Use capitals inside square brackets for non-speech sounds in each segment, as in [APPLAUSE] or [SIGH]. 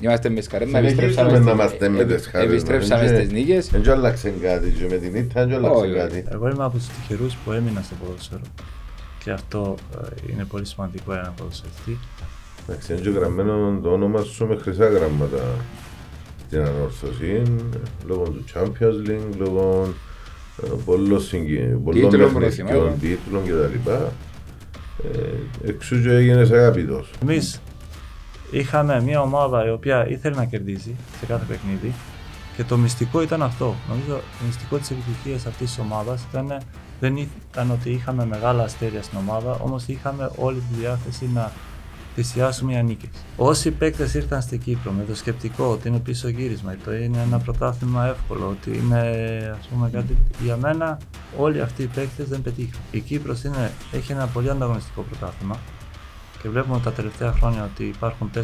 Είμαστε με σκαρέμα, Συνεχίζουμε επιστρέψαμε, να στη- είμαστε με ε, τις χαρές μας, επιστρέψαμε έτσι. στις νίκες. Δεν άλλαξε κάτι και με την ήττα δεν άλλαξε Όχι, κάτι. Εγώ είμαι από τους τυχερούς που έμεινα στο ποδόσφαιρο και αυτό ε, είναι πολύ σημαντικό για έναν ποδοσφαιριστή. Εντάξει, είναι και γραμμένο το όνομα σου με χρυσά γράμματα στην ανόρθωση, λόγω του Champions League, λόγω ε, πολλών συγκι- πολλών Τίτλων, παιχνιδιών, πρωταθλημάτων. τίτλων κτλ. Ε, εξού και έγινες αγαπητός. Εμείς είχαμε μια ομάδα η οποία ήθελε να κερδίσει σε κάθε παιχνίδι και το μυστικό ήταν αυτό. Νομίζω το μυστικό της επιτυχίας αυτής της ομάδας ήταν, δεν ήταν ότι είχαμε μεγάλα αστέρια στην ομάδα, όμως είχαμε όλη τη διάθεση να θυσιάσουμε για νίκες. Όσοι παίκτες ήρθαν στην Κύπρο με το σκεπτικό ότι είναι πίσω γύρισμα, ότι είναι ένα πρωτάθλημα εύκολο, ότι είναι ας πούμε κάτι, για μένα όλοι αυτοί οι παίκτες δεν πετύχαν. Η Κύπρος είναι, έχει ένα πολύ ανταγωνιστικό πρωτάθλημα και βλέπουμε τα τελευταία χρόνια ότι υπάρχουν 4-5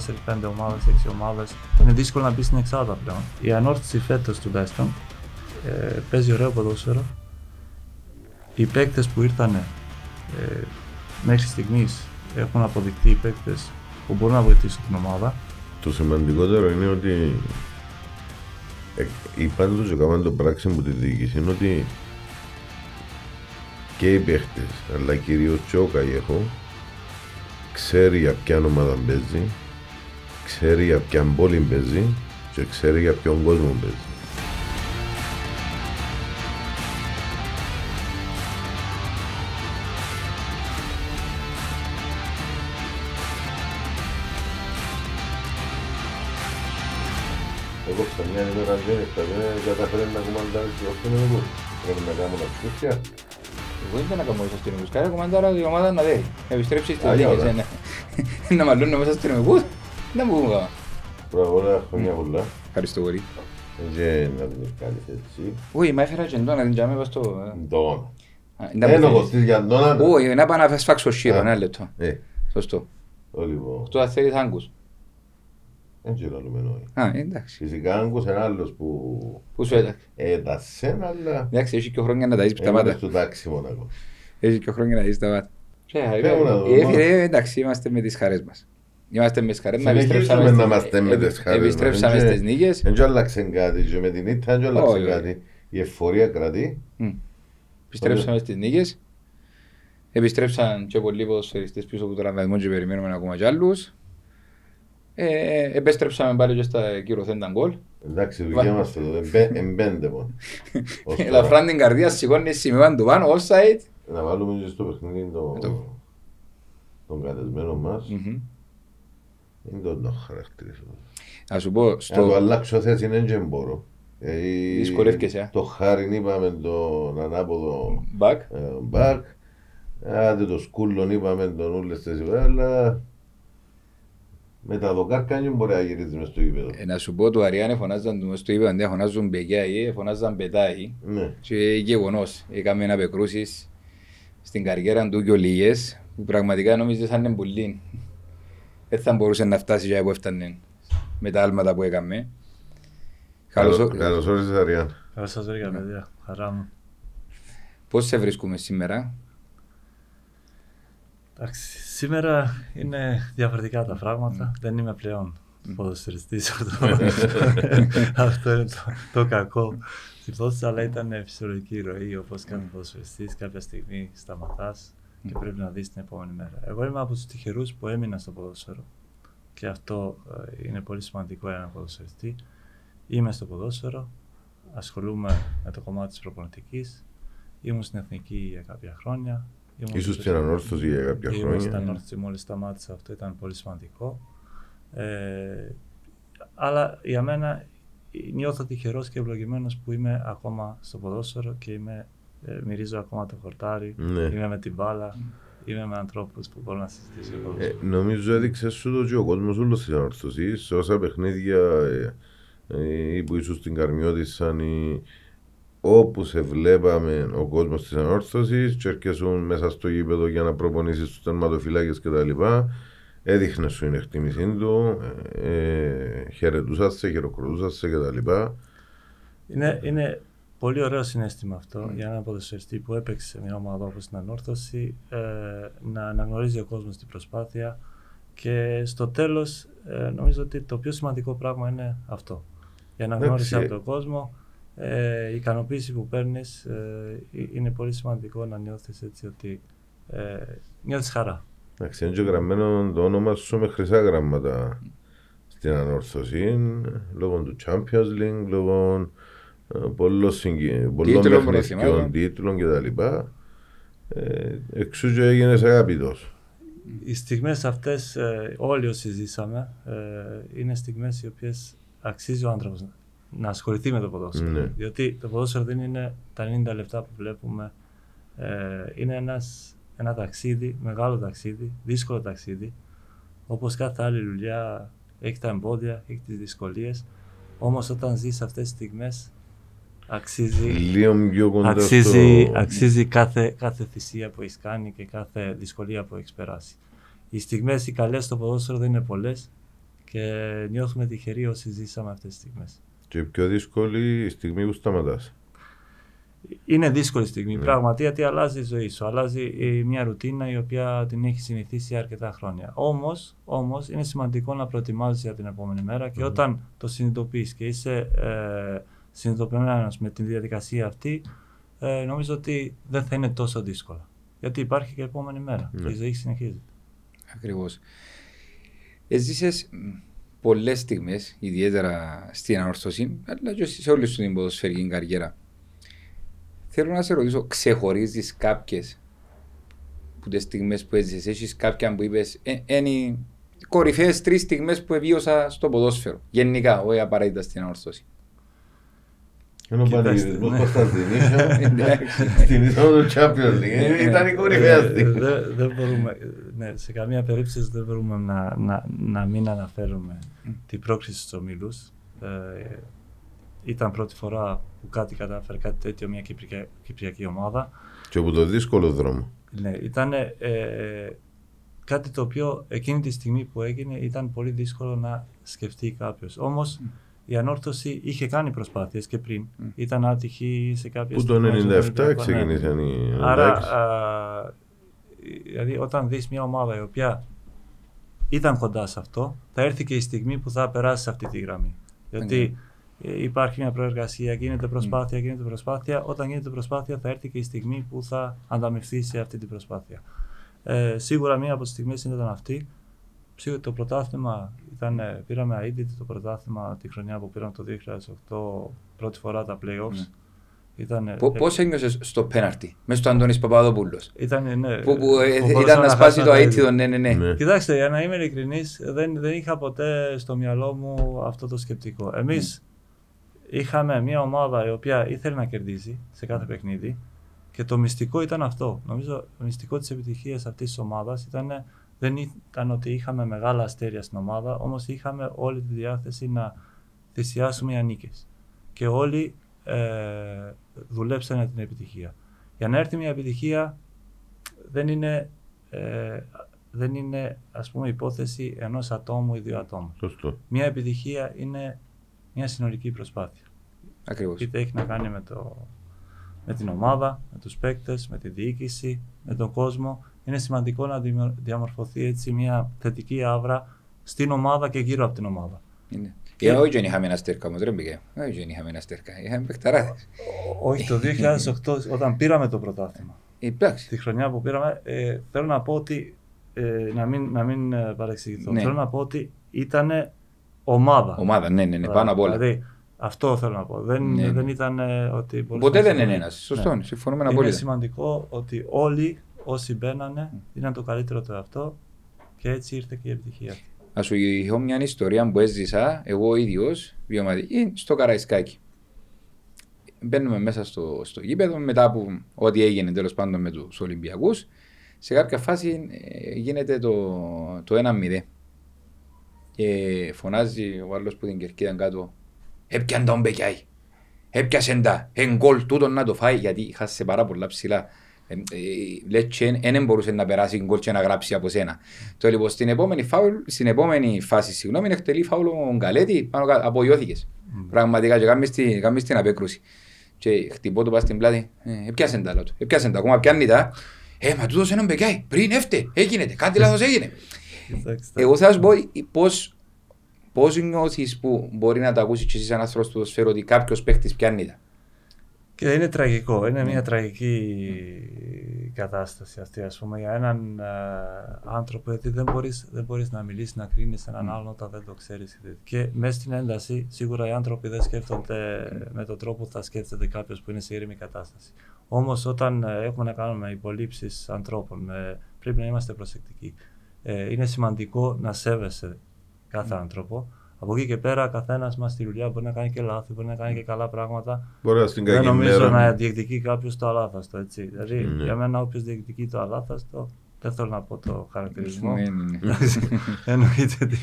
ομάδες, 6 ομάδες. Είναι δύσκολο να μπεις στην εξάδα πλέον. Η ανόρθωση φέτος τουλάχιστον ε, παίζει ωραίο ποδόσφαιρο. Οι παίκτες που ήρθαν ε, μέχρι στιγμής έχουν αποδειχθεί οι παίκτες που μπορούν να βοηθήσουν την ομάδα. Το σημαντικότερο είναι ότι ε, είπαν τους και έκαναν το πράξη που τη διοίκηση είναι ότι και οι παίχτες αλλά κυρίως και ο Καγέχο ξέρει για ποια ομάδα παίζει ξέρει για ποια πόλη παίζει και ξέρει για ποιον κόσμο παίζει. Εγώ στα μια ημέρα δεν έφτα, δεν καταφέρει να κουμαντάρει και όχι με εγώ. Πρέπει να κάνω τα ψούφια. Εγώ δεν να κάνω μέσα στην Ουσκά, κομμάταρα η ομάδα να δει. Επιστρέψει στις Α, για νίκες. όλα. ε, ναι. [LAUGHS] Να μαλώνω μέσα στην Ουσκά. Δεν μου πούμε. Πρώτα απ' όλα χρόνια πολλά. Ευχαριστώ πολύ. Και να την κάνεις έτσι. Όχι, μα έφερα και εντόνα, την τζάμε πας στο... Ντόν. Α, ήταν Ένα που θέλεις. κοστής για ντόνα. Όχι, να πάω να σφάξω σίρο, Α. ένα λεπτό. Ε, Σωστό. το λοιπόν. Αυτό θα θέλεις άγκους. Δεν ξέρω άλλο με νόη. Α, εντάξει. Φυσικά άγκους είναι άλλος που Πού σου έταξε. έτασεν, αλλά Εντάξει, έχει και χρόνια να τα δεις τα έμεινε μάτα. στο τάξη μονακό. Έχει και χρόνια να δεις τα μάτα. Πρέπει να δω, Ε, μα. φίλε, εντάξει, είμαστε με τις χαρές μας. Είμαστε με τις χαρές μας, Συνεχίζουμε επιστρέψαμε να στις- είμαστε με ε, τις χαρές μας. Επιστρέψαμε Δεν στις νίκες. Δεν άλλαξε κάτι και με την ήττα δεν άλλαξε Όχι, όχι. κάτι. Η εφορία κρατεί. Μμ. Επιστρέψαμε στις νίκες. Επιστρέψαν και πολλοί ποδοσφαιριστές πίσω από το λαμβασμό και περιμένουμε ακόμα κι άλλους. Ε, επέστρεψαμε πάλι και στα κυρωθέντα γκολ. Εντάξει, η δουλειά μας εδώ, εμπέ- εμπέντε μόνο. [LAUGHS] Ως τώρα. Ελαφράν την καρδία, σηκώνει σημείο του πάνω, offside. Να βάλουμε και στο παιχνίδι το- Το- τον καλεσμένο μας. Μμμ. Δεν το να χαρακτηρίσω. Να σου πω, Να το στο... αλλάξω θέση δεν και μπορώ. Ε, Δυσκολεύκεσαι, α. Το χάριν είπαμε τον ανάποδο back. ε, μπακ. Άντε το σκούλον είπαμε τον ούλες τις ημέρες, αλλά με τα δοκάρκα δεν μπορεί να γυρίζεις μες στο γήπεδο. Ε, να σου πω, του Αριάνε φωνάζαν του μες στο είπαν, δεν φωνάζουν μπεγιάι, φωνάζαν πετάι. Ναι. Και γεγονός, έκαμε να πεκρούσεις στην καριέρα του και ο Λίγες, που πραγματικά νόμιζε σαν είναι πουλήν. Δεν θα μπορούσε να φτάσει για που έφτανε με τα άλματα που έκαμε. Καλώς, Καλώς- Καλώς όρισες Αριάν. Καλώς σας βρήκα, παιδιά. Χαρά μου. Πώς σε βρίσκουμε σήμερα, Εντάξει, σήμερα είναι διαφορετικά τα πράγματα. Δεν είμαι πλέον ποδοσφαιριστής. Αυτό, [LAUGHS] αυτό είναι το, το κακό. Στην ποδόσφαιρα, αλλά ήταν φυσιολογική ροή. Όπως κάθε ποδοσφαιριστής, κάποια στιγμή σταματάς και πρέπει να δεις την επόμενη μέρα. Εγώ είμαι από τους τυχερούς που έμεινα στο ποδόσφαιρο. Και αυτό ε, είναι πολύ σημαντικό για έναν ποδοσφαιριστή. Είμαι στο ποδόσφαιρο, ασχολούμαι με το κομμάτι της προπονητικής, ήμουν στην Εθνική για κάποια χρόνια. Ήμουν Ίσως στο- στην ανόρθωση για κάποια Ήμουν χρόνια. στην ανόρθωση μόλις σταμάτησα, αυτό ήταν πολύ σημαντικό. Ε, αλλά για μένα νιώθω τυχερός και ευλογημένος που είμαι ακόμα στο ποδόσφαιρο και είμαι, ε, μυρίζω ακόμα το χορτάρι, Ναι. είμαι με την μπάλα, είμαι με ανθρώπους που μπορώ να συζητήσω για ποδόσφαιρο. Ε, νομίζω έδειξε σου το και ο κόσμος όλος στην ανόρθωση. Σε όσα παιχνίδια ε, ε, ή που ήσουν στην Καρμιώτισσα ή όπου σε βλέπαμε ο κόσμος της ανόρθωσης και έρχεσουν μέσα στο γήπεδο για να προπονήσεις τους τερματοφυλάκες κτλ. Έδειχνε σου την εκτίμησή του, ε, ε, χαιρετούσαν σε, χειροκροτούσαν σε κτλ. Είναι, είναι πολύ ωραίο συνέστημα αυτό Mm. για έναν ποδοσφαιριστή που έπαιξε σε μια ομάδα όπως την Ανόρθωση ε, να αναγνωρίζει ο κόσμος την προσπάθεια, Και στο τέλος ε, νομίζω ότι το πιο σημαντικό πράγμα είναι αυτό. Η αναγνώριση Εντάξει. από τον κόσμο, ε, η ικανοποίηση που παίρνεις, ε, ε, είναι πολύ σημαντικό να νιώθεις έτσι ότι ε, νιώθεις χαρά. Εντάξει, είναι και γραμμένο το όνομα σου με χρυσά γράμματα στην ανόρθωση λόγω του Champions League, λόγω ε, πολλών συγκι- πολλών Τίτλων, παιχνιδιών, πρωταθλημάτων. τίτλων κτλ. Ε, εξού και έγινες αγαπητός. Οι στιγμές αυτές, ε, όλοι όσοι ζήσαμε, ε, είναι στιγμές οι οποίες αξίζει ο άνθρωπος να, να ασχοληθεί με το ποδόσφαιρο. Ναι. Διότι το ποδόσφαιρο δεν είναι τα 90 λεπτά που βλέπουμε. Ε, είναι ένας, ένα ταξίδι, μεγάλο ταξίδι, δύσκολο ταξίδι. Όπως κάθε άλλη δουλειά έχει τα εμπόδια, έχει τις δυσκολίες. Όμως όταν ζεις αυτές τις στιγμές αξίζει Λίγο πιο κοντά αξίζει, στο... αξίζει κάθε, κάθε θυσία που έχεις κάνει και κάθε δυσκολία που έχεις περάσει. Οι στιγμές οι καλές στο ποδόσφαιρο δεν είναι πολλές και νιώθουμε τυχεροί όσοι ζήσαμε αυτές τις στιγμές. Και η πιο δύσκολη η στιγμή που σταματάς. Είναι δύσκολη στιγμή, Ναι. πράγματι, γιατί αλλάζει η ζωή σου. Αλλάζει ε, μια ρουτίνα η οποία την έχει συνηθίσει αρκετά χρόνια. Όμως, όμως, είναι σημαντικό να προετοιμάζεσαι για την επόμενη μέρα και όταν το συνειδητοποιείς και είσαι ε, συνειδητοποιημένος με τη διαδικασία αυτή, ε, νομίζω ότι δεν θα είναι τόσο δύσκολα. Γιατί υπάρχει και η επόμενη μέρα Ναι. και η ζωή συνεχίζεται. Ακριβώς. Έζησες μ, πολλές στιγμές, ιδιαίτερα στην ανορθωσή, αλλά και σε όλη σου την ποδοσφαιρική καριέρα. Θέλω να σε ρωτήσω, ξεχωρίζεις κάποιες που τις στιγμές που έζησες, έχεις κάποια που είπες, ε, είναι οι κορυφαίες τρεις στιγμές που εβίωσα στο ποδόσφαιρο. Γενικά, όχι απαραίτητα στην ανορθώση. Ενώ ο Κοιτάξτε, πανηγυρισμός ναι. Κωνσταντινίσιο [LAUGHS] Εντάξει. στην είσοδο του Champions League. Ήταν η κορυφαία Ε, στιγμή. δεν- δεν μπορούμε, ναι, σε καμία περίπτωση δεν μπορούμε να, να, να μην αναφέρουμε την πρόκριση στους ομίλους. Ε, ήταν πρώτη φορά που κάτι κατάφερε κάτι τέτοιο μια κυπριακή, κυπριακή ομάδα. Και από το δύσκολο δρόμο. Ναι, ήταν ε, κάτι το οποίο εκείνη τη στιγμή που έγινε ήταν πολύ δύσκολο να σκεφτεί κάποιος. Όμως η ανόρθωση είχε κάνει προσπάθειες και πριν. Ήταν άτυχη σε κάποιες Που το στιγμές, 97 Ολυμπιακό, ναι. ξεκίνησαν οι Άρα, 96. α, δηλαδή όταν δεις μια ομάδα η οποία ήταν κοντά σε αυτό, θα έρθει και η στιγμή που θα περάσει σε αυτή τη γραμμή. Γιατί ε, υπάρχει μια προεργασία, γίνεται προσπάθεια, γίνεται προσπάθεια. Όταν γίνεται προσπάθεια θα έρθει και η στιγμή που θα ανταμευθεί σε αυτή την προσπάθεια. Ε, σίγουρα μία από τις στιγμές ήταν αυτή. Σίγουρα το πρωτάθλημα ήταν, ε, πήραμε αίτητη το πρωτάθλημα τη χρονιά που πήραμε το 2008 πρώτη φορά τα playoffs. Ναι. Ήταν, ε, Πο- Πώς ένιωσες στο πέναρτι, μέσα στο Αντώνης Παπαδόπουλος. ήταν, ναι, Που, που, ε, που μπορούσαμε ήταν να σπάσει χάσουμε το τα αίτητο, ίδια. ναι, ναι, ναι. Ναι. Κοιτάξτε, για να είμαι ειλικρινής, δεν, δεν είχα ποτέ στο μυαλό μου αυτό το σκεπτικό. Εμείς είχαμε μια ομάδα η οποία ήθελε να κερδίσει σε κάθε παιχνίδι και το μυστικό ήταν αυτό. Νομίζω το μυστικό της επιτυχίας αυτής της ομάδας ήταν δεν ήταν ότι είχαμε μεγάλα αστέρια στην ομάδα, όμως είχαμε όλη τη διάθεση να θυσιάσουμε για νίκε. Και όλοι ε, δουλέψανε την επιτυχία. Για να έρθει μια επιτυχία δεν είναι, ε, δεν είναι ας πούμε υπόθεση ενός ατόμου ή δύο ατόμων. Σωστό. Μια επιτυχία είναι μια συνολική προσπάθεια. Ακριβώς. Είτε έχει να κάνει με, το, με την ομάδα, με τους παίκτες, με τη διοίκηση, με τον κόσμο. Είναι σημαντικό να δημιου- διαμορφωθεί έτσι μια θετική άβρα στην ομάδα και γύρω από την ομάδα. Είναι. Και όχι δεν είχαμε ένα στέρκα όμως, δεν πήγε. Όχι δεν είχαμε ένα στέρκα, είχαμε παιχταράδες. Όχι, το 2008 όταν πήραμε το πρωτάθλημα. Εντάξει. τη χρονιά που πήραμε, ε, θέλω να πω ότι. Ε, να μην, να μην ε, παρεξηγηθώ. Ναι. Θέλω να πω ότι ήταν ομάδα. Ομάδα, ναι, ναι, ναι, πάνω απ' όλα. Δηλαδή, αυτό θέλω να πω. Δεν, Ναι, ναι. δεν ήταν ε, ότι. μπορούσαμε Ποτέ να δεν είναι πούμε- ένας. Σωστό, Ναι. συμφωνούμε Είναι απόλυτα. σημαντικό ότι όλοι όσοι μπαίνανε ήταν το καλύτερο του εαυτό και έτσι ήρθε και η επιτυχία. Ας σου έχω μια ιστορία που έζησα εγώ ο ίδιος βιωματική στο Καραϊσκάκι. Μπαίνουμε μέσα στο, στο γήπεδο μετά από ό,τι έγινε τέλος πάντων με τους Ολυμπιακούς. Σε κάποια φάση ε, γίνεται το, το 1-0. Και φωνάζει ο άλλος που την κερκίδα κάτω «Έπιαν τον Μπεκιάη, έπιασεν τα, εν γκολ τούτον να το φάει» γιατί είχα σε πάρα πολλά ψηλά. Ε, ε, λες και δεν μπορούσε να περάσει γκολ και να γράψει από σένα. Το λοιπόν στην επόμενη, φάουλ, στην επόμενη φάση, συγγνώμη, εκτελεί φάουλ ο Γκαλέτη, πάνω κάτω, απογειώθηκες. Πραγματικά και κάνεις την, κάνεις την απέκρουση. Και χτυπώ το πας στην πλάτη, ε, έπιασεν τα άλλο, έπιασεν τα, ακόμα πιάνει τα. Ε, μα τούτος έναν μπεκιάι, πριν έφτε, έγινε, κάτι λάθος έγινε. Κοιτάξτε. Εγώ θα σου πω πώς, πώς νιώθεις που μπορεί να το ακούσεις και εσύ σαν άνθρωπος του ποδοσφαίρου ότι κάποιος παίχτης πιάνει τα. Και είναι τραγικό, είναι μια τραγική κατάσταση αυτή ας πούμε για έναν ε, άνθρωπο γιατί δεν μπορείς, δεν μπορείς να μιλήσεις, να κρίνεις έναν άλλον όταν δεν το ξέρεις. Και μέσα στην ένταση σίγουρα οι άνθρωποι δεν σκέφτονται με τον τρόπο που θα σκέφτεται κάποιος που είναι σε ήρεμη κατάσταση. Όμως όταν ε, έχουμε να κάνουμε υπολείψεις ανθρώπων ε, πρέπει να είμαστε προσεκτικοί. Ε, είναι σημαντικό να σέβεσαι κάθε άνθρωπο. Από εκεί και πέρα, καθένας μας στη δουλειά μπορεί να κάνει και λάθη, μπορεί να κάνει και καλά πράγματα. Μπορεί να στην Δεν κακή νομίζω μέρα. να διεκδικεί κάποιος το αλάθαστο. Έτσι. Δηλαδή, Ναι. για μένα, όποιος διεκδικεί το αλάθαστο, δεν θέλω να πω το χαρακτηρισμό. Ναι, ναι, ναι. [LAUGHS] Εννοείται ότι.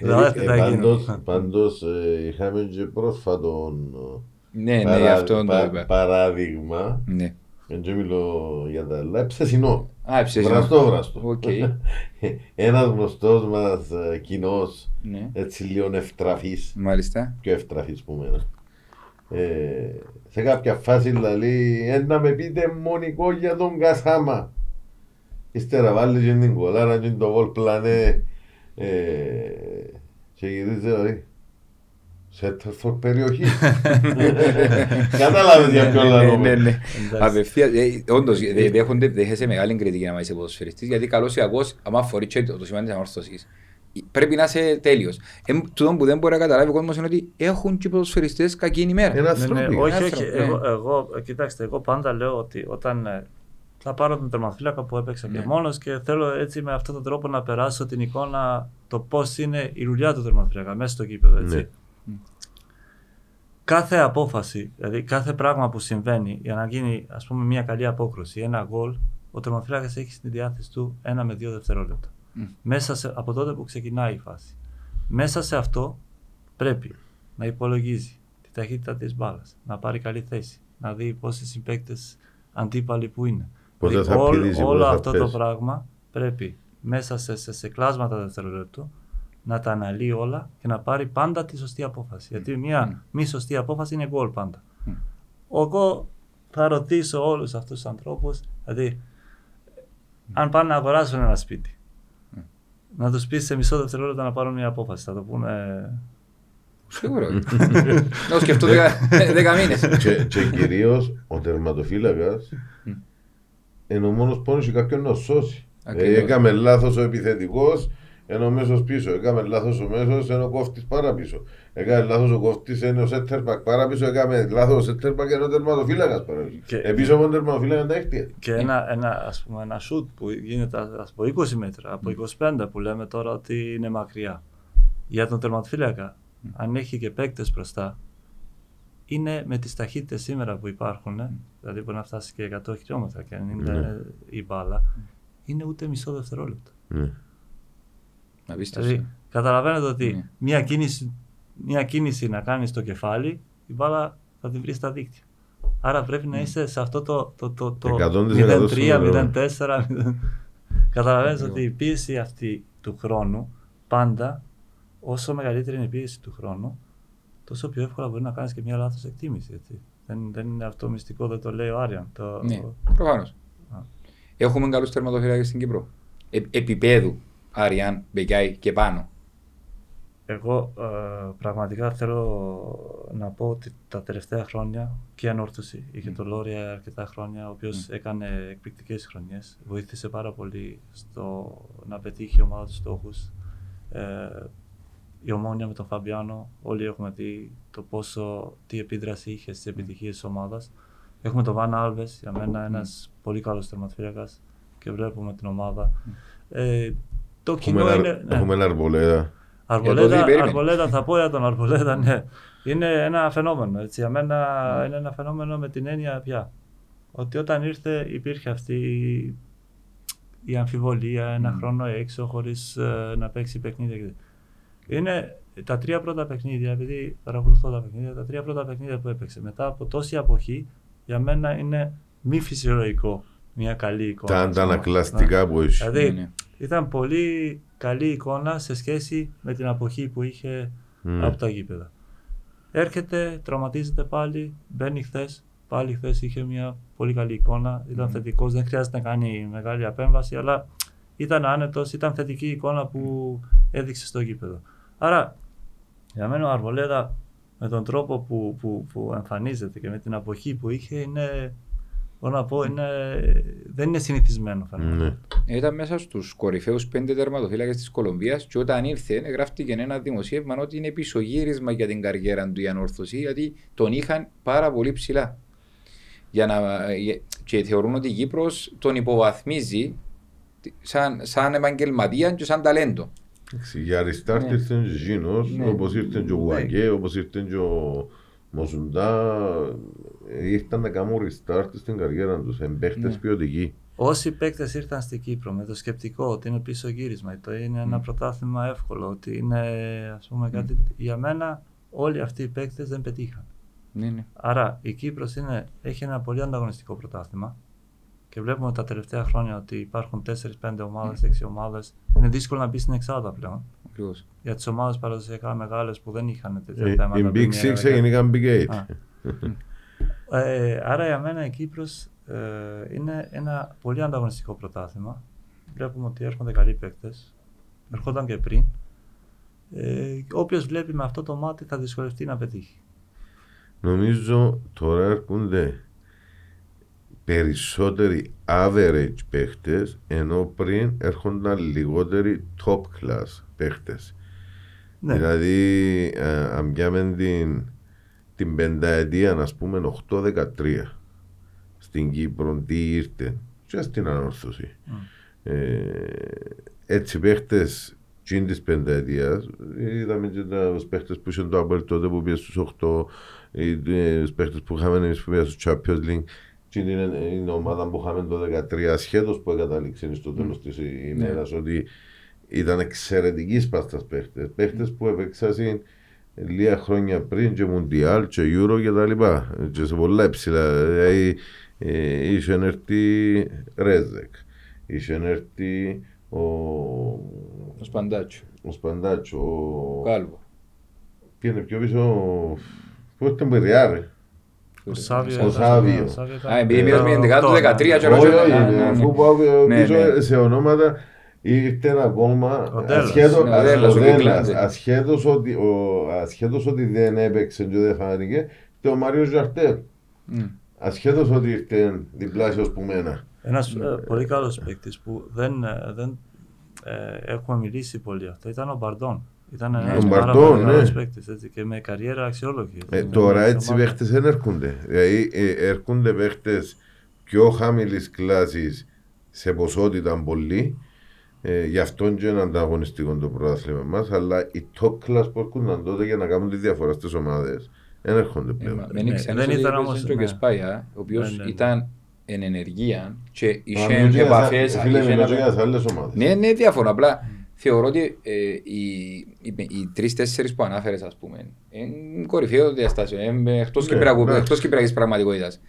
Ε, λάθη ε, θα πάντως, γίνουν. πάντως ε, είχαμε και πρόσφατον ε, Ναι, ναι, παρά- γι' αυτό το πα- είπα. παράδειγμα. Ναι. Δεν μιλώ για τα άλλα, ψεσινό. Α, εψές. Βραστό, βραστό. Οκ. [LAUGHS] Ένας γνωστός μας ε, κοινός, Ναι. έτσι λίγο ευτραφής, Μάλιστα. πιο ευτραφής που μένα. Ε, σε κάποια φάση λέει, «Ε, να με πείτε μονικό για τον Κασάμα. Ύστερα βάλεις και την κολάρα και το βολ πλανέ ε, και γυρίζεις δηλαδή. Σέτερφορ περιοχή. Κατάλαβες για ποιο Ναι, λόγο. ναι, ναι. Εντάξει. Απευθείας, ε, όντως, δε- δέχονται, δέχεσαι μεγάλη κριτική να είσαι ποδοσφαιριστής, γιατί καλός ή κακός, άμα φορείς και το το σημείο της ανόρθωσης, πρέπει να είσαι τέλειος. Ε, τούτο που δεν μπορεί να καταλάβει ο κόσμος είναι ότι έχουν και οι ποδοσφαιριστές κακή ημέρα. Είναι Ναι, ανθρώπινο. ναι, όχι, όχι. άνθρωπο, ναι. Εγώ, εγώ, ε, κοιτάξτε, εγώ πάντα λέω ότι όταν ε, θα πάρω τον τερματοφύλακα που έπαιξα Ναι. και μόνος και θέλω έτσι με αυτόν τον τρόπο να περάσω την εικόνα το πώς είναι η δουλειά του τερματοφύλακα μέσα στο κήπεδο. Έτσι. Ναι. Κάθε απόφαση, δηλαδή κάθε πράγμα που συμβαίνει για να γίνει ας πούμε μια καλή απόκρουση, ένα γκολ, ο τερματοφύλακας έχει στη διάθεση του ένα με δύο δευτερόλεπτα. Μμ. Μέσα σε, από τότε που ξεκινάει η φάση. Μέσα σε αυτό πρέπει να υπολογίζει τη ταχύτητα της μπάλας, να πάρει καλή θέση, να δει πόσοι συμπαίκτες αντίπαλοι που είναι. Πότε Δηλαδή, θα όλ- πηδήσει, όλο πότε θα αυτό το πέσει. πράγμα πρέπει μέσα σε, σε, σε κλάσματα δευτερολέπτου να τα αναλύει όλα και να πάρει πάντα τη σωστή απόφαση. Γιατί μια μη σωστή απόφαση είναι γκολ πάντα. Μμ. Εγώ θα ρωτήσω όλους αυτούς τους ανθρώπους, δηλαδή αν πάνε να αγοράσουν ένα σπίτι, να τους πεις σε μισό δευτερόλεπτο να πάρουν μια απόφαση. Θα το πούνε Σίγουρα. [LAUGHS] Να το σκεφτώ δεκα- δέκα μήνες. και, και κυρίως ο τερματοφύλακας Μμ. είναι ο μόνος πόνος για κάποιον να σώσει. Ακριβώς. Ε, έκαμε λάθος ο επιθετικός ενώ ο μέσος πίσω. Έκαμε λάθος ο μέσος ενώ ο κόφτης πάρα πίσω. Έκαμε λάθος ο κόφτης ενώ ο σέντερπακ πάρα πίσω. Έκαμε λάθος ο σέντερπακ ενώ ο τερματοφύλακας πάρα πίσω. Και- Επίσης ο τερματοφύλακας τα έχτια. και ένα, ένα, ας πούμε, ένα shoot που γίνεται ας πω 20 μέτρα, από 25 που λέμε τώρα ότι είναι μακριά. Για τον τερματοφύλακα, αν έχει και παίκτες μπροστά, είναι με τις ταχύτητες σήμερα που υπάρχουν, ε, δηλαδή μπορεί να φτάσει και 100 χιλιόμετρα και αν είναι Ναι. ε, η μπάλα, είναι ούτε μισό δευτερόλεπτο. Ναι. Απίστευτο. Δηλαδή, καταλαβαίνετε ότι Ναι. μια, κίνηση, μια κίνηση να κάνεις στο κεφάλι, η μπάλα θα τη βρεις στα δίκτυα. Άρα πρέπει να είσαι σε αυτό το, το, το, το 100% 0-3, 0-4. 0... Καταλαβαίνετε Ακριβώς. ότι η πίεση αυτή του χρόνου πάντα, όσο μεγαλύτερη είναι η πίεση του χρόνου, τόσο πιο εύκολα μπορεί να κάνεις και μια λάθος εκτίμηση. Έτσι. Δεν, δεν είναι αυτό μυστικό, δεν το λέει ο Άριαν. Το, Ναι, προφανώς. Α. Έχουμε καλούς τερματοφύλακες στην Κύπρο. Ε, επίπεδου, Αριάν, Μπεκάη και πάνω. Εγώ ε, πραγματικά θέλω να πω ότι τα τελευταία χρόνια και η Ανόρθωση είχε τον Λόρια αρκετά χρόνια, ο οποίος έκανε εκπληκτικές χρονιές. Βοήθησε πάρα πολύ στο να πετύχει η ομάδα τους στόχους. Ε, η Ομόνια με τον Φαμπιάνο, όλοι έχουμε δει το πόσο, τι επίδραση είχε στις επιτυχίες της ομάδας. Έχουμε τον Βαν Άλβες, για μένα ένας πολύ καλός τερματοφύλακας και βλέπουμε την ομάδα. Ε, το κοινό Έχουμε είναι... ένα- ναι. Έχουμε ένα αρμπολέδα. Για το Αρβολέτα, τι περίμενε. Αρβολέτα, θα πω για τον Αρβολέτα, ναι. Είναι ένα φαινόμενο, έτσι. Για μένα είναι ένα φαινόμενο με την έννοια πια. Ότι όταν ήρθε υπήρχε αυτή η αμφιβολία, ένα χρόνο έξω χωρίς ε, να παίξει παιχνίδια. Είναι τα τρία πρώτα παιχνίδια, επειδή παρακολουθώ τα παιχνίδια, τα τρία πρώτα παιχνίδια που έπαιξε μετά από τόση αποχή, για μένα είναι μη φυσιολογικό μια καλή εικόνα. Τα ας πούμε. αντανακλαστικά που έχεις. Δηλαδή, Ναι, ναι. Ήταν πολύ καλή εικόνα σε σχέση με την αποχή που είχε Μμ. από τα γήπεδα. Έρχεται, τραυματίζεται πάλι, μπαίνει χθες. Πάλι χθες είχε μια πολύ καλή εικόνα. Ήταν θετικός, δεν χρειάζεται να κάνει μεγάλη απέμβαση, αλλά ήταν άνετος, ήταν θετική η εικόνα που έδειξε στο γήπεδο. Άρα, για μένα ο Αρβολέτα με τον τρόπο που, που, που εμφανίζεται και με την αποχή που είχε είναι, μπορώ να πω, είναι, δεν είναι συνηθισμένο φαινόμενο. Ναι. Ήταν μέσα στους κορυφαίους πέντε τερματοφύλακες της Κολομβίας και όταν ήρθε, γράφτηκε ένα δημοσίευμα ότι είναι πισωγύρισμα για την καριέρα του η ανόρθωση, γιατί τον είχαν πάρα πολύ ψηλά. Για να, και θεωρούν ότι η Κύπρος τον υποβαθμίζει σαν, σαν επαγγελματία και σαν ταλέντο. Εντάξει, Για restart Ναι. ήρθε και Ζήνος, Ναι. όπως ήρθε και ο Γουαγκέ, όπως ήρθε και ο Μοσουντά. Ε, Ήρθαν να κάνουν restart στην καριέρα τους, εμπαίχτες Ναι. ποιοτικοί. Όσοι παίκτες ήρθαν στην Κύπρο με το σκεπτικό ότι είναι πίσω γύρισμα, ότι είναι ένα πρωτάθλημα εύκολο, ότι είναι ας πούμε κάτι. Για μένα, όλοι αυτοί οι παίκτες δεν πετύχαν. Ναι, ναι. Άρα η Κύπρος είναι, έχει ένα πολύ ανταγωνιστικό πρωτάθλημα και βλέπουμε τα τελευταία χρόνια ότι υπάρχουν 4-5 ομάδες, 6 ομάδες. Είναι δύσκολο να μπεις στην εξάδα πλέον. Ακριβώς. Για τις ομάδες παραδοσιακά μεγάλες που δεν είχαν τέτοια Ε, θέματα. Οι Big Premier, Six έγιναν Big Eight. [LAUGHS] Α. Ε, άρα για μένα η Κύπρος ε, είναι ένα πολύ ανταγωνιστικό πρωτάθλημα. Βλέπουμε ότι έρχονται καλοί παίκτες. Ερχόταν και πριν. Ε, όποιος βλέπει με αυτό το μάτι θα δυσκολευτεί να πετύχει. Νομίζω τώρα έρχονται περισσότεροι average παίχτες ενώ πριν έρχονταν λιγότεροι top class παίχτες. Ναι, Δηλαδή, ε, αν πιάμε την, την πενταετία, α πούμε, 8-13 στην Κύπρο, τι ήρθε, και στην ανόρθωση. Ε, έτσι παίχτες τσιν της πενταετίας, είδαμε και τους παίχτες που είχαν το Άμπελ τότε που πήγε στους 8, ή τους παίχτες που είχαμε εμείς που πήγαν στο Champions League. Τι είναι η ομάδα που είχαμε το 2013, ασχέτως που εγκατάληξε στο τέλος της ημέρας, ότι ήταν εξαιρετικοί σπάστα παίχτες. Παίχτες που έπαιξαν λίγα χρόνια πριν και Μουντιάλ και Euro και τα λοιπά. Και σε πολλά υψηλά. Δηλαδή, ε, είχε έρθει Ρέζεκ, είχε έρθει ο, Ο Σπαντάτσο, ο Σπαντάτσο, ο ο... Κάλβο. Πήγαινε πιο πίσω, πού ήταν που ρε. ο Σάβιο. Ο ήταν- Σάβιο. ο Σάβιο ήταν- Α, επειδή μείνας με την δεκάδα του οκτώ, 13 ναι. και Όχι, ρωτήσω- όχι, Ναι, ναι, αφού ναι. πάω Ναι, πίσω ναι. σε ονόματα, ήρθε ένα ακόμα Ο Ντέλλας. ασχέτως- Ναι, ο Ντέλλας, ο ο Ντέλλας, Κικλάντζε. ασχέτως ότι, ο- ασχέτως ότι δεν έπαιξε και δεν φάνηκε και ο Μάριος Ζαρτέλ Μμ. ασχέτως ότι ήρθε διπλάσιος που μένα Ένας Ναι. ε, πολύ καλός παίκτης που δεν, ε, δεν ε, έχουμε μιλήσει πολύ αυτό ήταν ο Μπαρντών. Ήταν ένας Ο πάρα Μπαρντών, πολύ ναι. καλός παίκτης έτσι, και με καριέρα αξιόλογη. έτσι, ε, με τώρα μια έτσι ομάδα. παίχτες δεν έρχονται δηλαδή ε, έρχονται παίχτες πιο χαμηλής κλάσης σε ποσότητα πολύ ε, γι' αυτό και είναι ανταγωνιστικό το πρωτάθλημα μας αλλά οι top class που έρχονταν τότε για να κάνουν τη διαφορά στις ομάδες δεν έρχονται Ε, πλέον μα Μην Ναι, ήξερες δεν ότι ήταν έπαιζε όμως, και ο ναι. Κεσπάια, ο οποίος Ναι, ναι, ναι. ήταν εν ενεργεία και Μα είχε μιλώ και για επαφές. σα- Φίλε, είχε μιλώ ένα- και για τις άλλες ομάδες. Ναι, ναι, διάφορα. Απλά θεωρώ ότι ε, οι, οι, οι τρει-τέσσερι που ανάφερες, ας πούμε, είναι κορυφαίο διαστάσιο. Είναι εκτός Ναι, ναι. κυπριακής πραγματικότητας.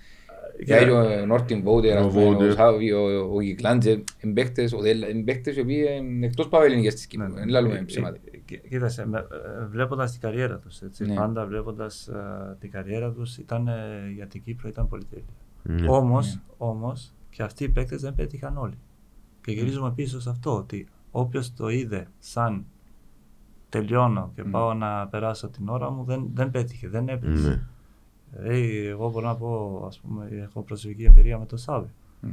Και- Δηλαδή ο Νόρτιν Βόουτερ, Ο ας πούμε, ο Βόουτερ. Σάβι, ο- ο Γιγκλάντζε, εμπαίχτες, ο Δέλα, εμπαίχτες οι οποίοι είναι εκτός παβελινικές της Κύπρου. Δεν λαλούμε ψέματα. Ε, κοί- Κοίταξε, με- ε, βλέποντας την καριέρα τους, έτσι, Ναι. πάντα βλέποντας ε, την καριέρα τους, ήταν, ε, για την Κύπρο ήταν πολύ τέλεια. Ναι. Όμως, όμως, και αυτοί οι παίκτες δεν πέτυχαν όλοι. Και γυρίζουμε πίσω σε αυτό, ότι όποιος το είδε σαν τελειώνω και Μμ. πάω να περάσω την ώρα μου, δεν, δεν πέτυχε, δεν έπαιξε. Ναι. Δηλαδή, εγώ μπορώ να πω, ας πούμε, έχω προσωπική εμπειρία με τον Σάβη. Μμ.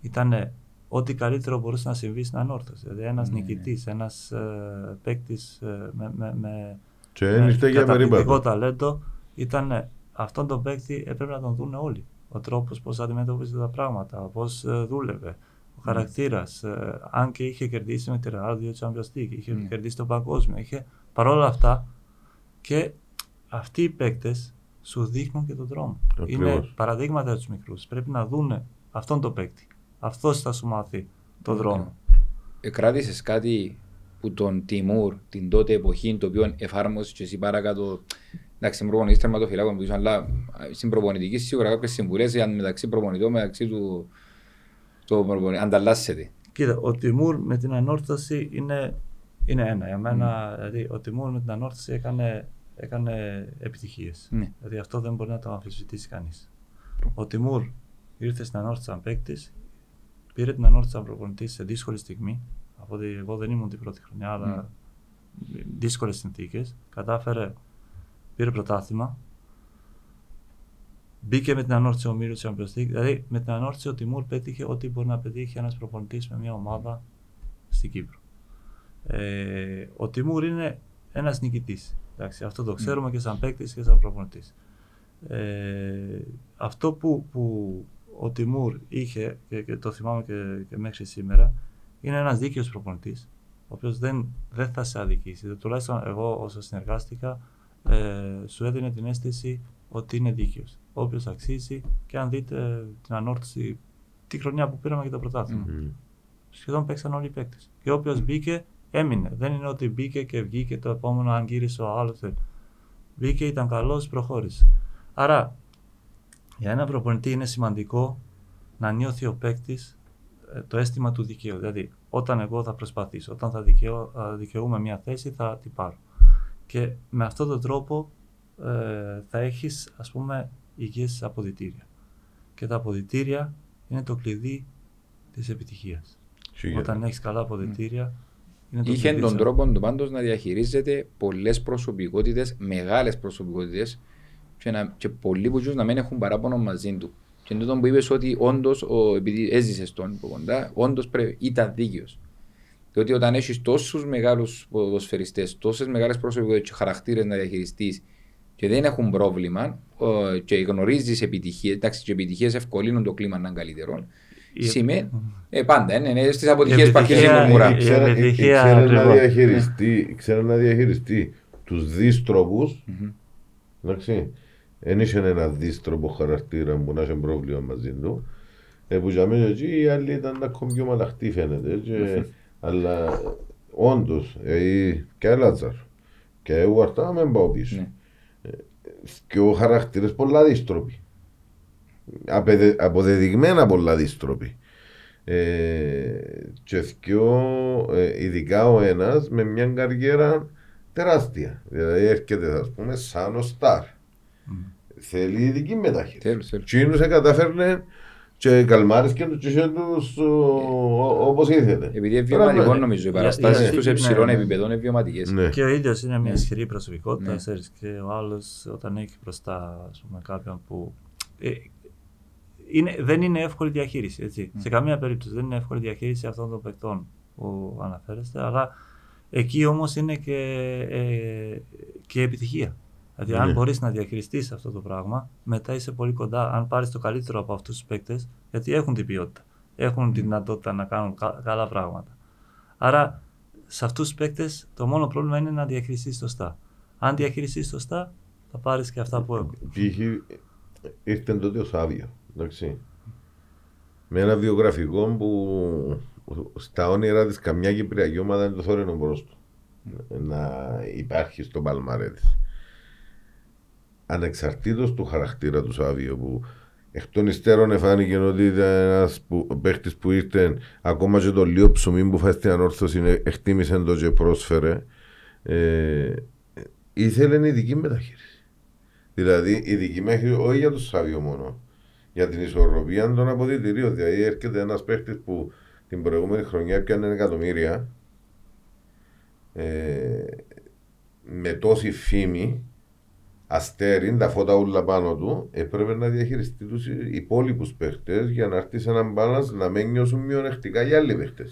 Ήταν ό,τι καλύτερο μπορούσε να συμβεί στην ανόρθωση. Δηλαδή, ένας Ναι, ναι. νικητής, ένας ε, παίκτης ε, με, με, με, Και με δεν ήρθε για καταπληκτικό περίπατο. ταλέντο, ήταν αυτόν τον παίκτη έπρεπε να τον δουν όλοι. Ο τρόπος πώς αντιμετώπιζε τα πράγματα, πώς ε, δούλευε, ο χαρακτήρας. ε, αν και είχε κερδίσει με τη Real δύο Champions League, είχε Ναι. κερδίσει το παγκόσμιο, είχε παρόλα αυτά και αυτοί οι παίκτες σου δείχνουν και τον δρόμο. Ακριβώς. Είναι παραδείγματα για τους μικρούς. Πρέπει να δούνε αυτόν τον παίκτη. Αυτός θα σου μάθει τον δρόμο. Εκράτησες κάτι που τον Τιμούρ την τότε εποχή το οποίο εφάρμοσες και εσύ παρακάτω εντάξει προπονητής τερματοφυλάκων που ήσουν αλλά στην προπονητική σίγουρα κάποιες συμβουλές για μεταξύ προπονητών μεταξύ του το προπονητή ανταλλάσσεται. Κοίτα, ο Τιμούρ με την ανόρθωση είναι, είναι ένα. Για μένα, δηλαδή, ο Τιμούρ με την ανόρθωση έκανε, έκανε επιτυχίες. Ναι. Δηλαδή αυτό δεν μπορεί να το αμφισβητήσει κανείς. Ο Τιμούρ ήρθε στην ανόρθωση σαν παίκτη, πήρε την ανόρθωση σαν προπονητή σε δύσκολη στιγμή. Από ότι εγώ δεν ήμουν την πρώτη χρονιά, αλλά δύσκολες συνθήκες. Κατάφερε, πήρε πρωτάθλημα. Μπήκε με την ανόρθωση ο Μύριο Champions League. Δηλαδή με την ανόρθωση ο Τιμούρ πέτυχε ό,τι μπορεί να πετύχει ένας προπονητής με μια ομάδα στην Κύπρο. Ε, ο Τιμούρ είναι ένας νικητής. Αυτό το ξέρουμε και σαν παίκτης και σαν προπονητής. Ε, αυτό που, που ο Τιμούρ είχε και, και το θυμάμαι και, και μέχρι σήμερα είναι ένας δίκαιος προπονητής ο οποίος δεν, δεν θα σε αδικήσει. Τουλάχιστον εγώ όσο συνεργάστηκα ε, σου έδινε την αίσθηση ότι είναι δίκαιος. Όποιος αξίζει και αν δείτε την ανόρθωση τη χρονιά που πήραμε και το πρωτάθλημα. Mm-hmm. Σχεδόν παίξαν όλοι οι παίκτες. Και όποιος μπήκε έμεινε. Δεν είναι ότι μπήκε και βγήκε το επόμενο αν γύρισε ο άλλος. Μπήκε, ήταν καλός, προχώρησε. Άρα για ένα προπονητή είναι σημαντικό να νιώθει ο παίκτης ε, το αίσθημα του δικαίου. Δηλαδή, όταν εγώ θα προσπαθήσω, όταν θα δικαιώ, δικαιούμαι μια θέση, θα την πάρω. Και με αυτόν τον τρόπο ε, θα έχεις, ας πούμε, υγιές αποδητήρια. Και τα αποδητήρια είναι το κλειδί της επιτυχίας. Όταν έχεις καλά αποδητήρια, είναι το Είχε τον τρόπο του πάντως να διαχειρίζεται πολλές προσωπικότητες, μεγάλες προσωπικότητες, και, να, και πολλοί που να μην έχουν παράπονο μαζί του. Και τούτο που είπες ότι όντως, επειδή έζησες τον από κοντά, όντως ήταν δίκαιος. Διότι όταν έχεις τόσους μεγάλους ποδοσφαιριστές, τόσες μεγάλες προσωπικότητες και χαρακτήρες να διαχειριστείς και δεν έχουν πρόβλημα και γνωρίζεις επιτυχίε, εντάξει, και επιτυχίες ευκολύνουν το κλίμα να είναι καλύτερο. Η... Σημαίνει, ε, πάντα είναι, είναι στις αποτυχίε που αρχίζει η μουρμουρά. Ξέρει να διαχειριστεί τους δίστροπου, εντάξει, δεν είχε ένα δίστροπο χαρακτήρα που να είχε πρόβλημα μαζί του. Ε, που για μένα εκεί οι άλλοι ήταν ακόμη πιο μαλαχτοί φαίνεται. Και, [LAUGHS] αλλά όντως, ε, και Λάτσαρ και εγώ αρτά με πάω πίσω. Ναι. Ε, και ο χαρακτήρας πολλά δίστροποι. Απεδε, αποδεδειγμένα πολλά δίστροποι. Ε, και θυκιο, ε, ειδικά ο ένας με μια καριέρα τεράστια. Δηλαδή έρχεται, ας πούμε, σαν ο Σταρ. Θέλει ειδική μεταχείριση. Τσίνους κατάφερνε και καλμάρισκε τους και τους όπως ήθελε. Επειδή είναι βιωματικό νομίζω, οι παραστάσεις τους σε ψηλών ναι, ναι. επίπεδων είναι βιωματικές. Ναι. Και ο ίδιος είναι μια ισχυρή προσωπικότητα, και ο άλλος όταν έχει μπροστά κάποιον που... Ε, είναι, δεν είναι εύκολη διαχείριση. Έτσι. Mm. Σε καμία περίπτωση δεν είναι εύκολη διαχείριση αυτών των παικτών που αναφέρεστε, αλλά εκεί όμως είναι και, ε, και επιτυχία. Δηλαδή, αν ναι. μπορεί να διαχειριστεί αυτό το πράγμα, μετά είσαι πολύ κοντά. Αν πάρει το καλύτερο από αυτού του παίκτε, γιατί έχουν την ποιότητα, έχουν τη δυνατότητα να κάνουν καλά πράγματα. Άρα, σε αυτού του παίκτε, το μόνο πρόβλημα είναι να διαχειριστεί σωστά. Αν διαχειριστεί σωστά, θα πάρει και αυτά που έχουν. Ήρθε τότε ο Σάβιο, εντάξει. Με ένα βιογραφικό που στα όνειρα της καμιά Κυπριακή ομάδα δεν το θέλει να του να υπάρχει στο Παλμαρέτη ανεξαρτήτως του χαρακτήρα του Σάβιο που εκ των υστέρων εφάνηκε ότι ήταν ένας παίχτης που ήρθε ακόμα και το λίγο ψωμί που φάει στην ανόρθωση εκτίμησε το και πρόσφερε. Ε, ήθελε ειδική μεταχείριση. Δηλαδή ειδική μεταχείριση όχι για το Σάβιο μόνο. Για την ισορροπία των αποδητηρίων. Δηλαδή έρχεται ένας παίχτη που την προηγούμενη χρονιά έπιανε εκατομμύρια ε, με τόση φήμη αστέρι, τα φώτα όλα πάνω του, έπρεπε να διαχειριστεί τους υπόλοιπους παίχτε για να έρθει σε έναν μπάλανς να μην νιώσουν μειονεκτικά οι άλλοι παίχτε.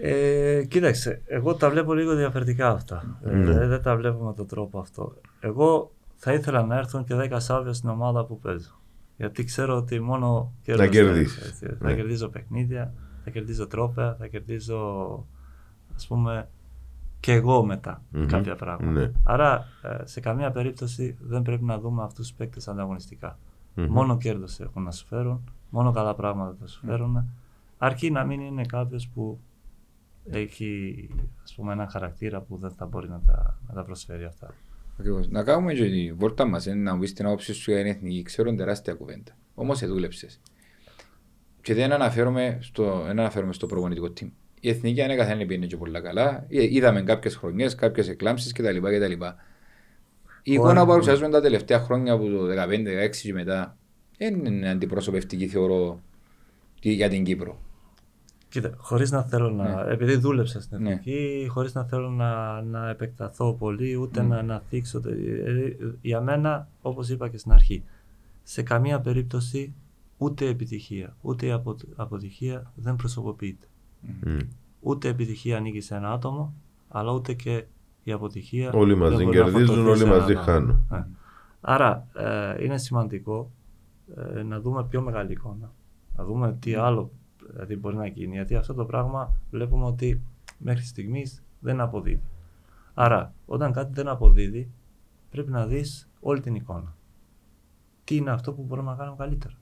Ε, κοίταξε, εγώ τα βλέπω λίγο διαφορετικά αυτά. Ε, ναι. δεν τα βλέπω με τον τρόπο αυτό. Εγώ θα ήθελα να έρθουν και 10 σάβια στην ομάδα που παίζω. Γιατί ξέρω ότι μόνο να κερδίσεις. Θα ναι. κερδίζω παιχνίδια, θα κερδίζω τρόπαια, θα κερδίζω ας πούμε και εγώ μετά mm-hmm. κάποια πράγματα. Ναι. Άρα ε, σε καμία περίπτωση δεν πρέπει να δούμε αυτούς τους παίκτες ανταγωνιστικά. Mm-hmm. Μόνο κέρδος έχουν να σου φέρουν, μόνο καλά πράγματα θα σου φέρουν. Αρκεί να μην είναι κάποιος που έχει ας πούμε, ένα χαρακτήρα που δεν θα μπορεί να τα, να τα προσφέρει αυτά. Ακριβώς. Να κάνουμε και τη βόρτα μας, να μου πεις την άποψη σου για την εθνική. Ξέρω τεράστια κουβέντα. Όμως δούλεψες. Και δεν αναφέρομαι στο, δεν αναφέρομαι στο προπονητικό team η εθνική ανέκαθεν πήγαινε και πολύ καλά. Ε, είδαμε κάποιες χρονιές, κάποιες εκλάμψεις κτλ. κτλ. Η εικόνα που παρουσιάζουμε τα τελευταία χρόνια από το 2015-2016 και μετά δεν είναι αντιπροσωπευτική θεωρώ για την Κύπρο. Κοίτα, χωρίς να θέλω να. Επειδή δούλεψα στην Ναι. εθνική, χωρίς να θέλω να, να επεκταθώ πολύ, ούτε Μμ. να, να θίξω. τε- ε, Για μένα, όπως είπα και στην αρχή, σε καμία περίπτωση ούτε επιτυχία, ούτε η απο- αποτυχία δεν προσωποποιείται. Μμ. Ούτε επιτυχία ανήκει σε ένα άτομο, αλλά ούτε και η αποτυχία. Όλοι δεν μαζί μπορεί να κερδίζουν, φορτωθεί όλοι σε μαζί έναν χάνουν. άλλο. Ε. Άρα ε, είναι σημαντικό ε, να δούμε πιο μεγάλη εικόνα. Να δούμε τι άλλο δηλαδή, μπορεί να γίνει. Γιατί αυτό το πράγμα βλέπουμε ότι μέχρι στιγμής δεν αποδίδει. Άρα, όταν κάτι δεν αποδίδει, πρέπει να δεις όλη την εικόνα. Τι είναι αυτό που μπορούμε να κάνουμε καλύτερα;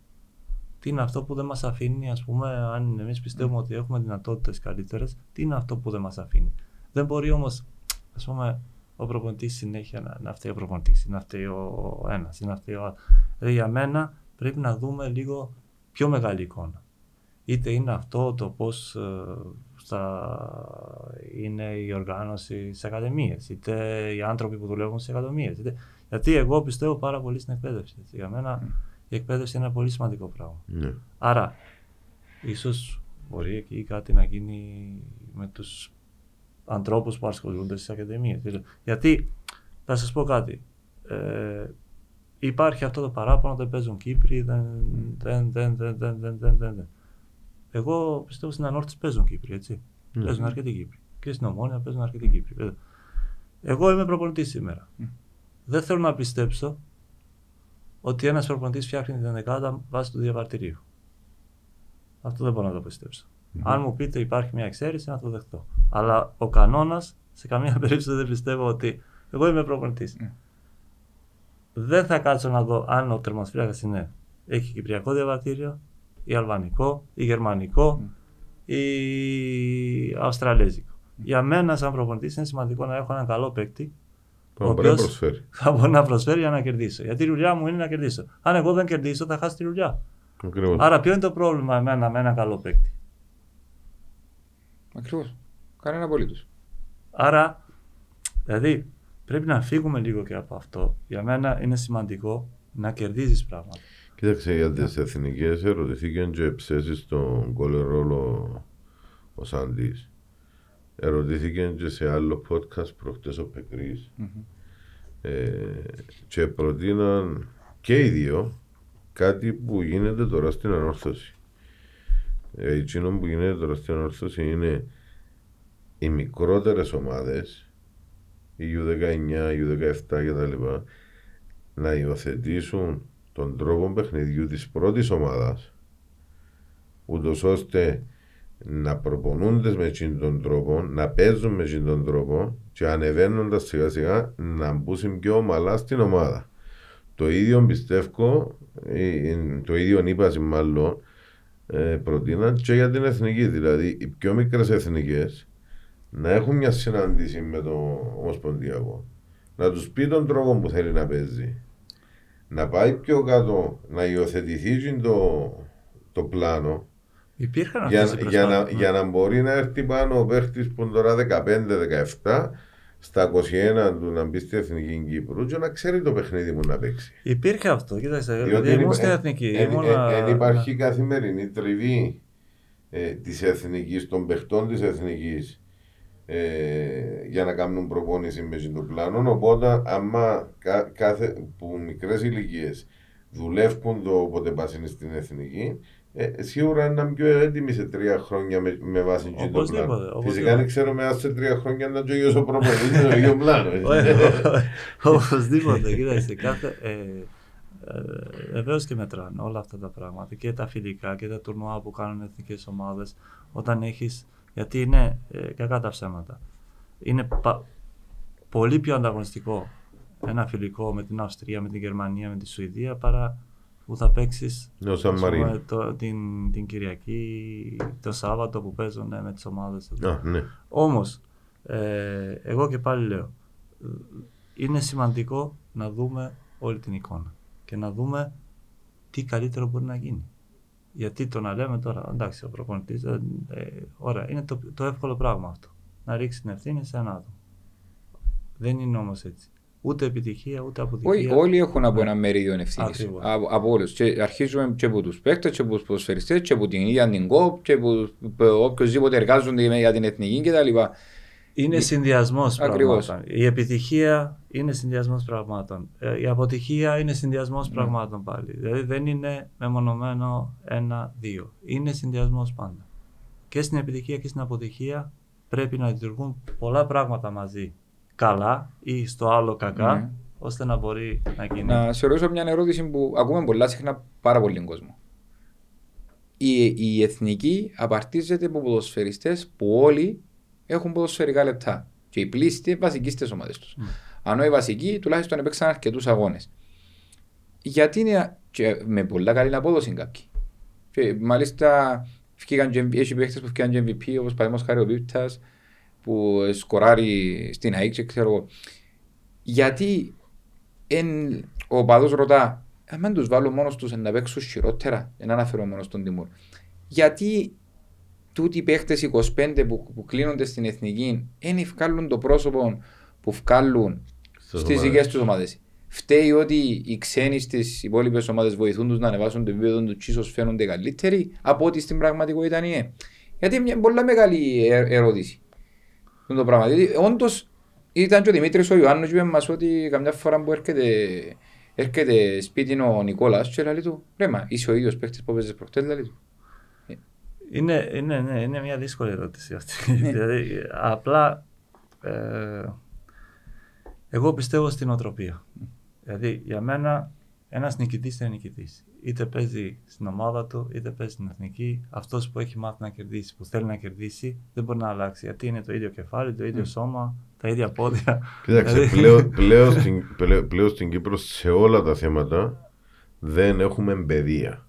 Τι είναι αυτό που δεν μας αφήνει, ας πούμε, αν εμείς πιστεύουμε ότι έχουμε δυνατότητες καλύτερες, τι είναι αυτό που δεν μας αφήνει; Δεν μπορεί όμως, ας πούμε, ο προπονητής συνέχεια να, να φταίει ο προπονητής, να φταίει ο ένας, να φταίει ο άλλος. Δηλαδή, για μένα πρέπει να δούμε λίγο πιο μεγάλη εικόνα. Είτε είναι αυτό το πώς είναι η οργάνωση στι ακαδημίες, είτε οι άνθρωποι που δουλεύουν στι ακαδημίες. Είτε... Γιατί εγώ πιστεύω πάρα πολύ στην εκπαίδευση. Έτσι. Για μένα η εκπαίδευση είναι ένα πολύ σημαντικό πράγμα. Ναι. Άρα, ίσως μπορεί εκεί κάτι να γίνει με τους ανθρώπους που ασχολούνται στις ακαδημίες. Δηλαδή, Γιατί, θα σας πω κάτι, ε, υπάρχει αυτό το παράπονο, δεν παίζουν Κύπροι, δεν, δεν, δεν, δεν, δεν, δεν, δεν, δεν, δεν. Εγώ πιστεύω στην Ανόρθωση παίζουν Κύπροι, έτσι. Ναι. Παίζουν αρκετοί Κύπροι. Και στην Ομόνια παίζουν αρκετοί Κύπροι. βέβαια. Εγώ είμαι προπονητής σήμερα. Μμ. Δεν θέλω να πιστέψω ότι ένας προπονητής φτιάχνει την δεκάδα βάσει του διαβατηρίου. Αυτό δεν μπορώ να το πιστέψω. Αν μου πείτε υπάρχει μια εξαίρεση, να το δεχτώ. Αλλά ο κανόνας σε καμία [LAUGHS] περίπτωση δεν πιστεύω ότι. Εγώ είμαι προπονητής. Ναι. Δεν θα κάτσω να δω αν ο τερματοφύλακα είναι. Έχει κυπριακό διαβατήριο, ή αλβανικό, ή γερμανικό, ή αυστραλέζικο. Για μένα, σαν προπονητής, είναι σημαντικό να έχω έναν καλό παίκτη Που Ο μπορεί να οποίος- προσφέρει. θα μπορεί να προσφέρει για να κερδίσω. Γιατί η δουλειά μου είναι να κερδίσω. Αν εγώ δεν κερδίσω, θα χάσει τη δουλειά. Ακριβώς. Άρα, ποιο είναι το πρόβλημα εμένα με έναν καλό παίκτη; Ακριβώς. Κανένα απολύτως. Άρα, δηλαδή, πρέπει να φύγουμε λίγο και από αυτό. Για μένα είναι σημαντικό να κερδίζεις πράγματα. Κοίταξε για τις εθνικές ερωτηθήκε και ψέσει στον κολερόλο ο Σαντής. Ερωτήθηκε και σε άλλο podcast προχτές ο Πεκρής ε, και προτείναν και οι δύο κάτι που γίνεται τώρα στην ανόρθωση. Ε, εκείνο που γίνεται τώρα στην ανόρθωση είναι οι μικρότερες ομάδες, η U19, η U17 κτλ. να υιοθετήσουν τον τρόπο παιχνιδιού της πρώτης ομάδας ούτως ώστε να προπονούνται με εκείνον τον τρόπο, να παίζουν με εκείνον τον τρόπο και ανεβαίνοντας σιγά σιγά να μπουν πιο ομαλά στην ομάδα. Το ίδιο πιστεύω, ε, ε, το ίδιο είπα μάλλον, ε, προτείναν και για την εθνική. Δηλαδή, οι πιο μικρές εθνικές να έχουν μια συνάντηση με το Ομοσπονδιακό. Να τους πει τον τρόπο που θέλει να παίζει. Να πάει πιο κάτω, να υιοθετηθεί το, το πλάνο Υπήρχαν για, αυτές οι για, να, προσπάθειες. για να μπορεί να έρθει πάνω ο παίχτης που είναι τώρα 15-17 στα 21 του να μπει στη Εθνική Κύπρου και να ξέρει το παιχνίδι μου να παίξει. Υπήρχε αυτό, κοίταξε. Διότι Δηλαδή, ήμουν εν- στην εν- εθνική. εν- ήμουνα- εν- εν υπάρχει καθημερινή τριβή ε, της Εθνικής, των παιχτών της Εθνικής ε, για να κάνουν προπόνηση με το πλάνο. Οπότε, άμα κα- κάθε, που μικρές ηλικίες δουλεύουν το όποτε πάσουν στην Εθνική, ε, σίγουρα είναι πιο έτοιμοι σε τρία χρόνια με, με βάση το Οπωσδήποτε, πλάνο. οπωσδήποτε. Φυσικά δεν ξέρουμε αν σε τρία χρόνια να το ίδιος ο προπονητής το ίδιο πλάνος. [LAUGHS] Όχι, Οπωσδήποτε, κοίταξε. Κάθε, ε, ε, Βεβαίως και μετράνε όλα αυτά τα πράγματα και τα φιλικά και τα τουρνουά που κάνουν εθνικές ομάδες. Όταν έχεις. Γιατί είναι ε, κακά τα ψέματα. Είναι πα- πολύ πιο ανταγωνιστικό ένα φιλικό με την Αυστρία, με την Γερμανία, με τη Σουηδία παρά που θα παίξεις Ναι, ο Σαν Μαρίνο. την, την Κυριακή, το Σάββατο που παίζουν ε, με τις ομάδες. Α, ναι. Όμως, ε, εγώ και πάλι λέω, ε, είναι σημαντικό να δούμε όλη την εικόνα και να δούμε τι καλύτερο μπορεί να γίνει. Γιατί το να λέμε τώρα, εντάξει, ο προπονητής, ε, ε, ωραία, είναι το, το εύκολο πράγμα αυτό. Να ρίξει την ευθύνη σε ένα άτομο. Δεν είναι όμως έτσι. ούτε επιτυχία ούτε Όχι, αποτυχία. όλοι έχουν από Ναι. ένα μερίδιο ευθύνης. Ακριβώς. Από, από όλους. Αρχίζουμε και από τους παίκτες, και από τους ποδοσφαιριστές, και από την ίδια την ΚΟΠ, και από οποιοδήποτε εργάζονται για την εθνική κτλ. Είναι Η- συνδυασμός Ακριβώς. πραγμάτων. Η επιτυχία είναι συνδυασμός πραγμάτων. Ε, Η αποτυχία είναι συνδυασμός Ναι. πραγμάτων πάλι. Δηλαδή δεν είναι μεμονωμένο ένα-δύο. Είναι συνδυασμός πάντα. Και στην επιτυχία και στην αποτυχία πρέπει να λειτουργούν πολλά πράγματα μαζί καλά ή στο άλλο κακά, Ναι. ώστε να μπορεί να γίνει. Να σε ρωτήσω μια ερώτηση που ακούμε πολλά συχνά πάρα πολύ κόσμο. Η, η εθνική απαρτίζεται από ποδοσφαιριστές που όλοι έχουν ποδοσφαιρικά λεπτά. Και οι πλήστοι βασικοί στις ομάδες τους. Mm. Ενώ οι βασικοί τουλάχιστον έπαιξαν αρκετούς αγώνες. Γιατί είναι και με πολλά καλή απόδοση κάποιοι. Και μάλιστα βγήκαν και, έχει παίχτες που βγήκαν και MVP όπως παραδείγματος χάρη ο Βίπτας που σκοράρει στην ΑΕΚ και ξέρω εγώ. Γιατί εν, ο παδός ρωτά αν τους βάλω μόνος τους να παίξουν χειρότερα, δεν αναφέρω μόνος στον Τιμούρ. Γιατί τούτοι οι παίχτες 25 που, που κλείνονται στην εθνική δεν βγάλουν το πρόσωπο που βγάλουν Στις στις ομάδες. δικές τους ομάδες. Φταίει ότι οι ξένοι στις υπόλοιπες ομάδες βοηθούν τους να ανεβάσουν το επίπεδο τους και ίσως φαίνονται καλύτεροι από ό,τι στην πραγματικότητα είναι. Γιατί είναι μια πολύ μεγάλη ε- ερώτηση. Αυτό το πράγμα. Δηλαδή, όντως ήταν και ο Δημήτρης ο Ιωάννου είπε μας ότι καμιά φορά που έρχεται, έρχεται σπίτι ο Νικόλας και λέει του ρε μα είσαι ο ίδιος παίχτης που παίζει προχτές, λέει του. Είναι, είναι, ναι, είναι μια δύσκολη ερώτηση αυτή. Ναι. [LAUGHS] δηλαδή, απλά ε, εγώ πιστεύω στην οτροπία. Δηλαδή, για μένα, ένας νικητής είναι νικητής. Είτε παίζει στην ομάδα του, είτε παίζει στην εθνική. Αυτός που έχει μάθει να κερδίσει, που θέλει να κερδίσει, δεν μπορεί να αλλάξει. Γιατί είναι το ίδιο κεφάλι, το ίδιο σώμα, τα ίδια πόδια. [LAUGHS] Κοίταξε, Δηλαδή- πλέον, [LAUGHS] πλέον, στην, πλέον, πλέον στην Κύπρο σε όλα τα θέματα δεν έχουμε παιδεία.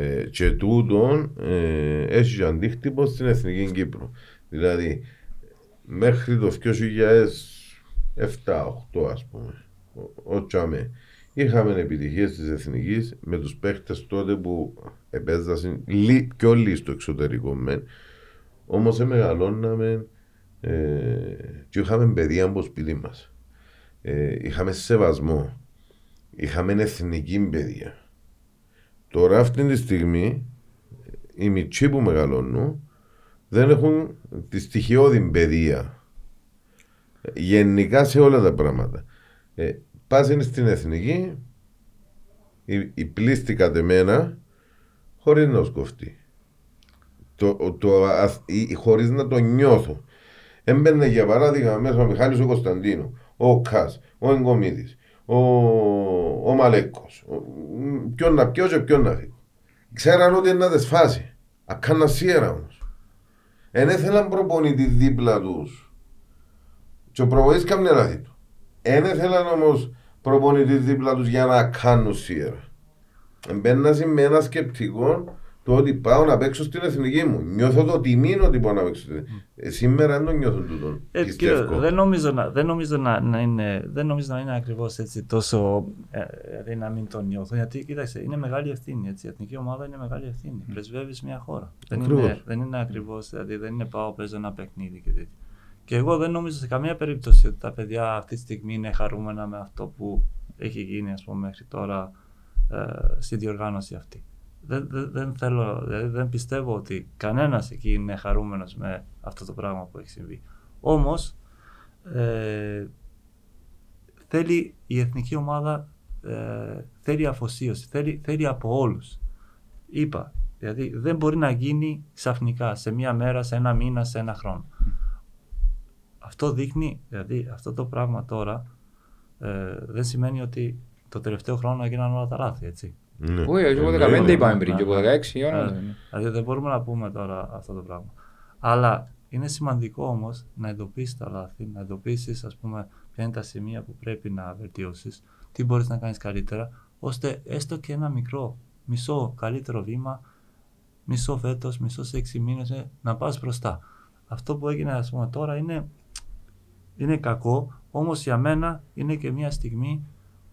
Ε, και τούτον ε, έχει και αντίκτυπο στην Εθνική Κύπρο. Δηλαδή, μέχρι το 2007-2008 ας πούμε, ο, ο Τσάμε, είχαμε επιτυχίες της Εθνικής με τους παίχτες τότε που επέζασαν λι, πιο λίγοι στο εξωτερικό μεν, όμως μεγαλώναμε ε, και είχαμε παιδεία από σπίτι μας. Ε, είχαμε σεβασμό. Είχαμε εθνική παιδεία. Τώρα αυτή τη στιγμή οι μητσοί που μεγαλώνουν δεν έχουν τη στοιχειώδη παιδεία. Γενικά σε όλα τα πράγματα. Ε, πας είναι στην εθνική, η, η πλήστη κατεμένα, χωρίς να σκοφτεί. Το, το, ας- η- χωρίς να το νιώθω. Έμπαινε για παράδειγμα μέσα ο Μιχάλης ο Κωνσταντίνου, ο Κας, ο Εγκομίδης, ο, ο Μαλέκος. Ο, μ, ποιον να πιω και ποιον να φύγω. Ξέραν ότι είναι να τις φάσει. Ακάνα σιέρα όμως. Εν έθελαν προπονητή δίπλα τους. Και ο προπονητής καμιά λάθη του. Εν έθελαν όμως προπονητή δίπλα τους για να κάνουν σιέρα. Μπαίνασαι με ένα σκεπτικό το ότι πάω να παίξω στην εθνική μου. Νιώθω το τιμή ότι πάω να παίξω. στην εθνική. Ε, σήμερα δεν το νιώθω τούτο. Ε, πιστεύω. κύριε, δεν νομίζω να, δεν νομίζω να, να είναι, δεν νομίζω να είναι ακριβώς έτσι τόσο, ε, δηλαδή να μην το νιώθω. Γιατί, κοίταξε, είναι μεγάλη ευθύνη, έτσι. Η εθνική ομάδα είναι μεγάλη ευθύνη. Πρεσβεύεις μια χώρα. Δεν είναι, Ακριβώς. δεν είναι ακριβώς, δηλαδή δεν είναι πάω, παίζω ένα παιχνίδι και τέτοια. Και εγώ δεν νομίζω σε καμία περίπτωση ότι τα παιδιά αυτή τη στιγμή είναι χαρούμενα με αυτό που έχει γίνει, ας πούμε, μέχρι τώρα ε, στη διοργάνωση αυτή. Δεν, δεν, δεν θέλω, δηλαδή δεν πιστεύω ότι κανένας εκεί είναι χαρούμενος με αυτό το πράγμα που έχει συμβεί. Όμως, ε, θέλει η εθνική ομάδα ε, θέλει αφοσίωση, θέλει, θέλει από όλους. Είπα, δηλαδή δεν μπορεί να γίνει ξαφνικά, σε μία μέρα, σε ένα μήνα, σε ένα χρόνο. Αυτό δείχνει, δηλαδή αυτό το πράγμα τώρα ε, δεν σημαίνει ότι το τελευταίο χρόνο έγιναν όλα τα λάθη, έτσι. Ναι. Όχι, εγώ από Ε, 15 ναι. είπαμε πριν, Ναι, και από ναι. 16 η ώρα. Ναι. Δηλαδή δεν μπορούμε να πούμε τώρα αυτό το πράγμα. Αλλά είναι σημαντικό όμως να εντοπίσεις τα λάθη, να εντοπίσεις, ας πούμε, ποια είναι τα σημεία που πρέπει να βελτιώσεις, τι μπορείς να κάνεις καλύτερα, ώστε έστω και ένα μικρό, μισό καλύτερο βήμα, μισό φέτος, μισό σε έξι μήνες, να πας μπροστά. Αυτό που έγινε, ας πούμε, τώρα είναι, είναι κακό, όμως για μένα είναι και μια στιγμή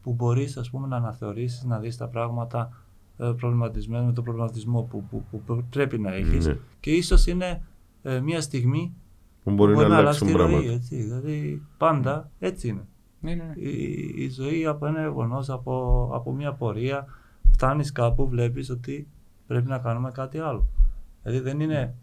που μπορείς ας πούμε να αναθεωρήσεις, να δεις τα πράγματα ε, προβληματισμένος με τον προβληματισμό που, που, που, που πρέπει να έχεις Ναι. και ίσως είναι ε, μια στιγμή Που μπορεί, που να να αλλάξουν αλλάξει τη ροή, πράγματα. έτσι, δηλαδή πάντα έτσι είναι. Ναι, ναι, ναι. Η, η ζωή από ένα γεγονός, από, από μια πορεία, φτάνεις κάπου, βλέπεις ότι πρέπει να κάνουμε κάτι άλλο. Δηλαδή δεν είναι.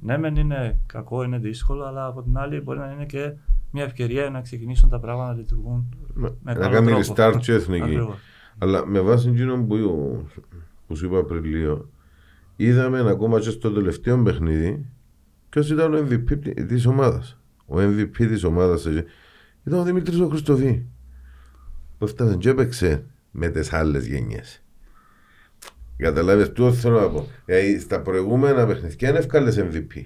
Ναι, μεν είναι κακό, είναι δύσκολο, αλλά από την άλλη μπορεί να είναι και μια ευκαιρία να ξεκινήσουν τα πράγματα να λειτουργούν. Με- με να καλό κάνει τρόπο. restart και η εθνική. Ακριβώς. Αλλά με βάση εκείνο που, που σου είπα πριν λίγο, είδαμε ακόμα και στο τελευταίο παιχνίδι ποιος ήταν ο MVP της ομάδας. Ο MVP της ομάδας ήταν ο Δημήτρης ο Χριστοφή. Που έφτασε και έπαιξε με τις άλλες γενιές. Καταλάβεις τι θέλω να πω. Δηλαδή, στα προηγούμενα παιχνίδια δεν έφκαλες MVP.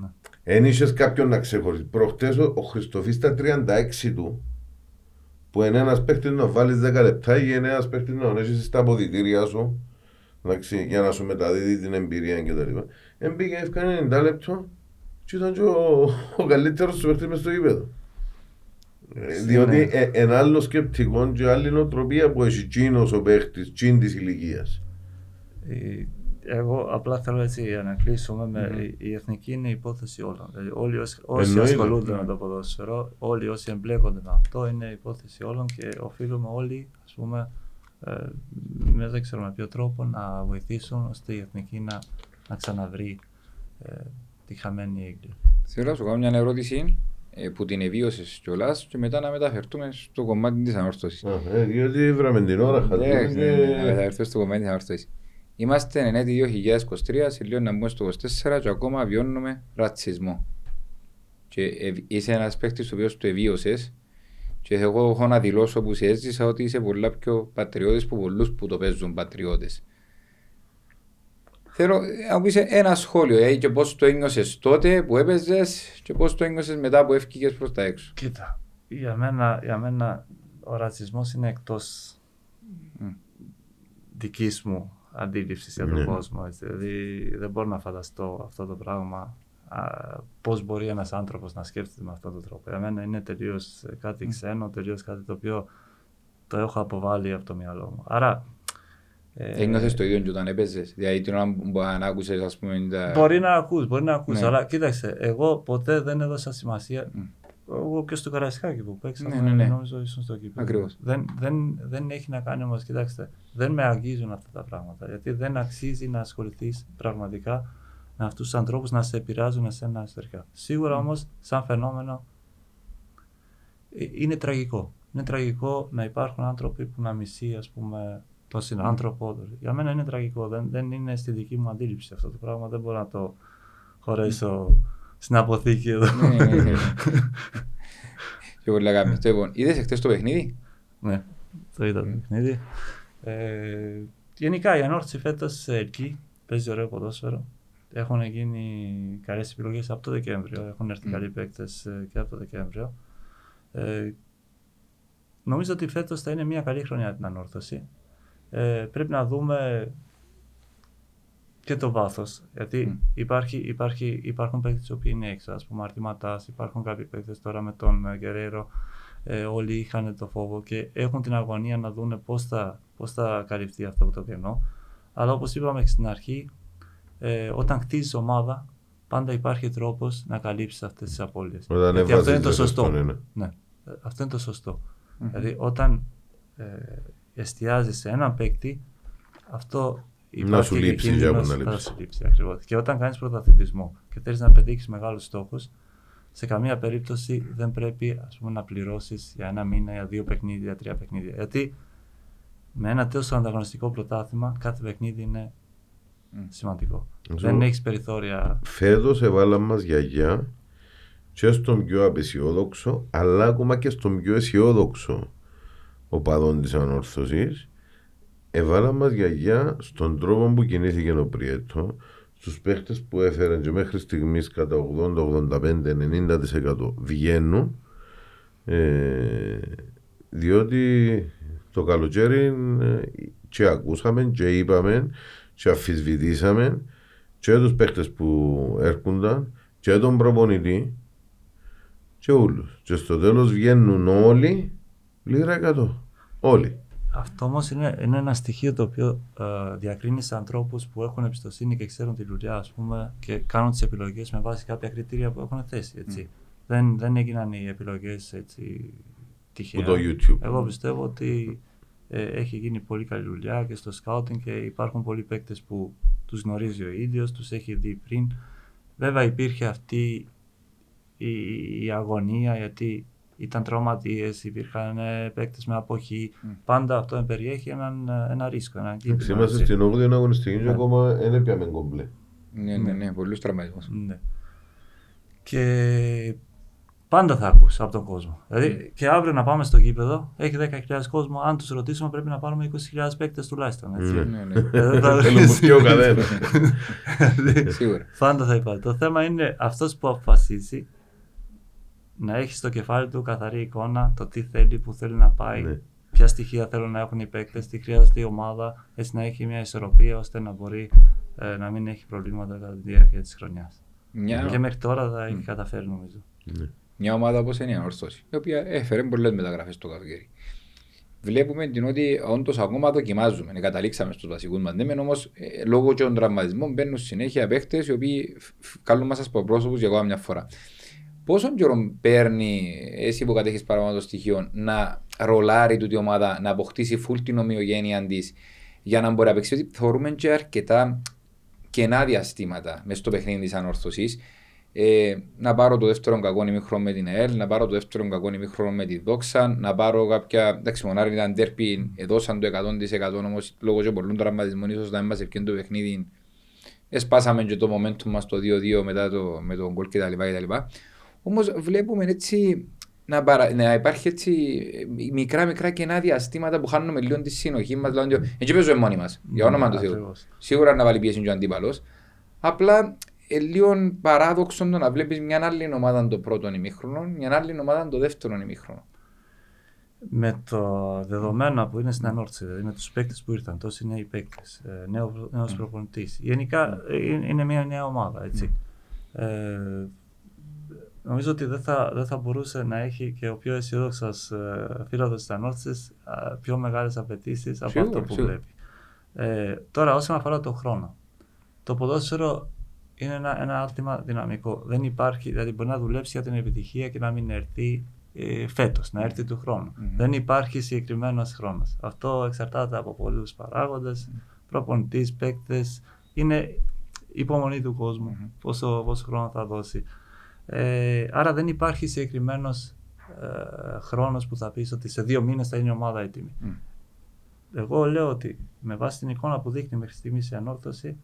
Ναι. Εν είσαι κάποιον να ξεχωρίσει. Προχτές ο, ο Χριστοφής στα 36 του, που είναι ένας παίχτης να βάλεις 10 λεπτά ή είναι ένας παίχτης να έχει στα αποδητήρια σου, εντάξει, για να σου μεταδίδει την εμπειρία κτλ. Εν πήγε, έφκανε 90 λεπτό και ήταν και ο, ο καλύτερος σου παίχτης μες στο γήπεδο. Ε, Διότι Ναι. ε, ένα άλλο σκεπτικό και άλλη νοοτροπία που έχει τσίνο ο παίχτης, τσίν της ηλικίας. Η- Εγώ απλά θέλω έτσι για να κλείσουμε με η, η εθνική είναι η υπόθεση όλων. Δηλαδή, όλοι όσοι, όσοι Εννοείται. ασχολούνται Ναι. με το ποδόσφαιρο, όλοι όσοι εμπλέκονται με αυτό είναι η υπόθεση όλων και οφείλουμε όλοι, ας πούμε, ε, με δεν ξέρω με ποιο τρόπο να βοηθήσουν ώστε η εθνική να, να ξαναβρει ε, τη χαμένη έγκλη. Θέλω να σου κάνω μια ερώτηση ε, που την εβίωσες κιόλας και μετά να μεταφερθούμε στο κομμάτι της ανόρθωσης. Ε, διότι βράμε την ώρα, χαθούμε Ναι, ναι, ναι, να και... μεταφερθούμε στο κομμάτι της ανόρθωσης. Είμαστε εν έτη 2023, σε λίγο να μπούμε στο 24 και ακόμα βιώνουμε ρατσισμό. Και ευ- είσαι ένας παίκτης ο οποίος το εβίωσες και εγώ έχω να δηλώσω που σε έζησα ότι είσαι πολλά πιο πατριώτης που πολλούς που το παίζουν πατριώτες. Θέλω ε, να μου πεις ένα σχόλιο ε, και πώς το ένιωσες τότε που έπαιζες και πώς το ένιωσες μετά που έφυγες προς τα έξω. Κοίτα, για μένα, για μένα ο ρατσισμός είναι εκτός Μμ. δικής μου αντίληψης για τον Ναι. κόσμο. Έτσι. Δηλαδή δεν μπορώ να φανταστώ αυτό το πράγμα α, πώς μπορεί ένας άνθρωπος να σκέφτεται με αυτόν τον τρόπο. Για μένα είναι τελείως ε, κάτι ξένο, τελείως κάτι το οποίο το έχω αποβάλει από το μυαλό μου. Άρα ε, Ένιωθες το ίδιο και όταν έπαιζες; Δηλαδή την ώρα που αν άκουσες ας πούμε τα... Μπορεί να ακούς, μπορεί να ακούς, Ναι. αλλά κοίταξε, εγώ ποτέ δεν έδωσα σημασία. Μμ. Εγώ και στο Καραϊσκάκι που παίξαμε, Ναι, ναι, ναι. νομίζω ήσουν στο κήπεδο. Ακριβώς. Δεν, δεν, δεν έχει να κάνει όμως, κοιτάξτε, δεν με αγγίζουν αυτά τα πράγματα. Γιατί δεν αξίζει να ασχοληθείς πραγματικά με αυτούς τους ανθρώπους να σε επηρεάζουν εσένα εσωτερικά. Σίγουρα όμως, σαν φαινόμενο, ε, είναι τραγικό. Είναι τραγικό να υπάρχουν άνθρωποι που να μισεί, ας πούμε, τον συνάνθρωπο. Για μένα είναι τραγικό. Δεν, δεν είναι στη δική μου αντίληψη αυτό το πράγμα. Δεν μπορώ να το χωρέσω στην αποθήκη εδώ. Ναι, ναι, ναι, ναι. [LAUGHS] Και πολλά κάνεις. Το Λοιπόν, είδες εχθές το παιχνίδι; Ναι, το είδα το παιχνίδι. Ε, γενικά η ανόρθωση φέτος εκεί παίζει ωραίο ποδόσφαιρο. Έχουν γίνει καλές επιλογές από το Δεκέμβριο. Έχουν έρθει Μμ. καλοί παίκτες και από το Δεκέμβριο. Ε, νομίζω ότι φέτος θα είναι μια καλή χρονιά για την ανόρθωση. Ε, πρέπει να δούμε και το βάθος. Γιατί Μμ. υπάρχει, υπάρχει, υπάρχουν παίκτες οι οποίοι είναι έξω. Α πούμε, Αρτηματάς, υπάρχουν κάποιοι παίκτες τώρα με τον ε, Γκερέρο. Ε, όλοι είχαν το φόβο και έχουν την αγωνία να δούνε πώς θα, πώς θα καλυφθεί αυτό το κενό. Αλλά όπως είπαμε και στην αρχή, ε, όταν χτίζεις ομάδα, πάντα υπάρχει τρόπος να καλύψεις αυτές τις απώλειες. Όταν Γιατί αυτό είναι το έβαζες σωστό. αυτόν, είναι. Ναι, ε, αυτό είναι το σωστό. Μμμ. Δηλαδή, όταν ε, εστιάζεις σε έναν παίκτη, αυτό Να υπάρχει σου και λείψει, κίνδυνος για να θα λείψει. σου λείψει. Ακριβώς. Και όταν κάνεις πρωταθλητισμό και θέλει να πετύχεις μεγάλους στόχους, σε καμία περίπτωση δεν πρέπει ας πούμε, να πληρώσεις για ένα μήνα, για δύο παιχνίδια, για τρία παιχνίδια. Γιατί με ένα τόσο ανταγωνιστικό πρωτάθλημα, κάθε παιχνίδι είναι Μμ. σημαντικό. Ζω- Δεν έχεις περιθώρια. Φέτος έβαλαν μας γιαγιά και στον πιο απεσιόδοξο, αλλά ακόμα και στον πιο αισιόδοξο οπαδόν της ανόρθωσης, έβαλαν μας γιαγιά στον τρόπο που κινήθηκε ο Πριέτο, στους παίχτες που έφεραν και μέχρι στιγμής κατά 80, 85, 90% βγαίνουν, ε, διότι το καλοκαίρι ε, και ακούσαμε και είπαμε και αφισβητήσαμε και τους παίχτες που έρχονταν και τον προπονητή και όλους. Και στο τέλος βγαίνουν όλοι λίρα 100. Όλοι. Αυτό όμως είναι, είναι ένα στοιχείο το οποίο ε, διακρίνει σε ανθρώπους που έχουν εμπιστοσύνη και ξέρουν τη δουλειά, ας πούμε, και κάνουν τις επιλογές με βάση κάποια κριτήρια που έχουν θέσει. Έτσι. Δεν, δεν έγιναν οι επιλογές έτσι τυχαία. Που το YouTube. Εγώ πιστεύω ότι ε, έχει γίνει πολύ καλή δουλειά και στο scouting και υπάρχουν πολλοί παίκτες που τους γνωρίζει ο ίδιος, τους έχει δει πριν. Βέβαια υπήρχε αυτή η, η αγωνία γιατί ήταν τραυματίες, υπήρχαν ε, παίκτες με αποχή. Πάντα αυτό περιέχει έναν, ε, ένα ρίσκο, έναν κίνδυνο. Είμαστε έτσι. στην 8η αγωνιστική και Ναι. ακόμα δεν έπιαμε κομπλέ. Ναι, ναι, ναι, πολλούς τραυματισμούς. Ναι. Και πάντα θα ακούς από τον κόσμο. Δηλαδή και αύριο να πάμε στο γήπεδο, έχει 10.000 κόσμο. Αν τους ρωτήσουμε, πρέπει να πάρουμε 20.000 παίκτες τουλάχιστον. Έτσι. Ναι. Ναι, ναι. Ε, δεν θα- [LAUGHS] Θέλουν που πιο καθένα. Δηλαδή, Σίγουρα. Πάντα θα υπάρχει. Το θέμα είναι αυτός που αποφασίζει να έχεις στο κεφάλι του καθαρή εικόνα το τι θέλει, που θέλει να πάει, Ναι. ποια στοιχεία θέλουν να έχουν οι παίκτες, τι χρειάζεται η ομάδα, έτσι να έχει μια ισορροπία ώστε να μπορεί ε, να μην έχει προβλήματα κατά τη διάρκεια της χρονιάς. Μια, Και μέχρι τώρα θα έχει καταφέρει νομίζω. Ναι. μια ομάδα όπως είναι η Ανόρθωση, η οποία έφερε πολλές μεταγραφές το καλοκαίρι. Βλέπουμε την ότι όντως ακόμα δοκιμάζουμε. Ναι, καταλήξαμε στους βασικούς μας. Ναι, μεν όμως ε, λόγω των τραυματισμών μπαίνουν συνέχεια παίχτε οι οποίοι φ- φ- καλούν μας από πρόσωπους για ακόμα μια φορά. Πόσο καιρό παίρνει εσύ που κατέχεις παραπάνω το στοιχείο να ρολάρει τούτη η ομάδα, να αποκτήσει φουλ την ομοιογένεια της για να μπορεί να παίξει; Γιατί θεωρούμε και αρκετά κενά διαστήματα μέσα στο παιχνίδι της ανόρθωσης. Ε, να πάρω το δεύτερο κακό ημίχρονο με την ΕΕΛ, να πάρω το δεύτερο κακό ημίχρονο με τη Δόξα, να πάρω κάποια. Εντάξει, μονάρι ήταν τέρπι, έδωσαν το 100% όμως λόγω και πολλών τραυματισμών, ίσως να μην μας ευκαιρία το παιχνίδι. Εσπάσαμε και το momentum μας το 2-2 μετά το, με τον γκολ κτλ. Όμως βλέπουμε έτσι να, παρα, να υπάρχει έτσι μικρά μικρά κενά διαστήματα που χάνουμε λίγο τη συνοχή μας. Δηλαδή, έτσι παίζουμε μόνοι μας, για όνομα του Θεού. Ακριβώς. Σίγουρα να βάλει πίεση και ο αντίπαλος. Απλά ε, λίγο παράδοξο το να βλέπεις μια άλλη ομάδα το πρώτο ημίχρονο, μια άλλη ομάδα το δεύτερο ημίχρονο. Με το δεδομένο που είναι στην ανόρθωση, δηλαδή με τους παίκτες που ήρθαν, τόσοι νέοι παίκτες, νέος νέος προπονητής. Γενικά ε, είναι είναι μια νέα ομάδα. Έτσι. Ε, νομίζω ότι δεν θα, δεν θα μπορούσε να έχει και ο πιο αισιόδοξος ε, φίλο της ανόρθωση πιο μεγάλες απαιτήσεις από Σίγουρα, αυτό που σίγουρα. βλέπει. Ε, τώρα, όσον αφορά το χρόνο, το ποδόσφαιρο είναι ένα, ένα άλτημα δυναμικό. Δεν υπάρχει, δηλαδή μπορεί να δουλέψει για την επιτυχία και να μην έρθει ε, φέτος, να έρθει του χρόνου. Δεν υπάρχει συγκεκριμένος χρόνος. Αυτό εξαρτάται από πολλούς παράγοντες, προπονητής, παίκτες. Είναι υπομονή του κόσμου, πόσο, πόσο χρόνο θα δώσει. Ε, άρα δεν υπάρχει συγκεκριμένος ε, χρόνος που θα πεις ότι σε δύο μήνες θα είναι η ομάδα έτοιμη. Μμ. Εγώ λέω ότι με βάση την εικόνα που δείχνει μέχρι στιγμής η ανόρθωση,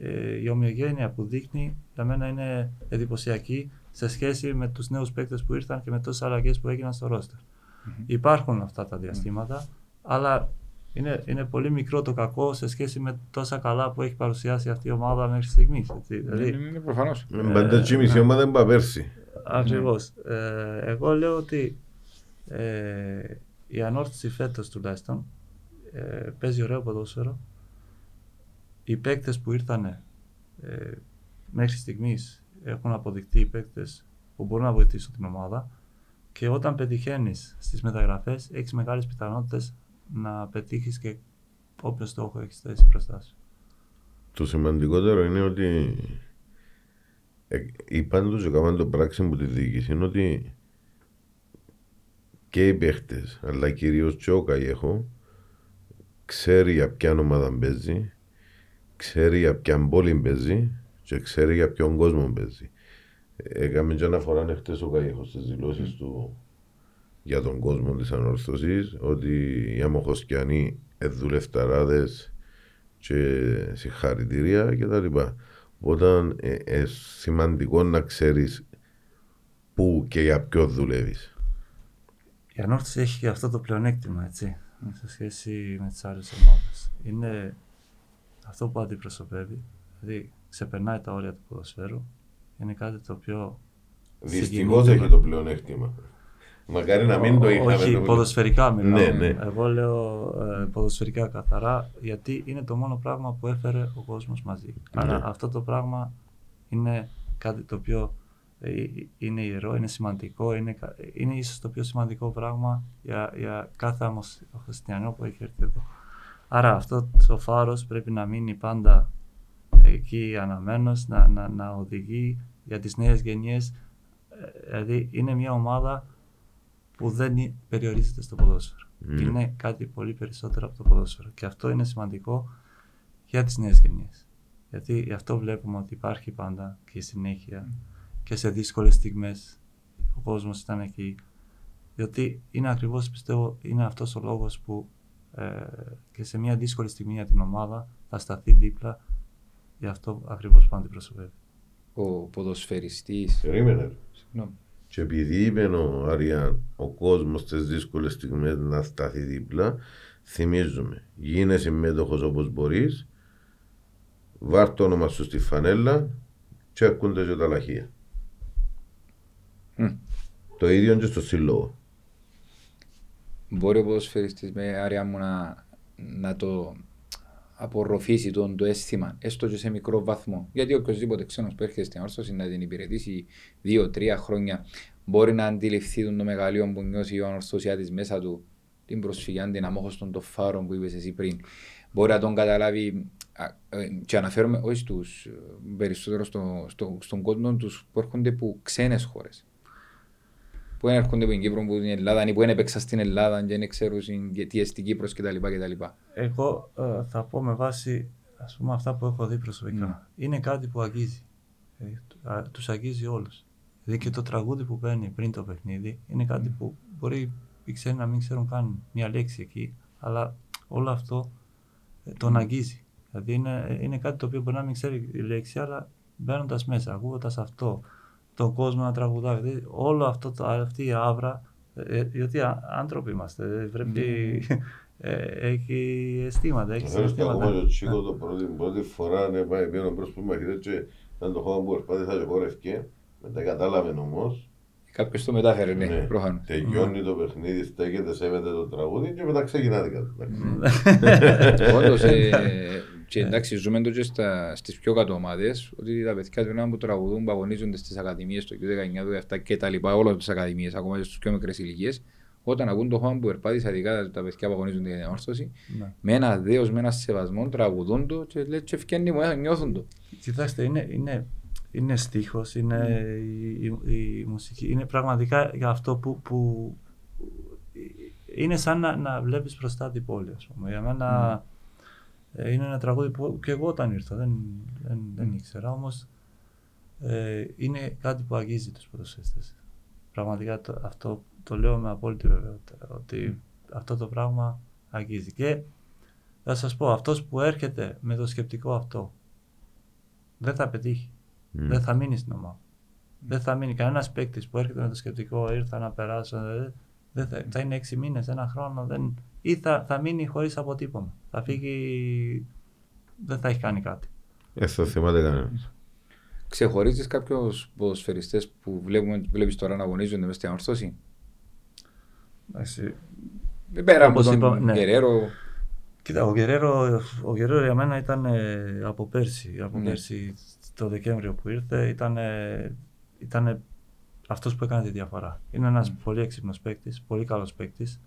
ε, η ομοιογένεια που δείχνει για μένα είναι εντυπωσιακή σε σχέση με τους νέους παίκτες που ήρθαν και με τόσες αλλαγές που έγιναν στο ρόστερ. Υπάρχουν αυτά τα διαστήματα, αλλά είναι, είναι πολύ μικρό το κακό σε σχέση με τόσα καλά που έχει παρουσιάσει αυτή η ομάδα μέχρι στιγμής. Δηλαδή, Είναι, είναι προφανώς. Με παντά μισή ομάδα δεν πάει πέρσι. Ακριβώς. Ε, εγώ λέω ότι ε, η ανόρθωση φέτος τουλάχιστον ε, παίζει ωραίο ποδόσφαιρο. Οι παίκτες που ήρθαν ε, μέχρι στιγμής έχουν αποδειχτεί οι παίκτες που μπορούν να βοηθήσουν την ομάδα και όταν πετυχαίνεις στις μεταγραφές έχεις μεγάλες πιθανότητες να πετύχεις και όποιο στόχο έχεις θέσει μπροστά σου. Το σημαντικότερο είναι ότι ε, είπαν τους και έκαναν το πράξη που τη διοίκηση είναι ότι και οι παίχτες αλλά κυρίως και ο Καγέχο ξέρει για ποια ομάδα παίζει ξέρει για ποια πόλη παίζει και ξέρει για ποιον κόσμο παίζει. Ε, Έκαμε και αναφορά χτες ο Καγέχος στις δηλώσεις του για τον κόσμο της ανορθωσής ότι οι αμοχοσκιανοί εδουλευταράδες και συγχαρητήρια και τα λοιπά. Οπότε ε, ε, σημαντικό να ξέρεις πού και για ποιο δουλεύεις. Η ανόρθωση έχει και αυτό το πλεονέκτημα, έτσι, σε σχέση με τις άλλες ομάδες. Είναι αυτό που αντιπροσωπεύει, δηλαδή ξεπερνάει τα όρια του ποδοσφαίρου, είναι κάτι το οποίο... Δυστυχώς συγκινούμε. έχει το πλεονέκτημα. Μακάρι να μην το είχαμε. Όχι, το ποδοσφαιρικά μιλάω. Ναι, ναι. Εγώ λέω ε, ποδοσφαιρικά καθαρά, γιατί είναι το μόνο πράγμα που έφερε ο κόσμος μαζί. Άρα Ναι. αυτό το πράγμα είναι κάτι το οποίο ε, είναι ιερό, είναι σημαντικό, είναι, κα- είναι ίσως το πιο σημαντικό πράγμα για, για κάθε άμμος χριστιανό που έχει έρθει εδώ. Άρα αυτό το φάρος πρέπει να μείνει πάντα εκεί αναμένος, να, να, να οδηγεί για τις νέες γενιές. Ε, Δηλαδή είναι μια ομάδα που δεν είναι- περιορίζεται στο ποδόσφαιρο. Ναι. Είναι κάτι πολύ περισσότερο από το ποδόσφαιρο. Και αυτό είναι σημαντικό για τις νέες γενιές. Γιατί γι' αυτό βλέπουμε ότι υπάρχει πάντα και συνέχεια και σε δύσκολες στιγμές ο κόσμος ήταν εκεί. Διότι είναι ακριβώς πιστεύω είναι αυτός ο λόγος που ε, και σε μια δύσκολη στιγμή για την ομάδα θα σταθεί δίπλα γι' αυτό ακριβώς που αντιπροσωπεύει. Ο ποδοσφαιριστής. Περίμενε. ρε. Συγγνώμη. Και επειδή είπε ο Αριάν, ο κόσμος στις δύσκολες στιγμές να σταθεί δίπλα, θυμίζουμε, γίνεσαι μέτοχο όπως μπορείς, βάρ το όνομα σου στη φανέλα και έρχονται και τα λαχεία. Μμ. Το ίδιο και στο σύλλογο. Μπορεί ο ποδοσφαιριστής με άρια μου να, να το απορροφήσει τον, το αίσθημα, έστω και σε μικρό βαθμό. Γιατί οποιοδήποτε ξένος που έρχεται στην όρθωση να την υπηρετήσει δύο-τρία χρόνια μπορεί να αντιληφθεί τον το μεγαλείο που νιώσει ο ανορθωσιάτης μέσα του την προσφυγιά, την αμόχωστον των φάρων που είπες εσύ πριν. Μπορεί να τον καταλάβει α, ε, και αναφέρομαι όχι στους, ε, περισσότερο στο, στο, στον κόσμο τους που έρχονται από ξένες χώρες που έρχονται από την Κύπρο, που την Ελλάδα, ή που δεν έπαιξαν στην Ελλάδα και δεν ξέρουν τι εστί Κύπρος κτλ. κτλ. Εγώ ε, θα πω με βάση ας πούμε, αυτά που έχω δει προσωπικά. Ναι. Είναι κάτι που αγγίζει. Ε, του- α, τους αγγίζει όλους. Δηλαδή και το τραγούδι που παίρνει πριν το παιχνίδι είναι κάτι που μπορεί οι ξένοι να μην ξέρουν καν μια λέξη εκεί, αλλά όλο αυτό ε, τον αγγίζει. Δηλαδή είναι, ε, είναι κάτι το οποίο μπορεί να μην ξέρει η λέξη, αλλά μπαίνοντας μέσα, ακούγοντας αυτό, τον κόσμο να τραγουδάει, δηλαδή όλο αυτό, το, αυτή η άβρα, ε, ε, διότι α- άνθρωποι είμαστε, ε, πρέπει, [LAUGHS] ε, έχει αισθήματα, έχει Θέλω στο ακόμα συναισθήματα. και ο Τσίκο το πρώτη, πρώτη φορά να πάει πίσω προς που μαχητές και ήταν το χώμα που προσπάθησα και χορευκέ. Μετά κατάλαβε όμως. Κάποιος το μετάφερε, ναι, Ναι. προφανώς. Τελειώνει το παιχνίδι, στέκεται, σέβεται το τραγούδι και μετά ξεκινάτε κάτω. [LAUGHS] Όντως, ε, [LAUGHS] και εντάξει, ζούμε το και στα, στις πιο κάτω ομάδες, ότι τα παιδιά του που τραγουδούν, που αγωνίζονται στις ακαδημίες, το 19, το 17 και τα λοιπά, όλες τις ακαδημίες, ακόμα και στις πιο μικρές ηλικίες, όταν ακούν το χώμα που περπάτησα, ειδικά τα παιδιά που αγωνίζονται για την όρθωση, Ναι. με ένα δέος, με ένα σεβασμό, τραγουδούν το και λέει και ευκαινεί μου, ε, νιώθουν το. Κοιτάξτε, είναι, είναι, είναι στίχος, είναι η, η, η μουσική, είναι πραγματικά για αυτό που, που είναι σαν να, να βλέπεις μπροστά την πόλη, ας πούμε. Για μένα ε, είναι ένα τραγούδι που και εγώ όταν ήρθα δεν, δεν, δεν ήξερα, όμως ε, είναι κάτι που αγγίζει τους ποδοσφαιριστές. Πραγματικά το, αυτό το λέω με απόλυτη βεβαιότητα, ότι αυτό το πράγμα αγγίζει. Και θα σας πω, αυτός που έρχεται με το σκεπτικό αυτό, δεν θα πετύχει. Δεν θα μείνει στην ομάδα. Δεν θα μείνει. Κανένας παίκτης που έρχεται με το σκεπτικό ήρθα να περάσω. ε, Δεν θα, θα είναι έξι μήνες, ένα χρόνο. Δεν, ή θα, θα μείνει χωρίς αποτύπωμα. Θα φύγει. Δεν θα έχει κάνει κάτι. Έτσι το θυμάται κανένας. Ξεχωρίζεις κάποιους ποδοσφαιριστές που βλέπουμε, βλέπεις τώρα να αγωνίζονται μέσα στην όρθωση; Εντάξει. Πέρα από Όπως τον είπαμε, ναι. Γερέρο, Κοίτα, ο Γερέρο, ο Γερέρο για μένα ήταν ε, από πέρσι. Από Ναι. πέρσι το Δεκέμβριο που ήρθε ήταν, ε, ήταν αυτός που έκανε τη διαφορά. Είναι ένας πολύ έξυπνος παίκτης, πολύ καλός παίκτης.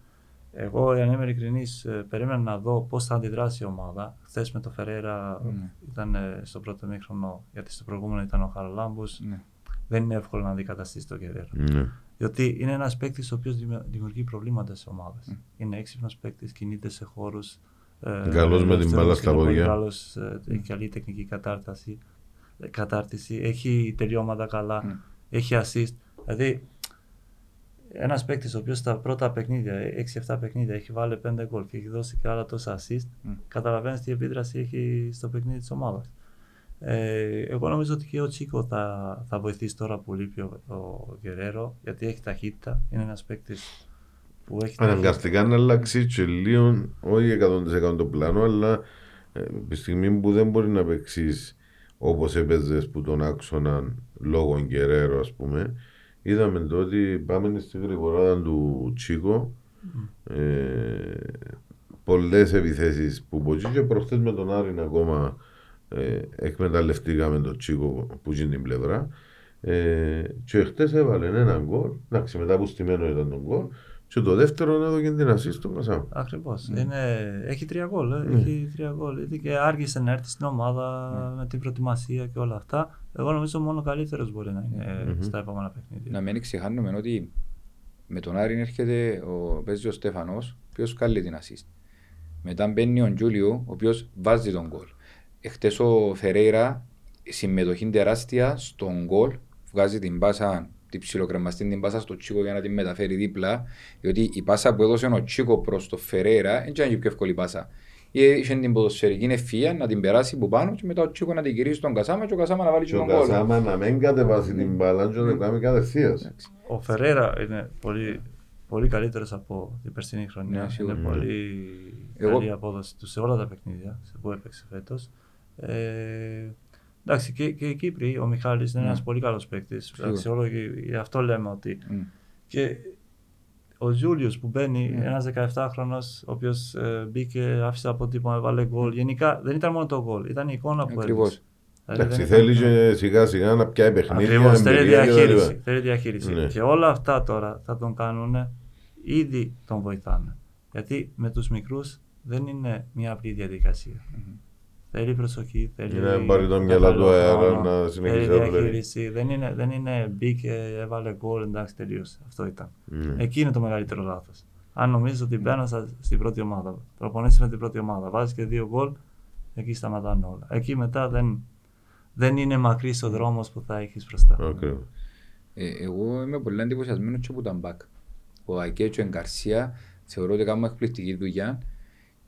Εγώ, για να είμαι ειλικρινής, ε, περίμενα να δω πώς θα αντιδράσει η ομάδα. Χθες με το Φεραίρα Ναι. ήταν ε, στο πρώτο μήχρονο, γιατί στο προηγούμενο ήταν ο Χαραλάμπους. ναι. Δεν είναι εύκολο να αντικαταστήσει τον Γερέρο. Ναι. Διότι είναι ένας παίκτης ο οποίος δημιουργεί προβλήματα σε ομάδες. Είναι έξυπνος παίκτης, κινείται σε χώρους. Ε, Καλός με την μπάλα στα πόδια. Καλός, έχει καλή τεχνική κατάρτιση, ε, κατάρτιση. Έχει τελειώματα καλά. Mm. Έχει assist. Δηλαδή, ένας παίκτης ο οποίος στα πρώτα παιχνίδια, 6-7 παιχνίδια, έχει βάλει 5 γκολ και έχει δώσει και άλλα τόσα assist, Mm. καταλαβαίνεις τι επίδραση έχει στο παιχνίδι της ομάδας. Ε, εγώ νομίζω ότι και ο Τσίκο θα, θα βοηθήσει τώρα που λείπει ο, ο Γερέρο, γιατί έχει ταχύτητα. Είναι ένας παίκτης που έχει ταχύτητα. Αναγκαστικά να αλλάξει και λίγο, όχι 100% το πλάνο, αλλά ε, τη στιγμή που δεν μπορεί να παίξεις όπως έπαιζες που τον άξονα λόγω Γκερέρο, ας πούμε, είδαμε το ότι πάμε στη γρηγοράδα του Τσίκο. Ε, Πολλές επιθέσεις που μπορεί και προχθές με τον Άρην ακόμα ε, εκμεταλλευτήκαμε τον Τσίκο που είναι την πλευρά. Ε, και χτες έβαλε ένα γκολ. Εντάξει, μετά που στημένο ήταν τον γκολ. Και το δεύτερο έδωκε την ασίστ στον Κασάμ. Ακριβώς. Έχει τρία γκολ. Ε. Έχει τρία γκολ. Γιατί και άργησε να έρθει στην ομάδα με την προετοιμασία και όλα αυτά. Εγώ νομίζω μόνο καλύτερος μπορεί να είναι στα επόμενα παιχνίδια. Να μην ξεχάνουμε ότι με τον Άρη έρχεται ο, παίζει ο Στέφανος, ο οποίος κάνει την assist. Μετά μπαίνει ο Τζούλιο, ο οποίος βάζει τον γκολ. Εχθές ο Φερέιρα, συμμετοχή τεράστια στον γκολ, βγάζει την πάσα, την ψιλοκρεμαστή την πάσα στο Τσίκο για να την μεταφέρει δίπλα, διότι η πάσα που έδωσε ο Τσίκο προς το Φερέιρα δεν ήταν και πιο εύκολη πάσα. Είχε την ποδοσφαιρική ευφυΐα να την περάσει από πάνω και μετά ο Τσίκος να την γυρίσει στον Κασάμα και ο Κασάμα να βάλει Και και ο τον γκολ. Κασάμα να μην κατεβάσει την μπάλα και να το κάνει κατευθείας. Ο Φεραίρα είναι πολύ, πολύ καλύτερος από την περσινή χρονιά. Ναι, σίγουρα. είναι πολύ Εγώ- καλή απόδοση του σε όλα τα παιχνίδια σε που έπαιξε φέτος. Ε, εντάξει, και, και οι Κύπροι, ο Μιχάλης είναι Ναι. ένας πολύ καλός παίκτης. Σίγουρα. Αξιόλογοι, γι' αυτό λέμε ότι. Μμ. Και ο Ζούλιος που μπαίνει, Ναι. ένας 17χρονος, ο οποίος ε, μπήκε, άφησε αποτύπωμα, έβαλε γκολ. Γενικά δεν ήταν μόνο το γκολ, ήταν η εικόνα που Ακριβώς. έδειξε. Δηλαδή, Εντάξει, δεν ήταν- θέλει και σιγά σιγά να πιάει παιχνίδια, Ακριβώς, θέλει εμπειρία κτλ. διαχείριση. Θέλει διαχείριση. Ναι. Και όλα αυτά τώρα θα τον κάνουν, ήδη τον βοηθάνε. Γιατί με τους μικρούς δεν είναι μια απλή διαδικασία. Θέλει προσοχή, θέλει. Είναι να πάρει το μυαλό του αέρα, χρόνο, να συνεχίσει Θέλει να δουλεύει. διαχείριση. Δεν είναι, δεν είναι μπήκε, έβαλε γκολ, εντάξει, τελείωσε. Αυτό ήταν. Ναι. Εκεί είναι το μεγαλύτερο λάθος. Αν νομίζεις ότι μπαίνω στα- στην πρώτη ομάδα, προπονήσει με την πρώτη ομάδα, βάζεις και δύο γκολ, εκεί σταματάνε όλα. Εκεί μετά δεν, δεν είναι μακρύς ο δρόμος που θα έχεις μπροστά. Ακριβώς. Ε, εγώ είμαι πολύ εντυπωσιασμένος και από τα μπακ. Ο Ακέ και ο Εγκαρσία θεωρώ ότι κάνουμε εκπληκτική δουλειά.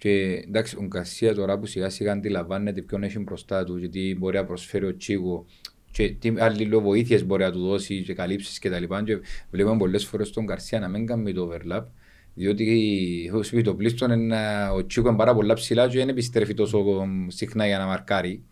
Και εντάξει, ο Εγκαρσία τώρα που σιγά σιγά αντιλαμβάνεται ποιον έχει μπροστά του, γιατί μπορεί να προσφέρει ο Τσίγο και τι αλληλοβοήθειε μπορεί να του δώσει και καλύψεις κτλ. Και, και βλέπουμε πολλές φορές τον Γκαρσία να μην κάνει το overlap. Διότι ο σπιτοπλίστων είναι, ο Τσίκο είναι πάρα πολλά ψηλά και δεν επιστρέφει τόσο συχνά για να μαρκάρει.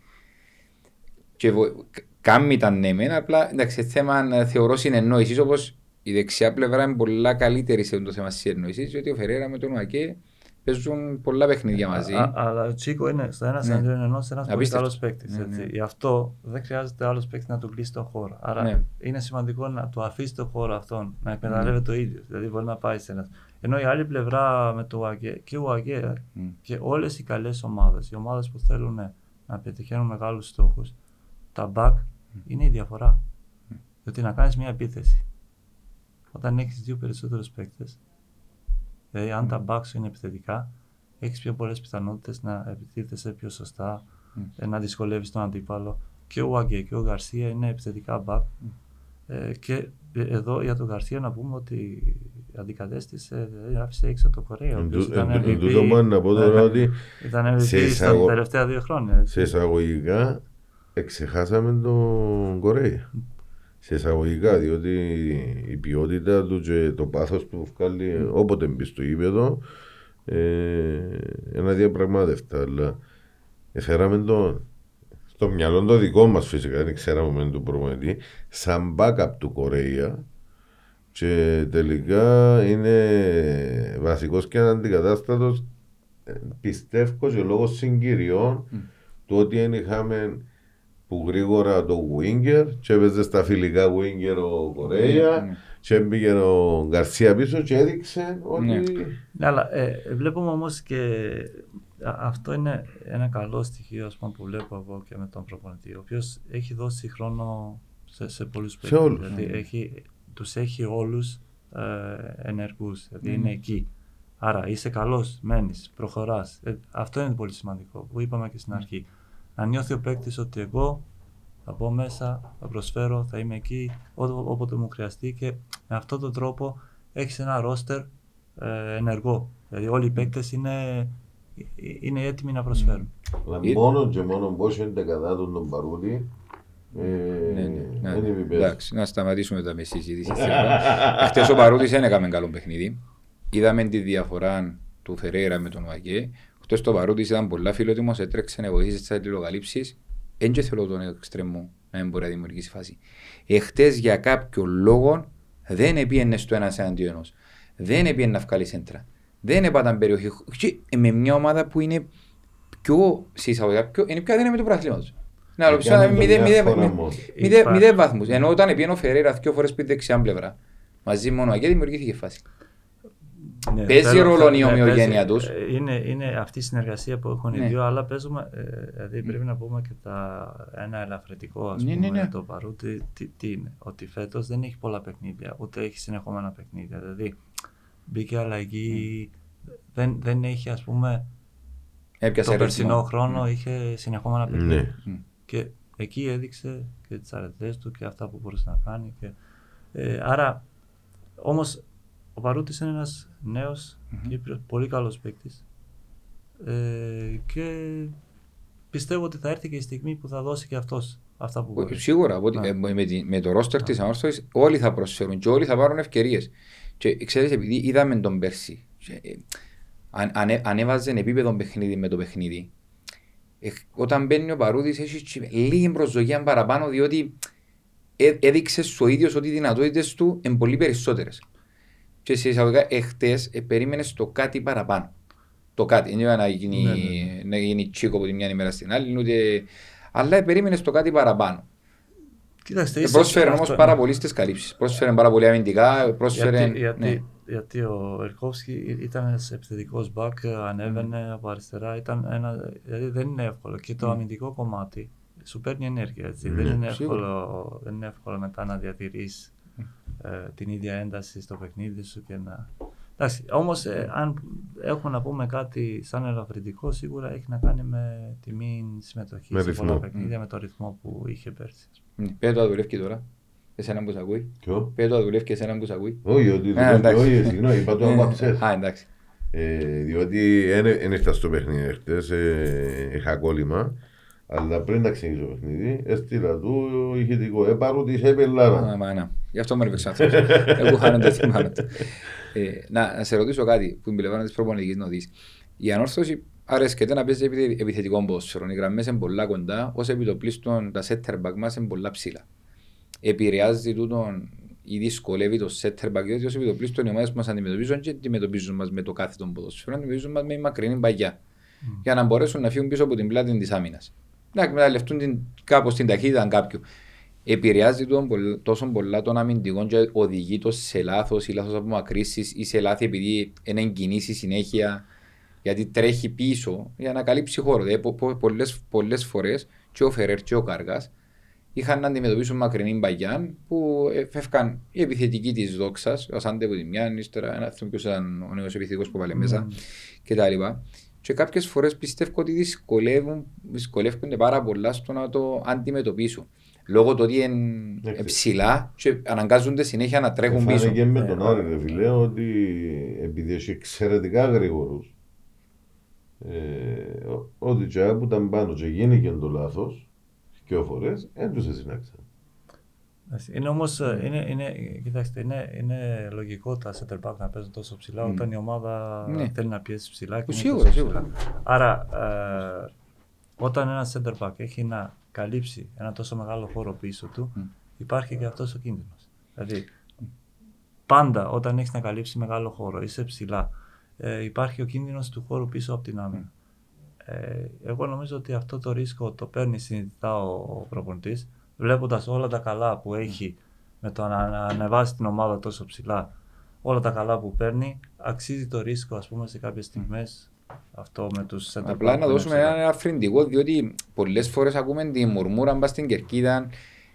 Και βο- κα- κάνει τα ναι μεν, απλά εντάξει, θέμα ε, θεωρώ συνεννόησης όπως η δεξιά πλευρά είναι πολλά καλύτερη σε αυτό το θέμα συνεννόησης διότι ο Φεραίρα με τον Ουακέ παίζουν πολλά παιχνίδια μαζί. Α, αλλά ο Τσίκο είναι στο ένας Ναι. εναντίον ενός ένας πολύ Απίστευτο. καλό παίκτης. Ναι, ναι. Γι' αυτό δεν χρειάζεται άλλος παίκτης να του κλείσει τον χώρο. Άρα Ναι. είναι σημαντικό να του αφήσει τον χώρο αυτόν, να εκμεταλλεύεται το ίδιο. Δηλαδή μπορεί να πάει σε ένας. Ενώ η άλλη πλευρά με το ΟΑΚΕ και ο ΟΑΚΕ Μμ. και όλες οι καλές ομάδες, οι ομάδες που θέλουν να πετυχαίνουν μεγάλους στόχους, τα back είναι η διαφορά. Διότι να κάνεις μια επίθεση. Όταν έχεις δύο περισσότερους παίκτες, δηλαδή αν τα back σου είναι επιθετικά, έχεις πιο πολλές πιθανότητες να επιτίθεσαι πιο σωστά, ε, να δυσκολεύεις τον αντίπαλο. Και ο Αγκέ και ο Γκαρσία είναι επιθετικά back. Ε, και ε, εδώ για τον Γκαρσία να πούμε ότι αντικατέστησε, δηλαδή άφησε έξω το Κορέα. ο Εν οποίος τού- ήταν εν- εν MVP. τούτο μόνο να πω τώρα Ναι, ότι Ήταν MVP σε στα εισαγω- τελευταία δύο χρόνια. έτσι. σε εισαγωγικά εξεχάσαμε τον Κορέα. Σε εισαγωγικά, διότι η ποιότητα του και το πάθος που βγάλει όποτε μπει στο γήπεδο ε, ένα διαπραγμάτευτα. Αλλά έφεραμε τον στο μυαλό το δικό μας φυσικά, δεν ξέραμε με τον προπονητή, σαν backup του Κορέα και τελικά είναι βασικός και αντικατάστατος ε, πιστεύω και λόγω συγκυριών του ότι δεν είχαμε που γρήγορα το Winger και έπαιζε στα φιλικά Winger ο Κορέα Ναι. και έμπηκε ο Γκαρσία πίσω και έδειξε ότι Ναι. Ναι, αλλά ε, βλέπουμε όμως και α- αυτό είναι ένα καλό στοιχείο ας πούμε, που βλέπω εγώ και με τον προπονητή, ο οποίος έχει δώσει χρόνο σε, σε πολλούς παίκτες. όλους. Δηλαδή έχει, τους έχει όλους ε, ενεργούς, δηλαδή Mm. είναι εκεί. Άρα είσαι καλός, μένεις, προχωράς. Ε, αυτό είναι πολύ σημαντικό που είπαμε και στην αρχή. Να νιώθει ο παίκτης ότι εγώ θα μπω μέσα, θα προσφέρω, θα είμαι εκεί ό- όποτε μου χρειαστεί και με αυτόν τον τρόπο έχεις ένα ρόστερ ε, ενεργό. Δηλαδή όλοι οι παίκτες είναι, ε, είναι έτοιμοι να προσφέρουν. αλλά Ε- μόνο και μόνο πώς είναι κατά τον τον Παρούτη ε, Ναι, ναι, ναι. δεν είναι Εντάξει, να σταματήσουμε τα με συζήτηση. Χτες ο Παρούτης δεν έκαμε καλό παιχνίδι. Είδαμε τη διαφορά του Φεραίρα με τον Βαγέ. Χτες το Παρούτης ήταν πολλά φιλότιμος, έτρεξε να βοηθήσει στις αλληλοκαλύψεις. Εν και θέλω τον εξτρεμό να μην μπορεί να δημιουργήσει φάση. Εχθές για κάποιο λόγο δεν επίενε στο ένας εναντίον ενός. Δεν επίενε να βγάλει σέντρα. Δεν έπαταν περιοχή. Και με μια ομάδα που είναι πιο, σε εισαγωγικά, πιο, είναι πιο αδύναμη του πρωταθλήματος. Να Έκανε ρωτήσω, το μηδέ- μια μηδέ- φορά μηδέ- μόνο. μηδέ- Υπάρχει. μηδέ βαθμούς. Ενώ όταν πήγαινε ο Φεραίρα δύο φορές πήγε δεξιά πλευρά. Μαζί μόνο και δημιουργήθηκε φάση. Ναι, Παίζει θέλω- ρόλο θέλω- η ναι, ομοιογένεια παίζει. τους. Ε, Είναι, είναι αυτή η συνεργασία που έχουν Ναι. οι δύο, αλλά παίζουμε. ε, δηλαδή πρέπει να πούμε και τα, ένα ελαφρυντικό ας Ναι, πούμε, ναι, ναι. το παρούτι. Τι, τι είναι, ότι φέτος δεν έχει πολλά παιχνίδια, ούτε έχει συνεχόμενα παιχνίδια. Δηλαδή μπήκε αλλαγή. Δεν, δεν έχει, ας πούμε, Έπιασε το ρυθμό. περσινό χρόνο είχε συνεχόμενα παιχνίδια. Ναι. Και εκεί έδειξε και τις αρετές του και αυτά που μπορούσε να κάνει. Και, ε, άρα, όμως, ο Παρούτης είναι ένας νέος Κύπριος, πολύ καλός παίκτης. Ε, και πιστεύω ότι θα έρθει και η στιγμή που θα δώσει και αυτός αυτά που μπορεί. Σίγουρα, ότι, Ναι. ε, με, τη- με το ρόστερ της ανόρθωση όλοι θα προσφέρουν και όλοι θα πάρουν ευκαιρίες. Και ξέρεις, επειδή είδαμε τον Πέρσι, και, ε, αν, ανε- ανέβαζε επίπεδο παιχνίδι με το παιχνίδι. Ε, όταν μπαίνει ο Παρούδη, έχει τσι- λίγη προσδοκία παραπάνω, διότι ε, έδειξε στο ίδιο ότι οι δυνατότητες του είναι πολύ περισσότερες. Και σε εισαγωγικά, εχθές ε, περίμενες το κάτι παραπάνω. Το κάτι. Δεν είπα να γίνει, Ναι, ναι, να γίνει τσίκο από τη μια ημέρα στην άλλη, ούτε... αλλά ε, περίμενες το κάτι παραπάνω. Κοίταξτε, Ε, ίσως πρόσφερε αυτό- όμω πάρα πολύ στις καλύψεις. Πρόσφερε πάρα πολύ αμυντικά. Πρόσφερε. Γιατί, γιατί, ναι. γιατί ο Ερκόφσκι ήταν ένας επιθετικός μπακ, ανέβαινε από αριστερά. Ήταν ένα, δηλαδή δεν είναι εύκολο. Και το αμυντικό κομμάτι σου παίρνει ενέργεια. Έτσι. δεν, είναι εύκολο, δεν είναι εύκολο μετά να διατηρεί την ίδια ένταση στο παιχνίδι σου και να. Εντάξει, όμως ε, αν έχουμε να πούμε κάτι σαν ελαφρυντικό σίγουρα έχει να κάνει με τη μη συμμετοχή Με σε ρυθμό. πολλά παιχνίδια με το ρυθμό που είχε πέρσι. Ναι. Πέτω να δουλεύει και τώρα. Εσένα που σ' ακούει. Ποιο; Πέτω να δουλεύει και εσένα που σ' ακούει. Όχι, ότι Ε, δουλεύει, εντάξει. όχι, συγγνώμη, είπα το Ε, άπαψες. Α, εντάξει. Ε, διότι δεν ήρθα στο παιχνίδι χτες, ε, είχα κόλλημα. Αλλά πριν να ξεκινήσω το παιχνίδι, έστειλα του ηχητικό. Ε, παρότι είσαι πελάρα. Α, μα, να. Γι' αυτό με έρβεξε άνθρωπος. Εγώ χάνω το θυμάμαι του. Ε, να, να σε ρωτήσω κάτι που εμπλεβάνω της προπονητικής νοδή. Η ανόρθωση αρέσκεται να παίζει επι- επιθετικό ποδόσφαιρο. Οι γραμμές είναι πολλά κοντά, ως επιτοπλίστων τα setter back μας είναι πολλά ψηλά. Επηρεάζει τούτον ή δυσκολεύει το setter back, διότι ως επιτοπλίστων οι ομάδες που μας αντιμετωπίζουν και αντιμετωπίζουν μας με το κάθετο ποδόσφαιρο, αντιμετωπίζουν μας με μακρινή παγιά. Για να μπορέσουν να φύγουν πίσω από την πλάτη της άμυνας. Να εκμεταλλευτούν την, κάπως την ταχύτητα κάποιου. Επηρεάζει τον πολλ- τόσο πολλά τον αμυντικό και οδηγεί το σε λάθος ή λάθος απομακρύσεις ή σε λάθη επειδή είναι κινήσει συνέχεια. Γιατί τρέχει πίσω για να καλύψει χώρο. Δηλαδή, πολλέ πολλές φορές και ο Φερέρ και ο Κάργας είχαν να αντιμετωπίσουν μακρινή μπαγιά που ε, φεύγαν οι επιθετικοί της δόξας, ο Σάντε από τη μια, ύστερα ένας θυμό ποιος ήταν ο νέος επιθετικός που βάλε μέσα κτλ. Και κάποιες φορές πιστεύω ότι δυσκολεύουν, δυσκολεύονται πάρα πολλά στο να το αντιμετωπίσουν. Λόγω του ότι είναι Εντάξει. ψηλά και αναγκάζονται συνέχεια να τρέχουν πίσω. Φάνηκε με Ναι, τον ναι. Άρη, ρε φίλε, ότι επειδή έχει εξαιρετικά γρήγορους, ε, ο- ότι και που ήταν πάνω και γίνηκε το λάθος, και φορές, δεν τους συνάξαν. Εντάξει, Είναι όμως, είναι, είναι, κοιτάξτε, είναι, είναι λογικό τα center back να παίζουν τόσο ψηλά όταν η ομάδα Ναι. θέλει να πιέσει ψηλά. Και είναι Σίγουρα, τόσο σίγουρα. ψηλά. Άρα, ε, όταν ένα center back έχει να καλύψει ένα τόσο μεγάλο χώρο πίσω του, υπάρχει και αυτός ο κίνδυνος. Δηλαδή, πάντα όταν έχεις να καλύψεις μεγάλο χώρο, είσαι ψηλά, ε, υπάρχει ο κίνδυνος του χώρου πίσω από την άμυνα. Ε, εγώ νομίζω ότι αυτό το ρίσκο το παίρνει συνειδητά ο, ο προπονητής, βλέποντας όλα τα καλά που έχει με το να, να ανεβάσει την ομάδα τόσο ψηλά, όλα τα καλά που παίρνει, αξίζει το ρίσκο, ας πούμε, σε κάποιες στιγμές αυτό με τους center Απλά back να που δώσουμε είναι ένα ψηλά. ελαφρυντικό, διότι πολλές φορές ακούμε τη μουρμούρα μπας στην κερκίδα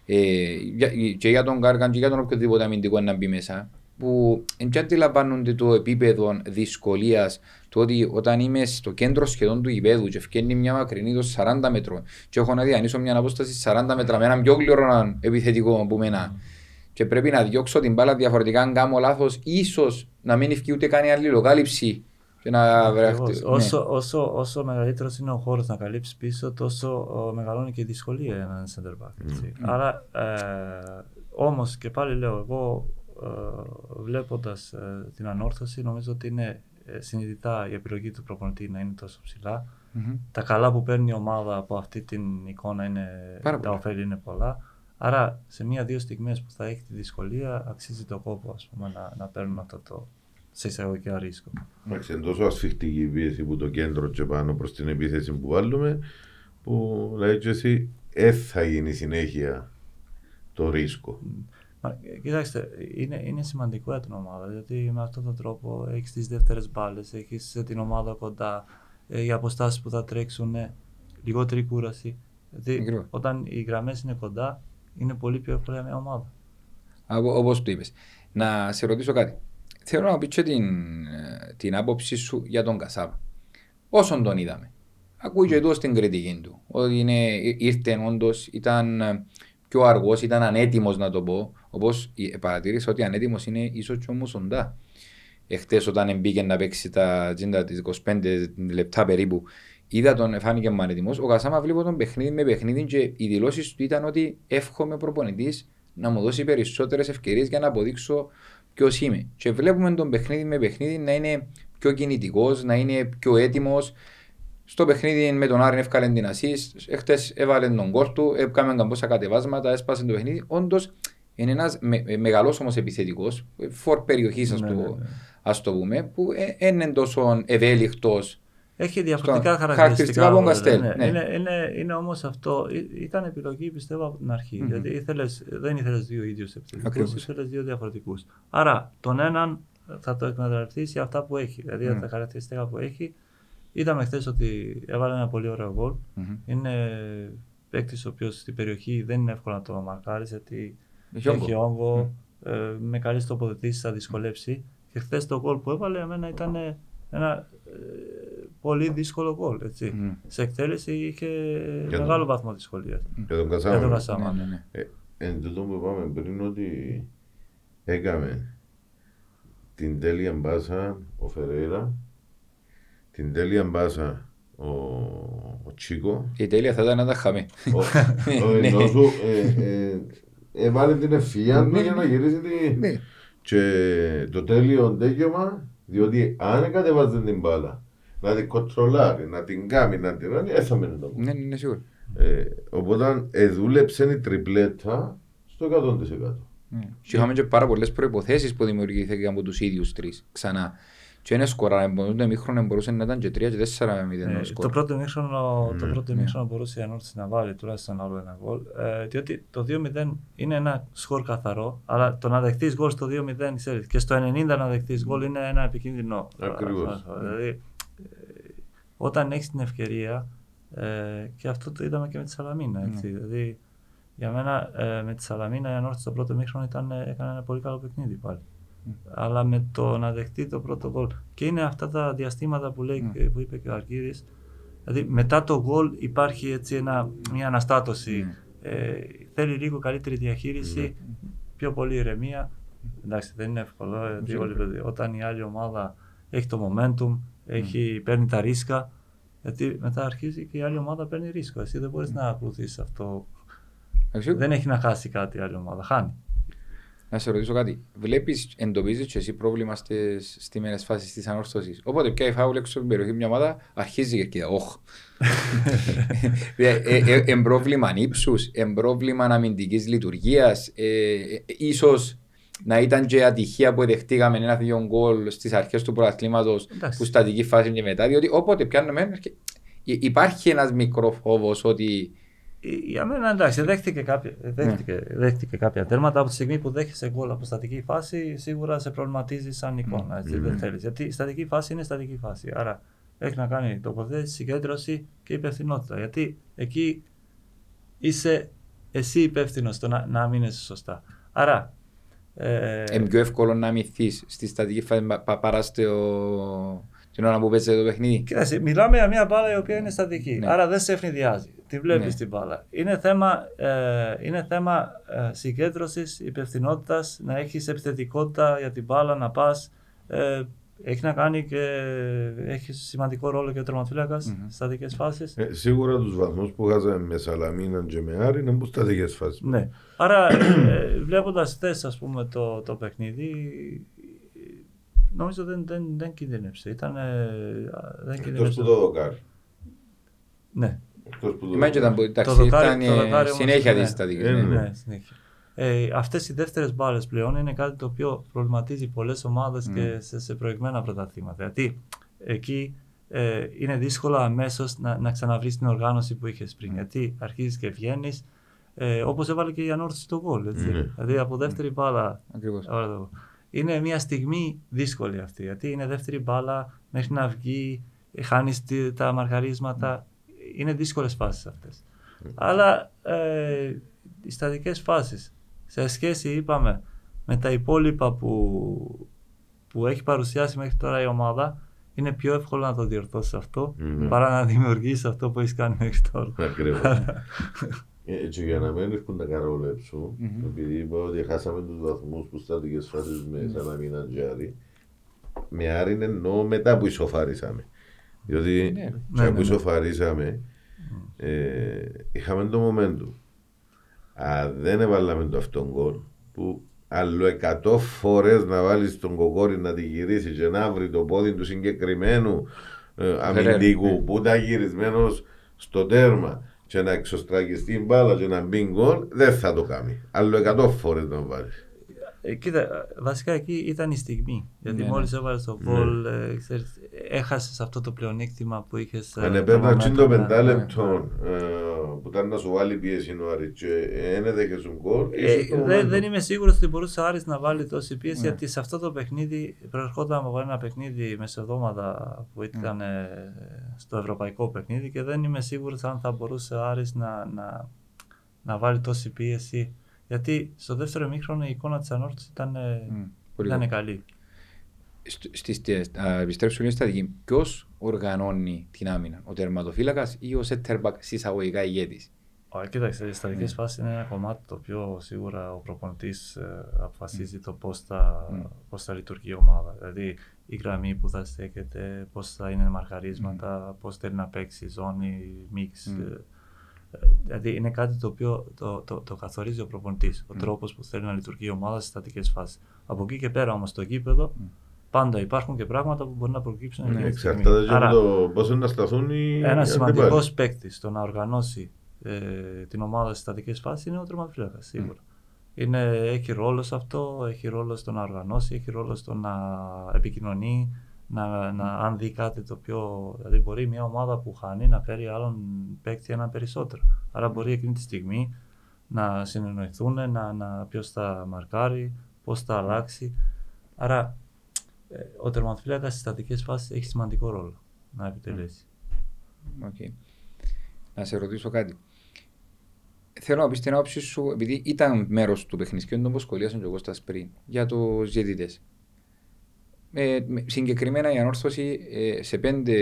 ε, για- και για τον Κάργαν και για τον οποιοδήποτε αμυντικό να μπει μέσα. Που δεν αντιλαμβάνονται το επίπεδο δυσκολίας του ότι όταν είμαι στο κέντρο σχεδόν του γηπέδου και ευκαιρνεί μια μακρινή των 40 μέτρων και έχω να διανύσω μια απόσταση 40 μέτρα με έναν πιο γλυόρο επιθετικό από μένα και πρέπει να διώξω την μπάλα διαφορετικά αν κάνω λάθος ίσως να μην ευκεί ούτε καν η αλληλοκάλυψη και να Ακριβώς. βρέχει. Όσο, όσο, όσο μεγαλύτερος είναι ο χώρος να καλύψεις πίσω, τόσο ο, μεγαλώνει και η δυσκολία έναν center back. έτσι. Άρα, ε, όμως και πάλι λέω, εγώ ε, βλέποντας την ανόρθωση, νομίζω ότι είναι ε, συνειδητά η επιλογή του προπονητή να είναι τόσο ψηλά. Μμμ. Τα καλά που παίρνει η ομάδα από αυτή την εικόνα είναι, Πάρα τα πολλά. ωφέλη είναι πολλά. Άρα, σε μία-δύο στιγμές που θα έχει τη δυσκολία, αξίζει το κόπο ας πούμε, να, να παίρνουν αυτό το σε εισαγωγικά ρίσκο. Εντάξει, είναι τόσο ασφιχτική η πίεση που το κέντρο και πάνω προς την επίθεση που βάλουμε, που λέει και εσύ, ε, θα γίνει συνέχεια το ρίσκο. Μα, ε, κοιτάξτε, είναι, είναι σημαντικό για την ομάδα γιατί με αυτόν τον τρόπο έχεις τις δεύτερες μπάλες, έχεις την ομάδα κοντά, ε, οι αποστάσεις που θα τρέξουν, ε, λιγότερη κούραση. Γιατί Ακριβώς. όταν οι γραμμές είναι κοντά, είναι πολύ πιο εύκολα μια ομάδα. Όπως το είπες. Να σε ρωτήσω κάτι. Θέλω να πεις και την, ε, την άποψή σου για τον Κασάβα. Όσον τον είδαμε. Ακούει και εδώ στην κριτική του. Ότι είναι, ήρθε όντως, ήταν ε, πιο αργός, ήταν ανέτοιμος να το πω. Όπως παρατήρησα ότι ανέτοιμος είναι ίσως και ο Μουσοντά. Εχθές όταν μπήκε να παίξει τα τζίντα της 25 λεπτά περίπου, είδα τον, φάνηκε μου ανέτοιμος. Ο Κασάμα βλέπω τον παιχνίδι με παιχνίδι και οι δηλώσεις του ήταν ότι εύχομαι προπονητής να μου δώσει περισσότερες ευκαιρίες για να αποδείξω ποιος είμαι. Και βλέπουμε τον παιχνίδι με παιχνίδι να είναι πιο κινητικός, να είναι πιο έτοιμος. Στο παιχνίδι με τον Άρη εύκαλε την assist, εχθές έβαλε τον κόρ του, έκαμε καμπόσα κατεβάσματα, έσπασε το παιχνίδι. Όντως είναι ένας με, μεγαλός όμως επιθετικός, φορ περιοχής, ας Ναι, ναι, το, ναι. ας το πούμε, που ε, είναι τόσο ευέλικτος. Έχει διαφορετικά Στον- χαρακτηριστικά. χαρακτηριστικά από τον βέβαια, Καστέλ, ναι. ναι. Είναι, είναι, είναι όμως αυτό. ή- Ήταν επιλογή πιστεύω από την αρχη Μμμ. Γιατί ήθελες, δεν ήθελες δύο ίδιους επιθετικούς, Ακριβώς. ήθελες δύο διαφορετικούς. Άρα τον έναν θα το εκμεταλλευτείς για αυτά που έχει. Δηλαδή Μμ. τα χαρακτηριστικά που έχει. Είδαμε χθες ότι έβαλε ένα πολύ ωραίο γκολ. Είναι παίκτης ο οποίος στην περιοχή δεν είναι εύκολο να το μαρκάρεις γιατί Έχει όγκο. έχει όγκο. ε, με καλές τοποθετήσεις θα δυσκολεύσει. Και χθες το γκολ που έβαλε εμένα ήταν ένα ε, πολύ δύσκολο γκολ. Έτσι. Μμ. Σε εκτέλεση είχε τον- μεγάλο βαθμό δυσκολία. Για τον Για τον Κασάμα. Κασάμα. Ναι, ναι, ναι. Ε, εν τούτο που είπαμε πριν ότι έκαμε την τέλεια μπάσα ο Φερέιρα, την τέλεια μπάσα ο, ο Τσίκο, Η τέλεια θα ήταν να τα χαμε. ο, [LAUGHS] ο Ναι. ενώ του ε, ε, έβαλε την ευφυΐα του Ναι, για να γυρίσει τη... Ναι. και το τέλειο τέλειωμα, διότι αν κατεβάζει την μπάλα, να την κοντρολάρει, να την κάνει, να την κάνει, θα μείνει το Ναι, ναι, ναι, σίγουρα. ε, οπότε ε, δούλεψε η τριπλέτα στο 100%. Ναι. Και είχαμε και πάρα πολλές προϋποθέσεις που δημιουργήθηκαν από τους ίδιους τρεις. Ξανά. Και ένα σκορά, το εμίχρονο μπορούσε να ήταν και τρία και τέσσερα με μηδέν Ε, ο σκορ. το πρώτο ημίχρονο, το Ναι, πρώτο ναι. ημίχρονο μπορούσε η Ανόρθωση να βάλει τουλάχιστον άλλο ένα γκολ. Ε, διότι το 2-0 είναι ένα σκορ καθαρό, αλλά το να δεχτείς γκολ στο 2-0 ξέρεις, και στο 90 να δεχτείς γκολ είναι ένα επικίνδυνο. Ακριβώς. Δηλαδή, ε, όταν έχεις την ευκαιρία, ε, και αυτό το είδαμε και με τη Σαλαμίνα. Έτσι, Δηλαδή, για μένα ε, με τη Σαλαμίνα η Ανόρθωση στο πρώτο ημίχρονο ήταν, ε, έκανε ένα πολύ καλό παιχνίδι πάλι. Αλλά με το να δεχτεί το πρώτο γκολ. Και είναι αυτά τα διαστήματα που, λέει, Mm. που είπε και ο Αργύρης. Δηλαδή μετά το γκολ υπάρχει έτσι ένα, μια αναστάτωση. Ε, θέλει λίγο καλύτερη διαχείριση, πιο πολύ ηρεμία. Εντάξει, δεν είναι εύκολο. ε, γιατί όλοι παιδί- όταν η άλλη ομάδα έχει το momentum, έχει, παίρνει τα ρίσκα. Γιατί μετά αρχίζει και η άλλη ομάδα παίρνει ρίσκο. Εσύ δεν μπορείς να ακολουθήσεις αυτό. Εντάξει, Δεν έχει να χάσει κάτι η άλλη ομάδα. Χάνει. Να σε ρωτήσω κάτι. Βλέπεις, εντοπίζεις και εσύ πρόβλημα στις στιμένες φάσεις της ανόρθωσης. Όποτε πιάει φάουλ έξω από την περιοχή μια ομάδα, αρχίζει και κοίτα. Όχ. [LAUGHS] Εν πρόβλημα ύψου, εν πρόβλημα αμυντική λειτουργίας. σω να ήταν και ατυχία που δεχτήκαμε ένα-δύο γκολ στις αρχές του πρωταθλήματο Εντάξει. που στατική φάση και μετά. Διότι όποτε πιάνουμε. αρχι- υ- Υπάρχει ένας μικρό φόβος ότι. Ε, Για μένα εντάξει, δέχτηκε κάποια, δέχτηκε, δέχτηκε κάποια τέρματα. Από τη στιγμή που δέχεσαι γκολ από στατική φάση, σίγουρα σε προβληματίζει σαν εικόνα. Έτσι, Δεν θέλεις. Γιατί η στατική φάση είναι στατική φάση. Άρα έχει να κάνει τοποθέτηση, συγκέντρωση και υπευθυνότητα. Γιατί εκεί είσαι εσύ υπεύθυνος στο να, να μείνει σωστά. Άρα. Ε, Είναι πιο εύκολο να αμυθεί στη στατική φάση πα- πα- παρά στο... την ώρα που παίζεται το παιχνίδι. Κοίταξε, μιλάμε για μια μπάλα η οποία είναι στατική. Ναι. Άρα δεν σε ευνηδιάζει. Τη βλέπεις Ναι. την μπάλα; Είναι θέμα, ε, είναι θέμα ε, συγκέντρωσης, υπευθυνότητας, να έχεις επιθετικότητα για την μπάλα, να πας. Ε, έχει να κάνει και έχει σημαντικό ρόλο και ο τερματοφύλακας Μμμ. στι στατικέ φάσεις. Ε, σίγουρα τους βαθμούς που χάσαμε με Σαλαμίνα και με Άρη είναι που στατικές φάσεις. Ναι. Άρα, ε, βλέποντας χθες το, το παιχνίδι, νομίζω δεν, δεν, δεν κινδύνευσε. Ήταν, ε, δεν Εκτός κινδύνευσε. που το δοκάρι. Ναι. Εκτός που το Εμένα και ήταν δοκάρι. που- εντάξει, δοκάρι- ήταν το ε, δοκάρι όμως, συνέχεια ναι. τη στατική. Ε, ναι, ναι. ναι. Ναι, συνέχεια. Ε, αυτές οι δεύτερες μπάλες πλέον είναι κάτι το οποίο προβληματίζει πολλές ομάδες και Mm. σε, σε προηγμένα πρωταθλήματα. Γιατί εκεί ε, είναι δύσκολο αμέσως να, να ξαναβρεις την οργάνωση που είχες πριν. Γιατί αρχίζεις και βγαίνεις, Ε, Όπως έβαλε και η ανόρθωση στο γκολ. έτσι. Ναι. Δηλαδή από δεύτερη μπάλα. Ακριβώς. Ωραία το- Είναι μια στιγμή δύσκολη αυτή. Γιατί είναι δεύτερη μπάλα μέχρι να βγει, χάνεις τα μαρκαρίσματα. Είναι δύσκολες φάσεις αυτές. Αλλά ε, οι στατικές φάσεις σε σχέση, είπαμε, με τα υπόλοιπα που, που έχει παρουσιάσει μέχρι τώρα η ομάδα, είναι πιο εύκολο να το διορθώσεις αυτό Ναι. παρά να δημιουργήσει αυτό που έχεις κάνει μέχρι τώρα. Ακριβώς. Έτσι για να μην έρχονται να καρολέψουν, Μμμ. επειδή είπα ότι χάσαμε τους βαθμούς που στάτικες φάσεις με σαν να μην Τζάρι, με Άρη εννοώ μετά που ισοφαρίσαμε. Διότι Ναι, ναι, ναι, που ναι. ισοφαρίσαμε, ε, είχαμε το momentum. Αν δεν έβαλαμε το αυτόν γκολ, που άλλο 100 φορές να βάλεις τον κοκόρι να τη γυρίσεις και να βρει το πόδι του συγκεκριμένου ε, αμυντικού ναι. που ήταν γυρισμένος στο τέρμα και να εξωστραγιστεί η μπάλα και να μπει γκολ, δεν θα το κάνει. Άλλο 100 φορές να βάλεις. Ε, κοίτα, βασικά εκεί ήταν η στιγμή. Γιατί Ναι, ναι. μόλις έβαλες το γκολ, ε, ξέρεις, έχασες αυτό το πλεονέκτημα που είχες. ε, Αν το επέρνα momentum, το ναι. πεντάλεπτο ε, που ήταν να σου βάλει πίεση ο Άρης και δεν έδεχε σου γκολ, Ε, ίσως το δεν, momentum. δεν είμαι σίγουρος ότι μπορούσε ο Άρης να βάλει τόση πίεση Ναι. γιατί σε αυτό το παιχνίδι προερχόταν από ένα παιχνίδι μεσοδόματα που Ναι. ήταν ε, στο ευρωπαϊκό παιχνίδι και δεν είμαι σίγουρος αν θα μπορούσε ο Άρης να, να, να βάλει τόση πίεση γιατί στο δεύτερο ημίχρονο η εικόνα της ανόρθωσης ήταν, ε, Μμ, πολύ ήταν καλά. καλή. Στο- στις τε- α, επιστρέψω λίγο στα δική. Ποιος οργανώνει την άμυνα, ο τερματοφύλακας ή ο σέτερμπακ συσσαγωγικά ηγέτης; Ω, Κοίταξε, οι στατικέ Ναι. φάσεις είναι ένα κομμάτι το οποίο σίγουρα ο προπονητής αποφασίζει το πώς θα, Mm. πώς θα λειτουργεί η ομάδα. Δηλαδή η γραμμή που θα στέκεται, πώς θα είναι μαρκαρίσματα, πώς θέλει να παίξει, ζώνη, μίξ. Mm. Ε, ε, Δηλαδή είναι κάτι το οποίο το, το, το καθορίζει ο προπονητής. Ο Mm. τρόπος που θέλει να λειτουργεί η ομάδα στις στατικές φάσεις. Από εκεί και πέρα όμως στο γήπεδο Mm. πάντα υπάρχουν και πράγματα που μπορεί να προκύψουν. Ναι, εκείνη τη στιγμή. Εξαρτάται και Άρα, από το πώς να σταθούν οι ένα σημαντικός αντίπαλοι. παίκτης στο να οργανώσει ε, την ομάδα στις στατικές φάσεις είναι ο τερματοφύλακας. Σίγουρα. Είναι, έχει ρόλο σε αυτό, έχει ρόλο στο να οργανώσει, έχει ρόλο στο να επικοινωνεί, να, να, αν δει κάτι το πιο. Δηλαδή, μπορεί μια ομάδα που χάνει να φέρει άλλον παίκτη ένα περισσότερο. Άρα, μπορεί εκείνη τη στιγμή να συνεννοηθούν, να, να, ποιος θα μαρκάρει, πώς θα αλλάξει. Άρα, ε, ο τερματοφύλακας στις στατικές φάσεις έχει σημαντικό ρόλο να επιτελέσει. Okay. Να σε ρωτήσω κάτι. Θέλω να πεις την άποψη σου, επειδή ήταν μέρος του παιχνιδιού, όπω σχολίασαν και ο Κώστας πριν, για του διαιτητέ. Ε, με- συγκεκριμένα η ανόρθωση ε, σε πέντε,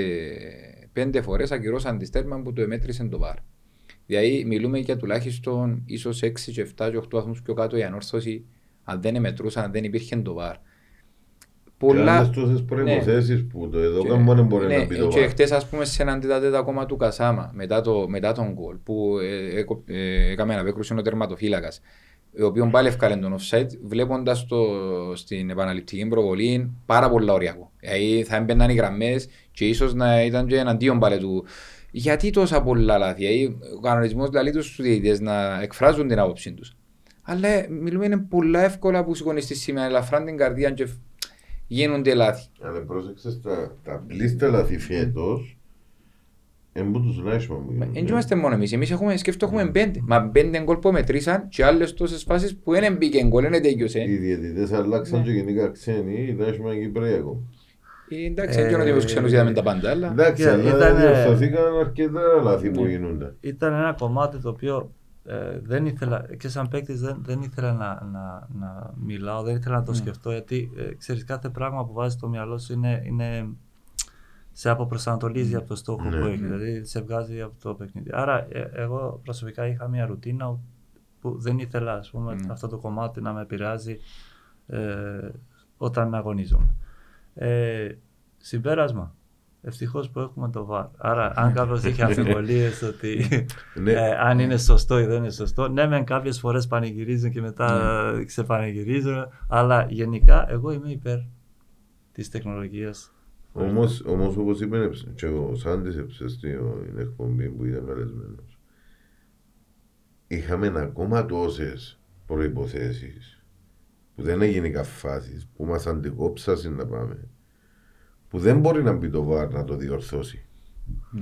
πέντε φορές ακυρώσαν τη στέρμα που το εμέτρησε το βάρ. Δηλαδή, μιλούμε για τουλάχιστον ίσως 6 και 7 και 8 βαθμούς πιο κάτω η ανόρθωση, αν δεν εμετρούσαν, αν δεν υπήρχε το βάρ. Και άλλες τόσες προϋποθέσεις που το εδώ Και- μόνο μπορεί ναι, να πει το Και βάρ. χτες ας πούμε σε έναν τέταρτο ακόμα του Κασάμα μετά, το, μετά τον γκολ που ε, έκο- ε, έκαμε αναπέκρουση ο τερματοφύλακας ο οποίος πάλι ευκάλεν τον offside βλέποντας το στην επαναληπτική προβολή πάρα πολλά ωριακό. Δηλαδή θα έμπαιναν οι γραμμές και ίσως να ήταν και εναντίον πάλι του. Γιατί τόσα πολλά λάθη, δηλαδή, ο κανονισμός λέει τους διαιτητές να εκφράζουν την άποψή τους. Αλλά ε, μιλούμε είναι πολλά εύκολα που σηκώνεις στη σημαία, ελαφράν την καρδία και γίνονται λάθη. Αλλά πρόσεξες τα, τα πλήστα λάθη φέτος εμπού τους Νάισμα μου Δεν γίνονται. είμαστε μόνο εμείς, εμείς έχουμε, σκέφτο έχουμε πέντε. Μα πέντε γκολ που μετρήσαν και άλλες τόσες φάσεις που δεν μπήκε γκολ, δεν τέλειωσε. Οι διαιτητές αλλάξαν Ναι. και γενικά ξένοι, οι Νάισμα είναι Κυπρέοι ακόμα. Ε, Εντάξει, δεν ξέρω ότι τους ξένους είδαμε τα πάντα, αλλά... Εντάξει, Yeah, αλλά ήταν, ε, διορθωθήκαν αρκετά λάθη που Ναι. γίνονται. ήταν ένα κομμάτι το οποίο ε, δεν ήθελα, και σαν παίκτης δεν, δεν ήθελα να, να, να μιλάω, δεν ήθελα να το Ναι. σκεφτώ γιατί ε, ξέρεις κάθε πράγμα που βάζεις στο μυαλό σου είναι, είναι σε αποπροσανατολίζει από το στόχο Ναι, που έχει, ναι. δηλαδή σε βγάζει από το παιχνίδι. Άρα ε, εγώ προσωπικά είχα μια ρουτίνα που δεν ήθελα ας πούμε, Ναι. αυτό το κομμάτι να με επηρεάζει ε, όταν αγωνίζομαι. Ε, συμπέρασμα. Ευτυχώς που έχουμε το VAR. Άρα, αν κάποιος έχει αμφιβολίες ότι Ναι. ε, αν είναι σωστό ή δεν είναι σωστό, ναι, μεν κάποιες φορές πανηγυρίζουν και μετά ξεπανηγυρίζουν, αλλά γενικά εγώ είμαι υπέρ της τεχνολογίας. Όμως, όμως όπως είπε και ο Σάντης έψε στην εκπομπή που ήταν καλεσμένος είχαμε ακόμα τόσες προϋποθέσεις που δεν έγινε καφάσεις που μας αντικόψασαν να πάμε που δεν μπορεί να μπει το βάρ να το διορθώσει Μμ.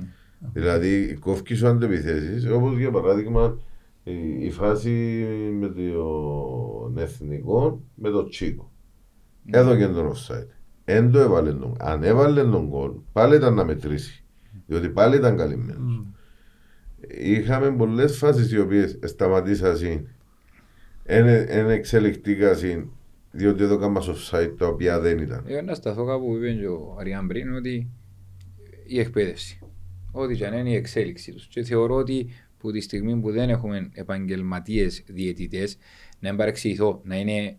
δηλαδή κόφκι σου αντεπιθέσεις όπως για παράδειγμα η, η φάση με τον εθνικό με τον Τσίκο. Ναι. Έδωκε τον offside. Εν το έβαλε τον. Αν έβαλε τον γκολ, πάλι ήταν να μετρήσει. Διότι πάλι ήταν καλυμμένο. Μμ. Είχαμε πολλές φάσεις οι οποίες σταματήσαν. Εν εξελιχτήκαν διότι εδώ κάναμε offside τα οποία δεν ήταν. Εγώ να σταθώ κάπου που είπε και ο Αριάν πριν ότι η εκπαίδευση. Ό,τι και αν είναι η εξέλιξη τους. Και θεωρώ ότι που τη στιγμή που δεν έχουμε επαγγελματίες διαιτητές να μην παρεξηγηθώ, να είναι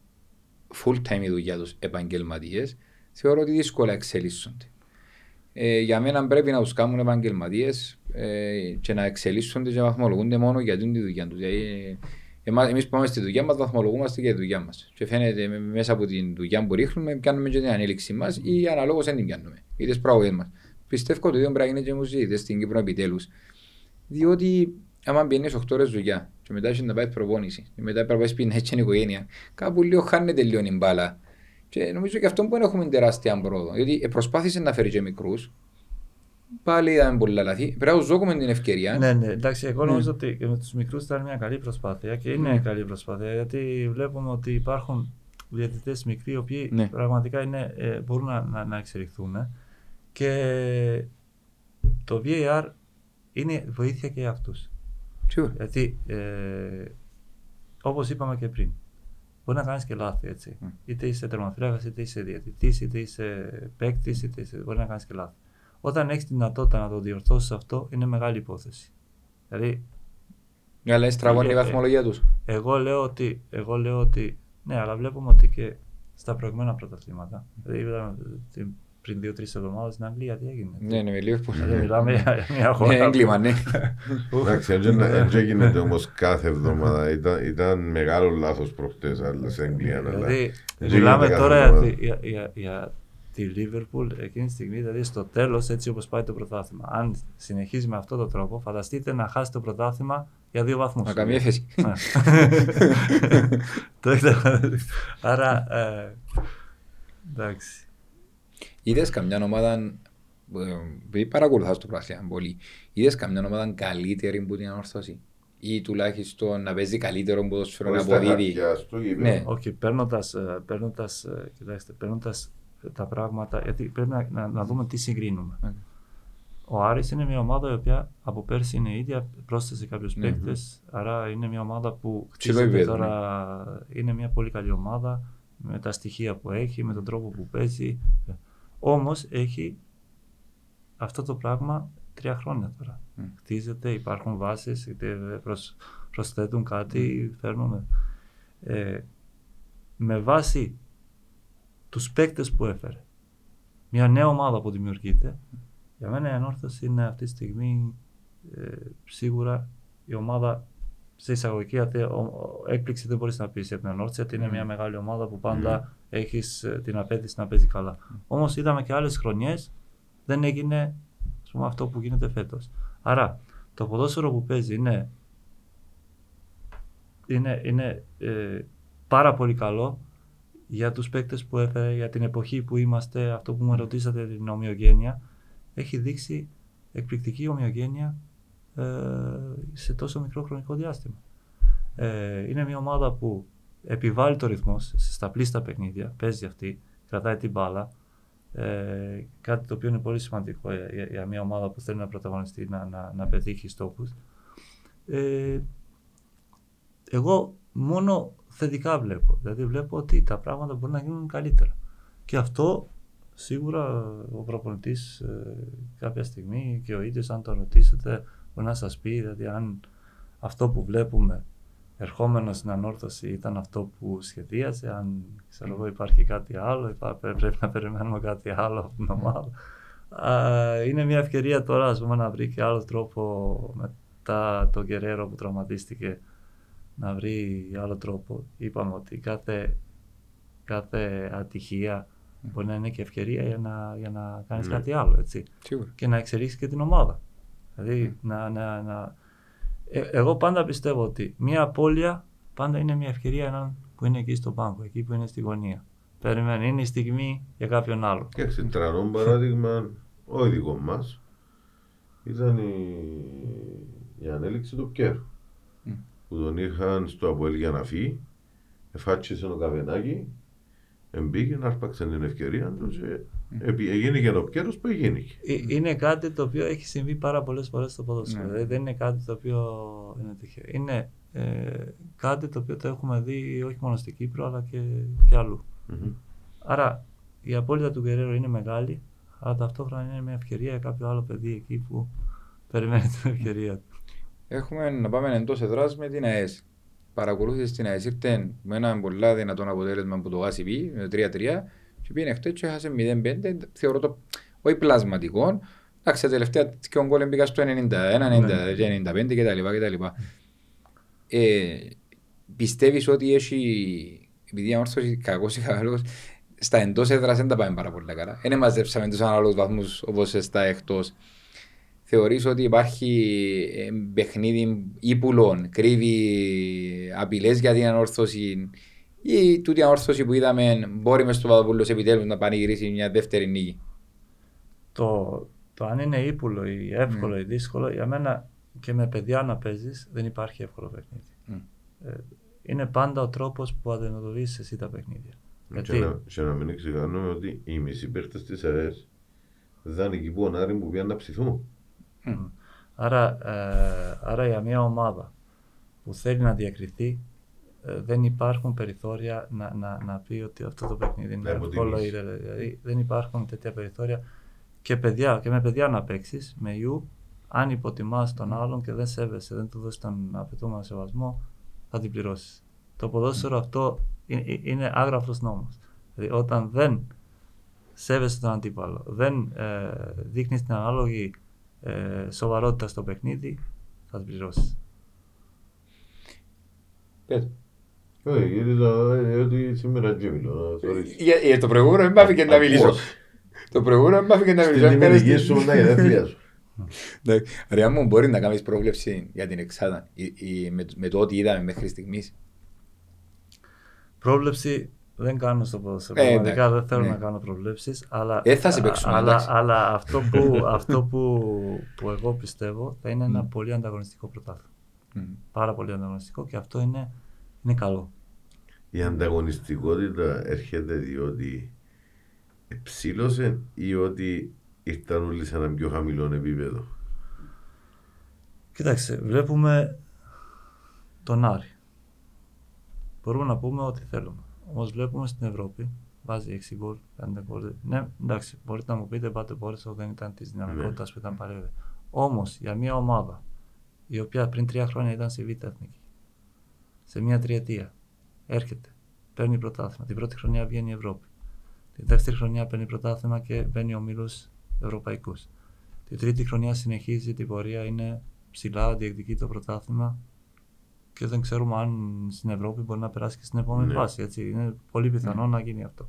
full time η δουλειά τους επαγγελματίες, θεωρώ ότι δύσκολα εξελίσσονται. Ε, για μένα πρέπει να τους κάνουν επαγγελματίες ε, και να εξελίσσονται και να βαθμολογούνται μόνο για την τη δουλειά τους. Δηλαδή, εμάς, εμείς που πάμε στη δουλειά μας βαθμολογούμαστε για τη δουλειά μας. Και φαίνεται με- μέσα από τη δουλειά που ρίχνουμε, κάνουμε και την ανέλυξη μας ή αναλόγως δεν την κάνουμε. Ή τις πράγματες μας. Πιστεύω ότι δεν πρέπει να γίνει και μου ζητητές στην Κύπρο επιτέλους. Διότι άμα μπαίνεις 8 ώρες δουλειά και μετά έχεις να πάει προπόνηση και μετά πρέπει να πάει σπίτι να έχει την οικογένεια, κάπου λίγο χάνεται λίγο η μπάλα. Και νομίζω και αυτό που δεν έχουμε τεράστια πρόοδο. Γιατί ε, προσπάθησε να φέρει και μικρούς, πάλι είδαμε πολλά λάθη. Πρέπει να τους δώσουμε την ευκαιρία. Ναι, ναι, εντάξει, εγώ Ναι. νομίζω ότι και με τους μικρούς ήταν μια καλή προσπάθεια και είναι Ναι. καλή προσπάθεια γιατί βλέπουμε ότι υπάρχουν διαιτητές μικροί οι οποίοι Ναι. πραγματικά είναι, ε, μπορούν να, να, να εξελιχθούν ε. και το VAR είναι βοήθεια και για αυτούς. Σίγουρα. Γιατί ε, όπως είπαμε και πριν, μπορεί να κάνεις και λάθη έτσι. Mm. Είτε είσαι τερματοφύλακας, είτε είσαι διαιτητής, είτε είσαι παίκτης, είτε είσαι... μπορεί να κάνεις και λάθη. Όταν έχεις τη δυνατότητα να το διορθώσεις αυτό, είναι μεγάλη υπόθεση. Δηλαδή, Αλλά στραβώνει η Ε, ε, βαθμολογία τους. εγώ λέω ότι, εγώ λέω ότι ναι, αλλά βλέπουμε ότι και στα προηγούμενα πρωταθλήματα. Δηλαδή, είδαμε την- πριν δύο-τρεις εβδομάδες στην Αγγλία τι έγινε; Ναι, ναι, με λίγο που... Δηλαδή, μιλάμε για μια Ναι, χώρα. έγκλημα, ναι. Εντάξει, δεν γίνεται όμως κάθε εβδομάδα. Ήταν, ήταν μεγάλο λάθος προχτές, αλλά σε Αγγλία. αλλά Δηλαδή, δεν μιλάμε γίνεται τώρα κάθε για, εβδομάδα. τη- για, για, για τη Liverpool εκείνη τη στιγμή, δηλαδή στο τέλος, έτσι όπως πάει το πρωτάθλημα. Αν συνεχίζει με αυτόν τον τρόπο, φανταστείτε να χάσει το πρωτάθλημα για δύο βαθμούς. Να κάνει έφεση. [LAUGHS] Το έχετε- Άρα, ε, εντάξει. Είδες καμιά ομάδα, ε, επειδή παρακολουθάς το πράσινο πολύ, είδες καμιά ομάδα καλύτερη που την ανόρθωση; Ή τουλάχιστον να παίζει καλύτερο ποδόσφαιρο να Χωρίς τα αποδίδει. χαρτιά στο γήπεδο. Ναι. Όχι, παίρνοντας, ε, παίρνοντας, ε, κοιτάξτε, παίρνοντας τα πράγματα, γιατί πρέπει να, να, να δούμε τι συγκρίνουμε. Ναι. Ο Άρης είναι μια ομάδα η οποία από πέρσι είναι ίδια, πρόσθεσε κάποιους Μμμ. παίκτες, άρα είναι μια ομάδα που Ψηλό χτίζεται επίπεδο, τώρα, είναι μια πολύ καλή ομάδα, με τα στοιχεία που έχει, με τον τρόπο που παίζει. Όμως έχει αυτό το πράγμα τρία χρόνια τώρα. Μμ. Χτίζεται, υπάρχουν βάσεις, είτε προσ, προσθέτουν κάτι, φέρνουν. Ε, με βάση τους παίκτες που έφερε, μια νέα ομάδα που δημιουργείται, για μένα η ανόρθωση είναι αυτή τη στιγμή ε, σίγουρα η ομάδα σε εισαγωγική ατε- ο- ο- έκπληξη δεν μπορείς να πεις για την ανόρθωση γιατί είναι Μμμ. μια μεγάλη ομάδα που πάντα έχεις ε, την απέτηση να παίζει καλά. Όμως είδαμε και άλλες χρονιές δεν έγινε ας πούμε, αυτό που γίνεται φέτος. Άρα το ποδόσφαιρο που παίζει είναι, είναι, είναι ε, πάρα πολύ καλό για τους παίκτες που έφερε, για την εποχή που είμαστε, αυτό που με ρωτήσατε την ομοιογένεια, έχει δείξει εκπληκτική ομοιογένεια ε, σε τόσο μικρό χρονικό διάστημα. Ε, είναι μια ομάδα που επιβάλλει το ρυθμό σε- στα πλήστα παιχνίδια, παίζει αυτή, κρατάει την μπάλα, ε, κάτι το οποίο είναι πολύ σημαντικό για, για- για μια ομάδα που θέλει να πρωταγωνιστεί, να, να, να πετύχει στόχους. Ε, εγώ μόνο θετικά βλέπω. Δηλαδή βλέπω ότι τα πράγματα μπορούν να γίνουν καλύτερα. Και αυτό σίγουρα ο προπονητής ε, κάποια στιγμή και ο ίδιος αν το ρωτήσετε μπορεί να σας πει δηλαδή αν αυτό που βλέπουμε ερχόμενο στην ανόρθωση ήταν αυτό που σχεδίασε, αν ξέρω εγώ υπάρχει κάτι άλλο, υπά- πρέ- πρέπει να περιμένουμε κάτι άλλο από την ομάδα. Α, είναι μια ευκαιρία τώρα ας πούμε, να βρει και άλλο τρόπο μετά τον Κεραίρο που τραυματίστηκε να βρει άλλο τρόπο. Είπαμε ότι κάθε, κάθε ατυχία μπορεί να είναι και ευκαιρία για να, για να κάνεις Ναι. κάτι άλλο, έτσι. Σίγουρα. Και να εξελίξεις και την ομάδα. Δηλαδή, να, να, να... Ε, εγώ πάντα πιστεύω ότι μια απώλεια πάντα είναι μια ευκαιρία έναν που είναι εκεί στον πάγκο, εκεί που είναι στη γωνία. Περιμένει, είναι η στιγμή για κάποιον άλλο. Και σε τρανό παράδειγμα, ο ειδικός μας ήταν η, η ανέλυξη του Πιέρου. Μμ. που τον είχαν στο Αποέλ για να φύγει, εφάτσισε ο καβενάκι, εμπήκε να άρπαξε την ευκαιρία τους και επί- έγινε και το πκέρος που έγινε. Ε, Είναι κάτι το οποίο έχει συμβεί πάρα πολλές φορές στο ποδόσφαιρο. Ναι. Δηλαδή, δεν είναι κάτι το οποίο είναι τυχαίο. Είναι ε, κάτι το οποίο το έχουμε δει όχι μόνο στην Κύπρο αλλά και, και αλλού. Μμμ. Άρα η απόλυτα του Γκερέρο είναι μεγάλη, αλλά ταυτόχρονα είναι μια ευκαιρία για κάποιο άλλο παιδί εκεί που περιμένει την ευκαιρία του. Έχουμε να πάμε εντός εδρά με την ΑΕΣ. Παρακολούθησες την ΑΕΣ, ήρθε με ένα πολύ δυνατό αποτέλεσμα από το ΓΑΣΙΠ, με το 3-3, και πήγαινε χτες και έχασε 0-5. Θεωρώ το όχι πλασματικό. Εντάξει, τα τελευταία δύο γκολ μπήκα στο 91, 90, και 95 κτλ. κτλ. Ε, Πιστεύεις ότι έχει, επειδή η αμόρφωση κακός ή καλό, στα εντός έδρας δεν τα πάμε πάρα πολύ καλά. Δεν μαζέψαμε τους ανάλογους βαθμούς όπως στα εκτός. Θεωρείς ότι υπάρχει ε, παιχνίδι ύπουλων, κρύβει απειλές για την ανόρθωση ή τούτη ανόρθωση που είδαμε μπορεί μες στο Παπαδοπούλος επιτέλους να πανηγυρίσει μια δεύτερη νίκη. Το, το αν είναι ύπουλο ή εύκολο ή δύσκολο, για μένα και με παιδιά να παίζεις δεν υπάρχει εύκολο παιχνίδι. Μμ. Ε, είναι πάντα ο τρόπος που αντιμετωπίζεις εσύ τα παιχνίδια. Και Γιατί; να, και να μην ξεχνάμε ότι οι μισοί παίχτες της ΑΕΣ δεν είναι εκεί που ο Νάρη που πήγαν να ψηθούν. Άρα, ε, άρα για μια ομάδα που θέλει να διακριθεί ε, δεν υπάρχουν περιθώρια να, να, να πει ότι αυτό το παιχνίδι είναι Να εύκολο ή υποτιμήσει. δεν- δηλαδή δεν υπάρχουν τέτοια περιθώρια και, παιδιά, και με παιδιά να παίξεις με ιού αν υποτιμάς τον άλλον και δεν σέβεσαι, δεν του δώσεις τον απαιτούμενο σεβασμό θα την πληρώσεις. Το ποδόσφαιρο αυτό είναι, είναι άγραφος νόμος. Δηλαδή όταν δεν σέβεσαι τον αντίπαλο, δεν ε, δείχνεις την ανάλογη ε, σοβαρότητα στο παιχνίδι, θα την πληρώσεις. Πες. Όχι, γιατί το- ε, ότι σήμερα και μιλώ. sorry. Για, για το προηγούμενο δεν μ' άφηκε να μιλήσω. Ακούς. Το προηγούμενο δεν μ' άφηκε να Στην μιλήσω. Έκανες ημερική την- σου να γενέθλια σου. Εντάξει. Ρε μου, μπορεί να κάνεις πρόβλεψη για την εξάδα ή- ή με, με το ό,τι είδαμε μέχρι στιγμής. Πρόβλεψη δεν κάνω στο ποδόσφαιρο. Ε, Πραγματικά εντάξει, δεν θέλω ναι. να κάνω προβλέψεις. Αλλά, Ε, θα σε α- παίξουμε, αλλά, εντάξει. αλλά αυτό, που, [LAUGHS] αυτό που, που εγώ πιστεύω θα είναι ένα Μμ. πολύ ανταγωνιστικό πρωτάθλημα. Μμ. Πάρα πολύ ανταγωνιστικό και αυτό είναι, είναι καλό. Η ανταγωνιστικότητα έρχεται διότι εψήλωσε ή ότι ήρθαν όλοι σε ένα πιο χαμηλό επίπεδο. Κοιτάξτε, βλέπουμε τον Άρη. Μπορούμε να πούμε ό,τι θέλουμε. Όμως βλέπουμε στην Ευρώπη, βάζει 6 γκολ, 5 γκολ. Ναι, εντάξει, μπορείτε να μου πείτε πάτε Μπόρισο δεν ήταν της δυναμικότητας που ήταν παλαιότερα. Όμως για μια ομάδα η οποία πριν τρία χρόνια ήταν στη Β' Εθνική, σε μια τριετία έρχεται, παίρνει πρωτάθλημα. Την πρώτη χρονιά βγαίνει η Ευρώπη. Τη δεύτερη χρονιά παίρνει πρωτάθλημα και μπαίνει ομίλου ευρωπαϊκού. Τη τρίτη χρονιά συνεχίζει την πορεία, είναι ψηλά, διεκδικεί το πρωτάθλημα και δεν ξέρουμε αν στην Ευρώπη μπορεί να περάσει και στην επόμενη Ναι. φάση. Έτσι. Είναι πολύ πιθανό να γίνει αυτό.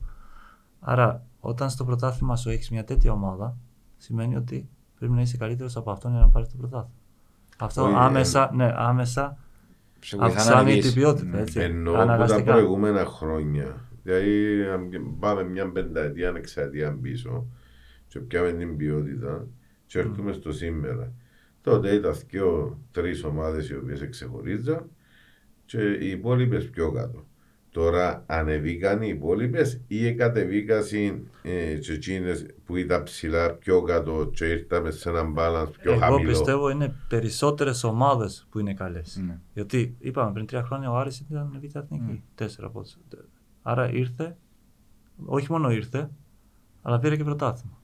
Άρα, όταν στο πρωτάθλημα σου έχεις μια τέτοια ομάδα, σημαίνει ότι πρέπει να είσαι καλύτερος από αυτόν για να πάρεις το πρωτάθλημα. Αυτό Όχι, άμεσα, ναι, άμεσα Σε βοηθά να αυξάνει δεις. την ποιότητα. Ναι. Έτσι. Ενώ από τα Αναγκαστικά. προηγούμενα χρόνια, δηλαδή αν πάμε μια πενταετία, εξαετία πίσω και πιάμε την ποιότητα και έρθουμε στο σήμερα. Τότε ήταν δύο, τρεις ομάδες οι οποίες εξεχωρίζαν και οι υπόλοιπες πιο κάτω. Τώρα ανεβήκαν οι υπόλοιπες ή κατεβήκαν ε, και εκείνες που ήταν ψηλά πιο κάτω και ήρθαμε σε έναν balance πιο Εγώ χαμηλό. πιστεύω είναι περισσότερες ομάδες που είναι καλές. Ναι. Γιατί είπαμε πριν τρία χρόνια ο Άρης ήταν β' εθνική. Τέσσερα από τις- Άρα ήρθε, όχι μόνο ήρθε, αλλά πήρε και πρωτάθλημα.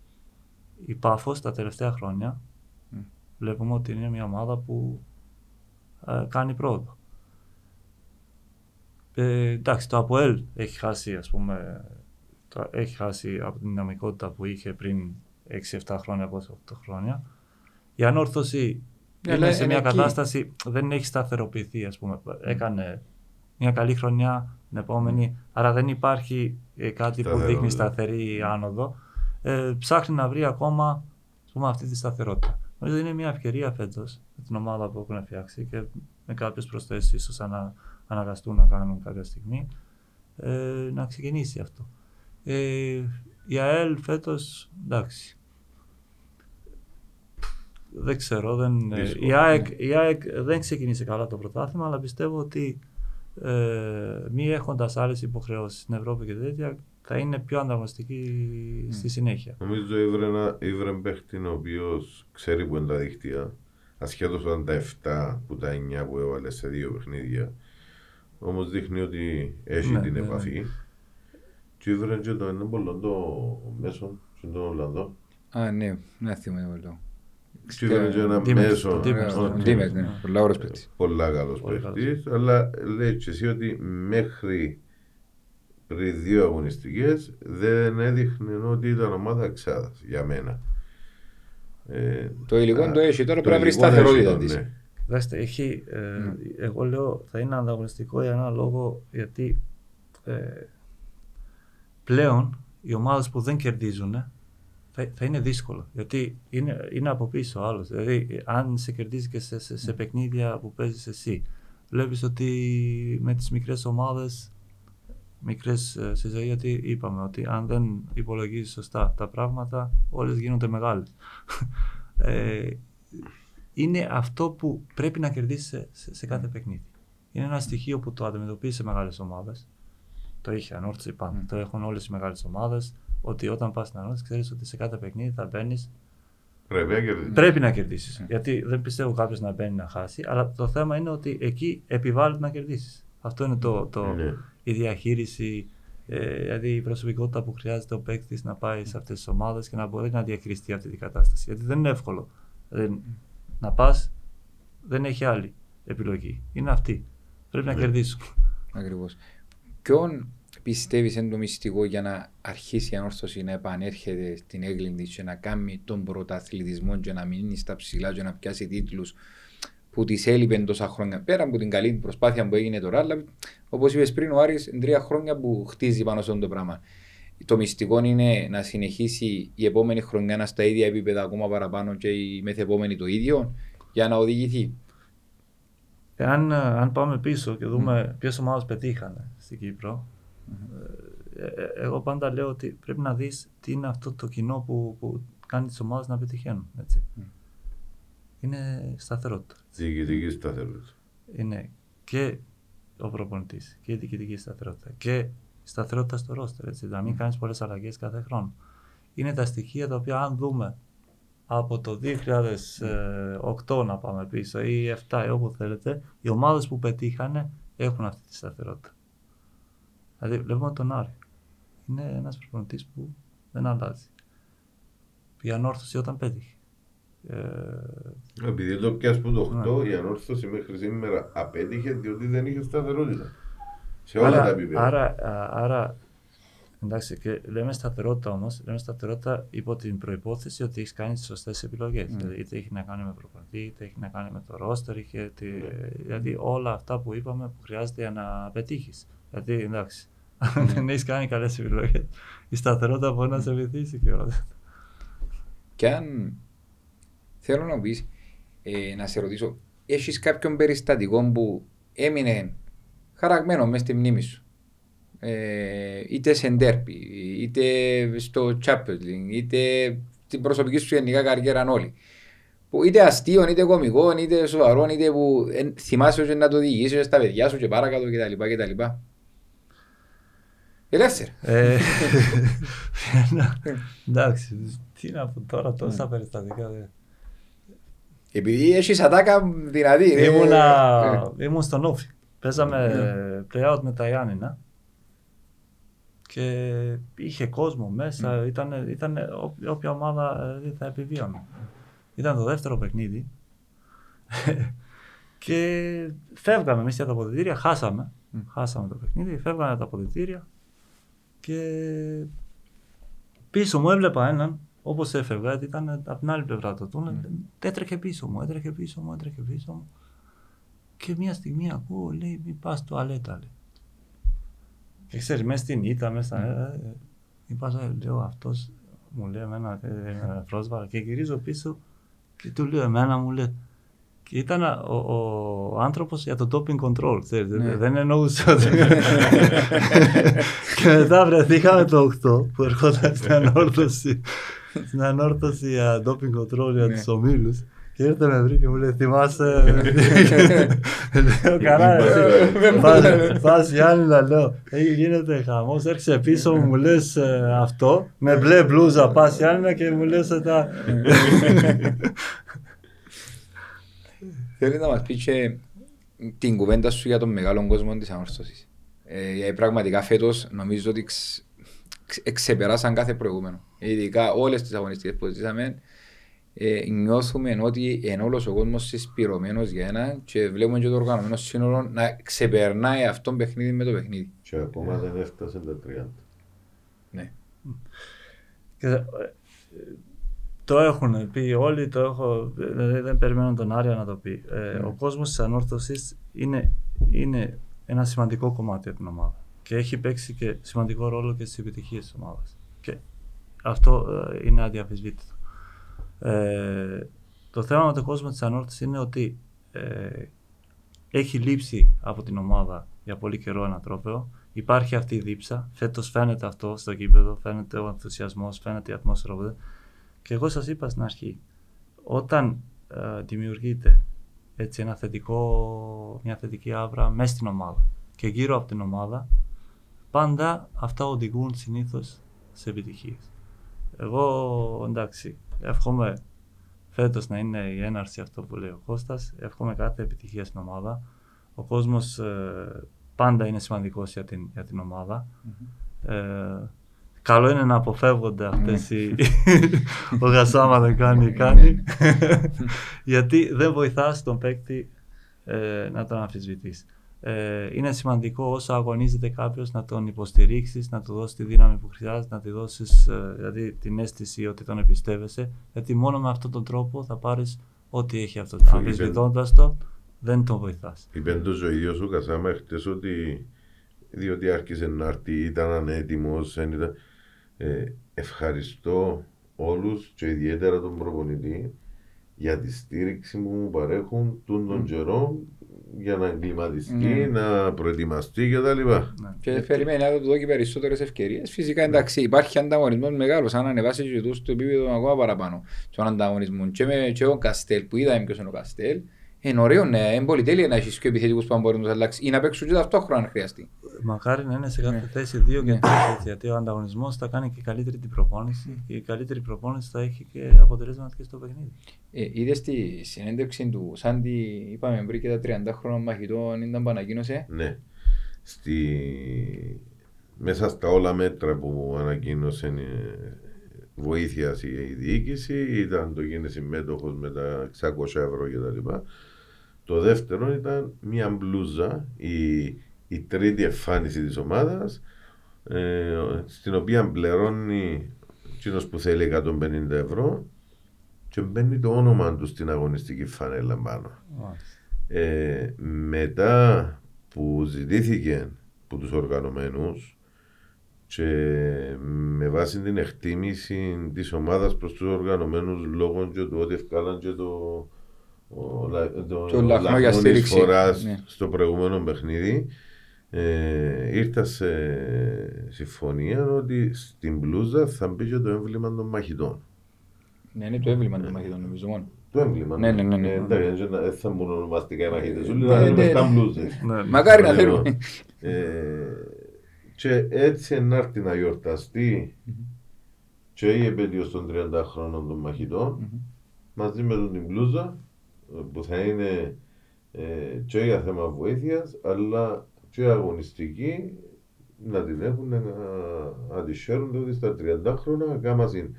Η Πάφος τα τελευταία χρόνια Μμ. βλέπουμε ότι είναι μια ομάδα που ε, κάνει πρόοδο. Ε, εντάξει, το ΑΠΟΕΛ έχει χάσει, ας πούμε, το, έχει χάσει από την δυναμικότητα που είχε πριν 6-7 χρόνια, από 8 χρόνια. Η ανόρθωση Ναι, είναι αλλά σε είναι μια εκεί. κατάσταση, δεν έχει σταθεροποιηθεί, ας πούμε. Έκανε μια καλή χρονιά, την επόμενη, άρα δεν υπάρχει ε, κάτι που Σταθερότητα. δείχνει σταθερή άνοδο. Ε, ψάχνει να βρει ακόμα ας πούμε, αυτή τη σταθερότητα. Νομίζω είναι μια ευκαιρία φέτος με την ομάδα που έχουν φτιάξει και με κάποιες προσθέσεις ίσω ανα, αναγκαστούν να κάνουν κάποια στιγμή ε, να ξεκινήσει αυτό. Ε, η ΑΕΛ φέτος εντάξει. δεν ξέρω. Δεν, ε, Δύσκολο. η, ΑΕΚ, η ΑΕΚ δεν ξεκίνησε καλά το πρωτάθλημα, αλλά πιστεύω ότι ε, μη έχοντας άλλες υποχρεώσεις στην Ευρώπη και τέτοια, θα είναι πιο ανταγωνιστική στη συνέχεια. Νομίζω ήβρε ένα ήβρε παίχτη ο οποίος ξέρει που είναι τα δίκτυα. Ασχέτως αν τα 7 που τα 9 που έβαλε σε δύο παιχνίδια. Όμως δείχνει ότι έχει Ναι, την ναι, ναι. επαφή. Και ήβρε και το ένα πολύ το μέσο, στον Ολλανδό. Α, ναι, να θυμάμαι όλο. Και ήβρε και ένα Ντίμερς, μέσο. Ντίμερς, ο- ναι. Ντίμερ, ναι, πολλά ωραίος παίκτης. Πολλά καλός Πολύ παίχτης. Αλλά λέει και εσύ ότι μέχρι πριν δύο αγωνιστικές δεν έδειχνε ότι ήταν ομάδα εξάδας για μένα. Ε, Το υλικό α, το έχει, τώρα το πρέπει να βρει υλικό έχει σταθερότητα το, της. ναι. Δέστε, έχει, ε, Ναι. εγώ λέω θα είναι ανταγωνιστικό για ένα λόγο γιατί ε, πλέον οι ομάδες που δεν κερδίζουν θα, θα είναι δύσκολο γιατί είναι, είναι από πίσω ο άλλος. Δηλαδή αν σε κερδίζει και σε, σε, σε παιχνίδια που παίζεις εσύ βλέπεις ότι με τις μικρές ομάδες μικρές ε, στη ζωή γιατί είπαμε ότι αν δεν υπολογίζεις σωστά τα πράγματα όλες γίνονται μεγάλες. [LAUGHS] ε, είναι αυτό που πρέπει να κερδίσεις σε, σε, σε κάθε παιχνίδι. Είναι ένα στοιχείο που το αντιμετωπίζεις σε μεγάλες ομάδες. Το είχε ανόρθωση πάντα. Mm. Το έχουν όλες οι μεγάλες ομάδες. Ότι όταν πας στην ανόρθωση, ξέρεις ότι σε κάθε παιχνίδι θα μπαίνεις. Πρέπει να κερδίσεις. Πρέπει να κερδίσεις. Mm. Γιατί δεν πιστεύω κάποιος να μπαίνει να χάσει. Αλλά το θέμα είναι ότι εκεί επιβάλλεται να κερδίσεις. Αυτό είναι το, το, Ναι. η διαχείριση, ε, δηλαδή η προσωπικότητα που χρειάζεται ο παίκτης να πάει σε αυτές τις ομάδες και να μπορεί να διαχειριστεί αυτή την κατάσταση. Γιατί δεν είναι εύκολο. Δηλαδή, να πας δεν έχει άλλη επιλογή. Είναι αυτή. Πρέπει να Ναι. κερδίσουν. Ακριβώς. Ποιον πιστεύεις είναι το μυστικό για να αρχίσει η ανόρθωση να επανέρχεται στην έγκληνη και να κάνει τον πρωταθλητισμό και να μείνει στα ψηλά και να πιάσει τίτλους που τη έλειπε τόσα χρόνια. Πέρα από την καλή προσπάθεια που έγινε τώρα, αλλά όπως είπες πριν, ο Άρης είναι τρία χρόνια που χτίζει πάνω σε αυτό το πράγμα. Το μυστικό είναι να συνεχίσει η επόμενη χρονιά να στα ίδια επίπεδα ακόμα παραπάνω και η μεθεπόμενη το ίδιο για να οδηγηθεί. Εάν ε, αν πάμε πίσω και δούμε ποιες ομάδες πετύχανε στην Κύπρο, ε, ε, εγώ πάντα λέω ότι πρέπει να δεις τι είναι αυτό το κοινό που, που κάνει τις ομάδες να πετυχαίνουν. Έτσι. Μμ. Είναι σταθερότητα. Διοικητική σταθερότητα. Είναι και ο προπονητής και η διοικητική σταθερότητα και η σταθερότητα στο ρόστερ. Έτσι, να μην κάνεις πολλές αλλαγές κάθε χρόνο. Είναι τα στοιχεία τα οποία, αν δούμε από το 2008 να πάμε πίσω ή 7 ή όπου θέλετε, οι ομάδες που πετύχανε έχουν αυτή τη σταθερότητα. Δηλαδή, βλέπουμε τον Άρη. Είναι ένας προπονητής που δεν αλλάζει. Η ανόρθωση όταν πέτυχε. Ε, Επειδή το πιάσει που το 8, Ναι. η ανόρθωση μέχρι σήμερα απέτυχε διότι δεν είχε σταθερότητα. Σε όλα άρα, τα επίπεδα. Άρα, α, άρα, εντάξει, και λέμε σταθερότητα όμως, λέμε σταθερότητα υπό την προπόθεση ότι έχεις κάνει τις σωστές επιλογές. Mm. Δηλαδή, είτε έχει να κάνει με προπονητή, είτε έχει να κάνει με το ρόστερ, είτε, Ναι. δηλαδή όλα αυτά που είπαμε που χρειάζεται για να πετύχεις. Γιατί εντάξει, Ναι. αν [LAUGHS] δεν έχεις κάνει καλές επιλογές, η σταθερότητα μπορεί να σε βοηθήσει και όλα. Και αν θέλω να πεις, ε, να σε ρωτήσω, έχεις κάποιον περιστατικό που έμεινε χαραγμένο μέσα στη μνήμη σου. Ε, είτε σε ντέρπι, είτε στο Champions League, είτε στην προσωπική σου γενικά καριέρα όλοι. Που είτε αστείο, είτε κωμικό, είτε σοβαρό, είτε που ε, θυμάσαι και να το διηγήσεις στα παιδιά σου και παρακάτω κτλ. κτλ. Ελεύθερα. Ε, ένα- [LAUGHS] εντάξει, τι να πω τώρα, τόσα περιστατικά. δεν- Επειδή έχεις ατάκα δυνατή. ε, Ήμουνα, ήμουν στον Όφη. Ναι. Παίζαμε play-out με τα Ιάννηνα και είχε κόσμο μέσα, ήταν, ήταν ό- όποια ομάδα ε, θα επιβίωνε. Ήταν το δεύτερο παιχνίδι [LAUGHS] και φεύγαμε εμείς για τα αποδητήρια, χάσαμε. Μμ. Χάσαμε το παιχνίδι, φεύγαμε για τα αποδητήρια και πίσω μου έβλεπα έναν όπως έφευγα, γιατί ήταν από την άλλη πλευρά του τούνελ, έτρεχε πίσω μου, έτρεχε πίσω μου, έτρεχε πίσω μου. Και μια στιγμή ακούω, λέει, μην πας τουαλέτα, λέει. Και ξέρεις, μέσα στην ήττα, μέσα στα... ε, ε, Μην πας, ε, λέω, αυτός μου λέει εμένα, ε, ε, πρόσβαρα. Και γυρίζω πίσω και του λέω εμένα, μου λέει, και ήταν α, ο, ο άνθρωπος για το doping control, ξέρεις, δεν- Ναι. δεν εννοούσε ότι... [LAUGHS] και μετά βρεθήκαμε το 8 που ερχόταν στην ανόρθωση, στην ανόρθωση για doping control για Ναι. τους ομίλους Και ήρθε με βρήκε μου λέει θυμάσαι; Λέω [LAUGHS] καλά ρε. Πας Γιάννη να λέω. «Ε, Γίνεται χαμός, έρχεσαι πίσω μου, μου λες ε, αυτό. Με μπλε μπλούζα πας Γιάννη και μου λες ε, τα... [LAUGHS] Θέλεις να μας πεις και την κουβέντα σου για τον μεγάλο κόσμο της ανόρθωσης. Ε, πραγματικά φέτος νομίζω ότι ξ, ξ, ξεπεράσαν κάθε προηγούμενο. Ειδικά όλες τις αγωνιστικές που ζήσαμε ε, νιώθουμε ότι είναι όλος ο κόσμος συσπηρωμένος για ένα και βλέπουμε και το οργανωμένο σύνολο να ξεπερνάει αυτόν παιχνίδι με το παιχνίδι. Και ακόμα δεν έφτασε τα 30. Ναι. Και, ε, το έχουν πει όλοι, το έχω, δηλαδή δεν περιμένω τον Άρια να το πει. Ε, Ο κόσμος της ανόρθωσης είναι, είναι ένα σημαντικό κομμάτι από την ομάδα και έχει παίξει και σημαντικό ρόλο και στις επιτυχίες της ομάδας. Και αυτό ε, είναι αδιαφυσβήτητο. Ε, το θέμα με τον κόσμο της ανόρθωσης είναι ότι ε, έχει λείψει από την ομάδα για πολύ καιρό ένα τρόπαιο. Υπάρχει αυτή η δίψα. Φέτος φαίνεται αυτό στο γήπεδο, φαίνεται ο ενθουσιασμός, φαίνεται η ατμόσφαιρα. που δεν- Και εγώ σας είπα στην αρχή, όταν ε, δημιουργείται έτσι ένα θετικό, μια θετική άβρα μέσα στην ομάδα και γύρω από την ομάδα, πάντα αυτά οδηγούν συνήθως σε επιτυχίες. Εγώ εντάξει, εύχομαι φέτος να είναι η έναρξη αυτό που λέει ο Κώστας, εύχομαι κάθε επιτυχία στην ομάδα. Ο κόσμος ε, πάντα είναι σημαντικός για την, για την ομάδα. Ε, καλό είναι να αποφεύγονται αυτές οι... [LAUGHS] ο Γασάμα δεν κάνει, κάνει. [LAUGHS] Γιατί δεν βοηθάς τον παίκτη ε, να τον αμφισβητείς. Ε, είναι σημαντικό όσο αγωνίζεται κάποιος να τον υποστηρίξεις, να του δώσεις τη δύναμη που χρειάζεται, να του δώσεις δηλαδή, την αίσθηση ότι τον εμπιστεύεσαι. Γιατί μόνο με αυτόν τον τρόπο θα πάρεις ό,τι έχει αυτό. Φίλιππε. Αμφισβητώντα το, δεν τον βοηθάς. Είπε τους ο ίδιος ο Κασάμα χτες ότι διότι άρχισε να έρθει, ήταν ανέτοιμος, δεν ήταν... Ε, ευχαριστώ όλους και ιδιαίτερα τον προπονητή για τη στήριξη που μου παρέχουν τούν τον καιρό για να εγκληματιστεί, Ναι. να προετοιμαστεί κτλ. Και περιμένει να του δώσει περισσότερες ευκαιρίες. Φυσικά εντάξει, υπάρχει ανταγωνισμός μεγάλος. Αν ανεβάσει και τους στο επίπεδο ακόμα παραπάνω τον ανταγωνισμό. Και με και ο Καστέλ που είδαμε ποιος είναι ο Καστέλ, είναι ωραίο, ναι, είναι πολυτέλεια να έχεις και επιθετικούς που μπορεί να τους αλλάξεις ή να παίξουν και ταυτόχρονα αν χρειαστεί. Μακάρι να είναι σε κάθε Ναι. θέση δύο και Ναι. τρεις έτσι, γιατί ο ανταγωνισμός θα κάνει και καλύτερη την προπόνηση και η καλύτερη προπόνηση θα έχει και αποτελέσματα και στο παιχνίδι. Ε, Είδες στη συνέντευξη του Σάντι, είπαμε πριν και τα 30 χρόνια μαχητών, ήταν που ανακοίνωσε; Ναι. Στη... Μέσα στα όλα μέτρα που ανακοίνωσε ε, βοήθειας η διοίκηση ήταν το γίνει συμμέτοχο με τα 600 ευρώ κτλ. Το δεύτερο ήταν μια μπλούζα, η, η τρίτη εμφάνιση της ομάδας, ε, στην οποία πληρώνει εκείνος που θέλει 150 ευρώ και μπαίνει το όνομα του στην αγωνιστική φανέλα πάνω. Ε, μετά που ζητήθηκε από τους οργανωμένους και με βάση την εκτίμηση της ομάδας προς τους οργανωμένους λόγω και του ότι ευκάλαν και το, ο, λα- το, Το λαχνό λαχνό για της στήριξη. φοράς Ναι. στο προηγούμενο παιχνίδι ε, ήρθα σε συμφωνία ότι στην μπλούζα θα μπει και το έμβλημα των μαχητών. Ναι, είναι το έβλημα των μαχητών, νομίζω μόνο. Το έμβλημα. Ναι, ναι, ναι, ναι. Ε, εντάξει, δεν θα μπουν ονομαστικά οι μαχητές. Όλοι Ναι, να ναι, είναι ναι. στα μπλούζες. Ναι. Μακάρι να Λοιπόν, θέλουμε. ε, και έτσι να έρθει να γιορταστεί και η επέτειος των 30 χρόνων των μαχητών μαζί με τον την μπλούζα ε, που θα είναι ε, και για θέμα βοήθειας αλλά και αγωνιστική να την έχουν να, να τη χαίρονται ότι στα 30 χρόνια κάμασαν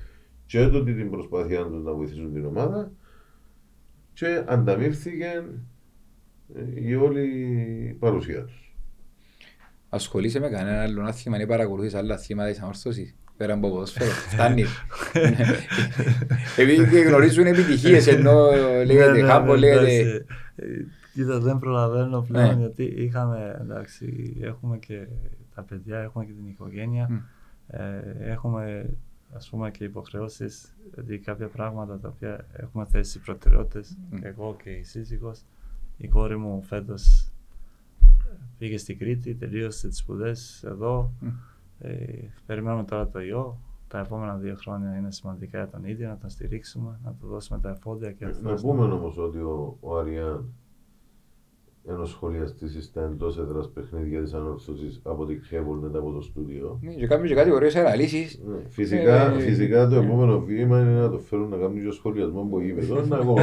και τότε την προσπάθειά τους να βοηθήσουν την ομάδα και ανταμείφθηκε ε, η όλη παρουσία τους. Ασχολείσαι με κανένα άλλο άθλημα ή παρακολουθείς άλλα αθλήματα της ανόρθωσης. Πέρα από ποδόσφαιρο. Φτάνει. Επειδή και γνωρίζουν επιτυχίες ενώ Ναι, λέγεται ναι, χάμπο, ναι, λέγεται... εντάξει. Ε, Κοίτα, δεν προλαβαίνω πλέον Ναι. γιατί είχαμε, εντάξει, έχουμε και τα παιδιά, έχουμε και την οικογένεια, Μμ. ε, έχουμε ας πούμε και υποχρεώσεις, δηλαδή κάποια πράγματα τα οποία έχουμε θέσει προτεραιότητες, Μμ. και εγώ και η σύζυγος. Η κόρη μου φέτος πήγε στην Κρήτη, τελείωσε τις σπουδές εδώ, Μμ. Ε, περιμένουμε τώρα το ιό, τα επόμενα δύο χρόνια είναι σημαντικά για τον ίδιο, να τον στηρίξουμε, να του δώσουμε τα εφόδια και αυτό. Να πούμε όμως ότι ο, ο Αριάν ένας σχολιαστής στα εντός έδρας παιχνίδια της ανόρθωσης αποδιχεύονται από το στούντιο. Ναι, και κάνουμε και κάτι ωραίες αναλύσεις. Ναι, Φυσικά, Ε, φυσικά το ναι. επόμενο βήμα είναι να το φέρουν να κάνουν και σχολιασμό από γήπεδο. Να εγώ.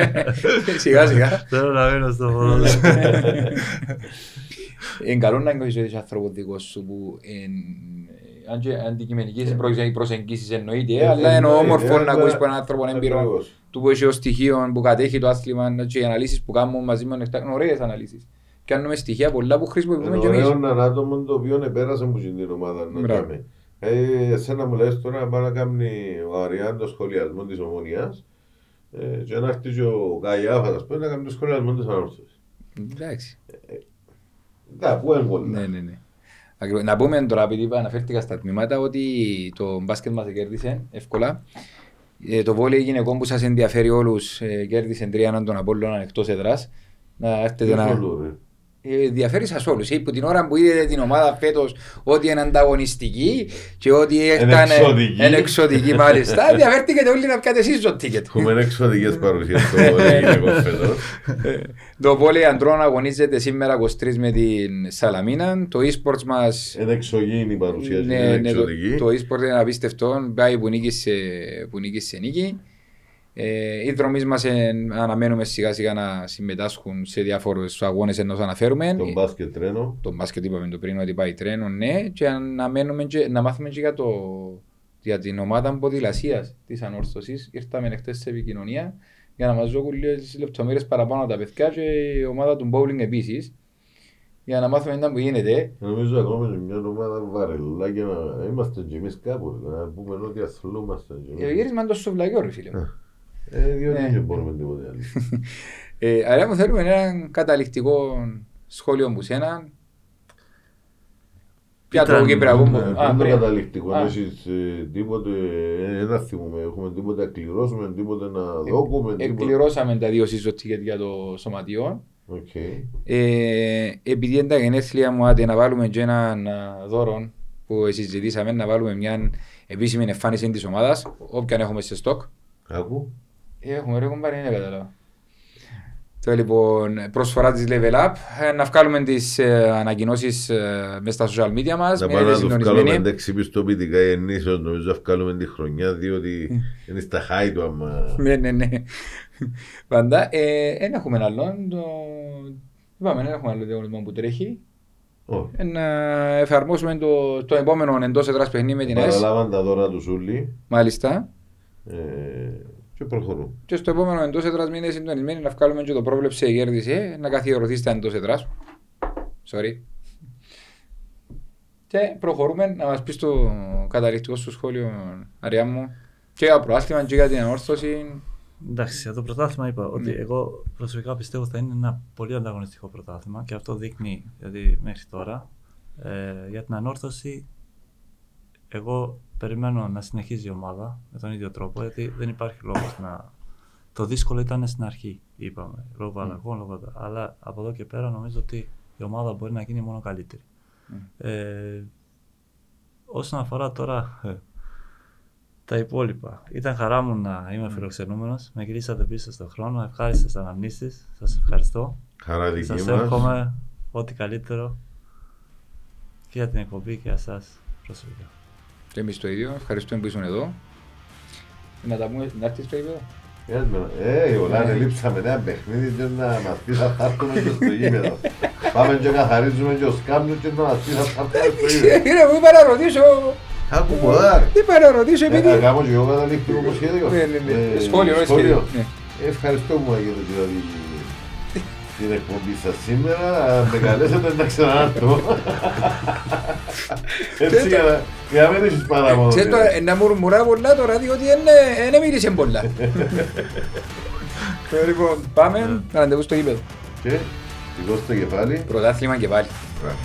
[LAUGHS] Σιγά σιγά. Θέλω να μείνω στο ποδόσφαιρο. [LAUGHS] Είναι καλό να εγγυήσεις άνθρωπο δικό σου που εν- αν και αντικειμενικές προσ- προσεγγίσεις εννοείται, αλλά είναι όμορφο να ακούεις από έναν άνθρωπο έμπειρο Ακριβώς. του που έχει ως στοιχείο που κατέχει το άθλημα και οι αναλύσεις που κάνουμε μαζί με τον είναι ωραίες αναλύσεις. Κάνουμε στοιχεία πολλά που χρησιμοποιούμε Είναι και εμείς. ωραίο έναν άτομο το οποίο επέρασε από την ομάδα να Μπράβο. κάνει. Ε, εσένα μου λες τώρα να πάει να κάνει ο Αριάν το σχολιασμό της ομονίας ε, και να έρθει και ο Καϊάφας ας πούμε, να κάνει το σχολιασμό της ανόρθωσης. Εντάξει. Κάπου έγκολα. Ναι, ναι, ναι. Ακριβώς. Να πούμε τώρα, επειδή αναφέρθηκα στα τμήματα, ότι το μπάσκετ μας κέρδισε εύκολα. Ε, το βόλεϊ γυναικών που σας ενδιαφέρει όλους ε, κέρδισε 3 έναν τον Απόλλωνα εκτός έδρας. Να έρθετε να... Ε, ενδιαφέρει σας όλους. Ε, που την ώρα που είδατε την ομάδα φέτος ότι είναι ανταγωνιστική και ότι ήταν εξωτική. είναι εξωτική μάλιστα, ενδιαφέρθηκατε όλοι να πιάτε εσείς το ticket. Έχουμε εξωτικές παρουσίες στο γυναικό φέτος. Το βόλεϊ αντρών αγωνίζεται σήμερα 23 με την Σαλαμίνα. Το e-sports μας Είναι εξωγήινη η παρουσία Ναι, είναι ναι, το, εξωτική. το e-sport είναι απίστευτο. Πάει που νίκησε, σε- που νίκησε σε νίκη. Ε, οι δρομείς μας ε, αναμένουμε σιγά σιγά να συμμετάσχουν σε διάφορους αγώνες ενώ αναφέρουμε. Τον μπάσκετ τρένο. Το μπάσκετ είπαμε το πριν ότι πάει τρένο, ναι. Και αναμένουμε και, να μάθουμε και για, το, για την ομάδα ποδηλασίας της ανόρθωσης. Ήρθαμε χτες σε επικοινωνία για να μας δώσουν λίγες λεπτομέρειες παραπάνω τα παιδιά και η ομάδα του bowling επίσης. Για να μάθουμε τι που γίνεται. Νομίζω ακόμα και μια ομάδα βαρελά για να είμαστε και εμείς κάπου. Να πούμε ότι αθλούμαστε και Το εμείς. γύρισμα είναι το σουβλαγιό ρε φίλε μου. Ε, διότι Ναι. δεν μπορούμε τίποτε άλλο. [LAUGHS] Ε, άρα μου θέλουμε ένα καταληκτικό σχόλιο που σένα. Ποια το Ήταν- Κυπριακό μου. Ε, Α, Δεν το πριν. καταληκτικό. Α. Έχεις ε, τίποτε, ε, δεν θυμούμε. Έχουμε τίποτε να κληρώσουμε, τίποτε να δώκουμε. τίποτε- Εκπληρώσαμε τα δύο season ticket για το σωματείο. Οκ. Ε, επειδή είναι τα γενέθλια μου, άντε να βάλουμε και έναν α, δώρο που συζητήσαμε, να βάλουμε μια επίσημη εμφάνιση της ομάδας, όποιαν έχουμε σε stock. Άκου. Ε, Έχουμε ρε κουμπάρε, δεν κατάλαβα. Το λοιπόν, προσφορά της Level Up, ε, να βγάλουμε τις ε, ανακοινώσεις ε, μέσα στα social media μας, Να μείνετε πάμε να το συντονισμένοι. βγάλουμε εντάξει πιστοποιητικά ενίσως, νομίζω να βγάλουμε τη χρονιά, διότι [LAUGHS] είναι στα χάη του άμα... Ναι, ναι, ναι. Πάντα, ε, δεν έχουμε άλλον, το... Είπαμε, δεν έχουμε άλλο διαγωνισμό που τρέχει. Όχι. Ε, να εφαρμόσουμε το, το επόμενο εντός εδράς παιχνίδι με την ΕΣ. Παραλάβαν τα δώρα τους Σούλη Μάλιστα. ε, και προχωρούν. Και στο επόμενο εντός έδρας μείνετε συντονισμένοι να βγάλουμε και το πρόβλεψε η κέρδισε, να καθιερωθείτε εντός έδρας. Sorry. Και προχωρούμε να μας πεις το καταληκτικό σου σχόλιο, Αριά μου, και για προάθλημα και για την ανόρθωση. Εντάξει, για το πρωτάθλημα είπα ότι Ναι. εγώ προσωπικά πιστεύω θα είναι ένα πολύ ανταγωνιστικό πρωτάθλημα και αυτό δείχνει δηλαδή, μέχρι τώρα. Ε, για την ανόρθωση, εγώ περιμένω να συνεχίζει η ομάδα με τον ίδιο τρόπο γιατί δεν υπάρχει λόγος να. Το δύσκολο ήταν στην αρχή, είπαμε, λόγω αλλαγών, λόγω... αλλά από εδώ και πέρα νομίζω ότι η ομάδα μπορεί να γίνει μόνο καλύτερη. Ε, όσον αφορά τώρα ε, τα υπόλοιπα, ήταν χαρά μου να είμαι φιλοξενούμενος. Με γυρίσατε πίσω στον χρόνο. Ευχάριστες αναμνήσεις. Σας ευχαριστώ. Χαρά δική Σας μας. εύχομαι ό,τι καλύτερο και για την εκπομπή και για εσάς προσωπικά. Και εμείς το ίδιο, ευχαριστούμε που ήσουν εδώ. Να τα πούμε, να έρθεις στο ίδιο. Ε, όλα Ναι. λείψαμε ένα παιχνίδι και να μας πεις να θα έρθουμε και στο γήπεδο. Πάμε και καθαρίζουμε και ο σκάμνος και να μας πεις να θα έρθουμε στο γήπεδο. Κύριε μου, είπα να ρωτήσω, Άκου ποδάρ. είπα να ρωτήσω επειδή... Ε, κάνω και εγώ καταλήκτικο μου σχέδιο. Ναι, ναι, ναι. Ε, Σχόλιο, ρε, σχέδιο. Ναι. Ε, Ευχαριστώ που μου έγινε δηλαδή την εκπομπή σας σήμερα. Αν με καλέσετε να ξανάρθω. Έτσι για να- για να μην έχεις παράπονο. Ξέρεις τώρα, ε, να μουρμουρά πολλά τώρα, διότι δεν μίλησε πολλά. [LAUGHS] Ε, Λοιπόν, πάμε, ραντεβού στο γήπεδο. Και σηκώ στο κεφάλι. Πρωτάθλημα και πάλι. Μπράβο.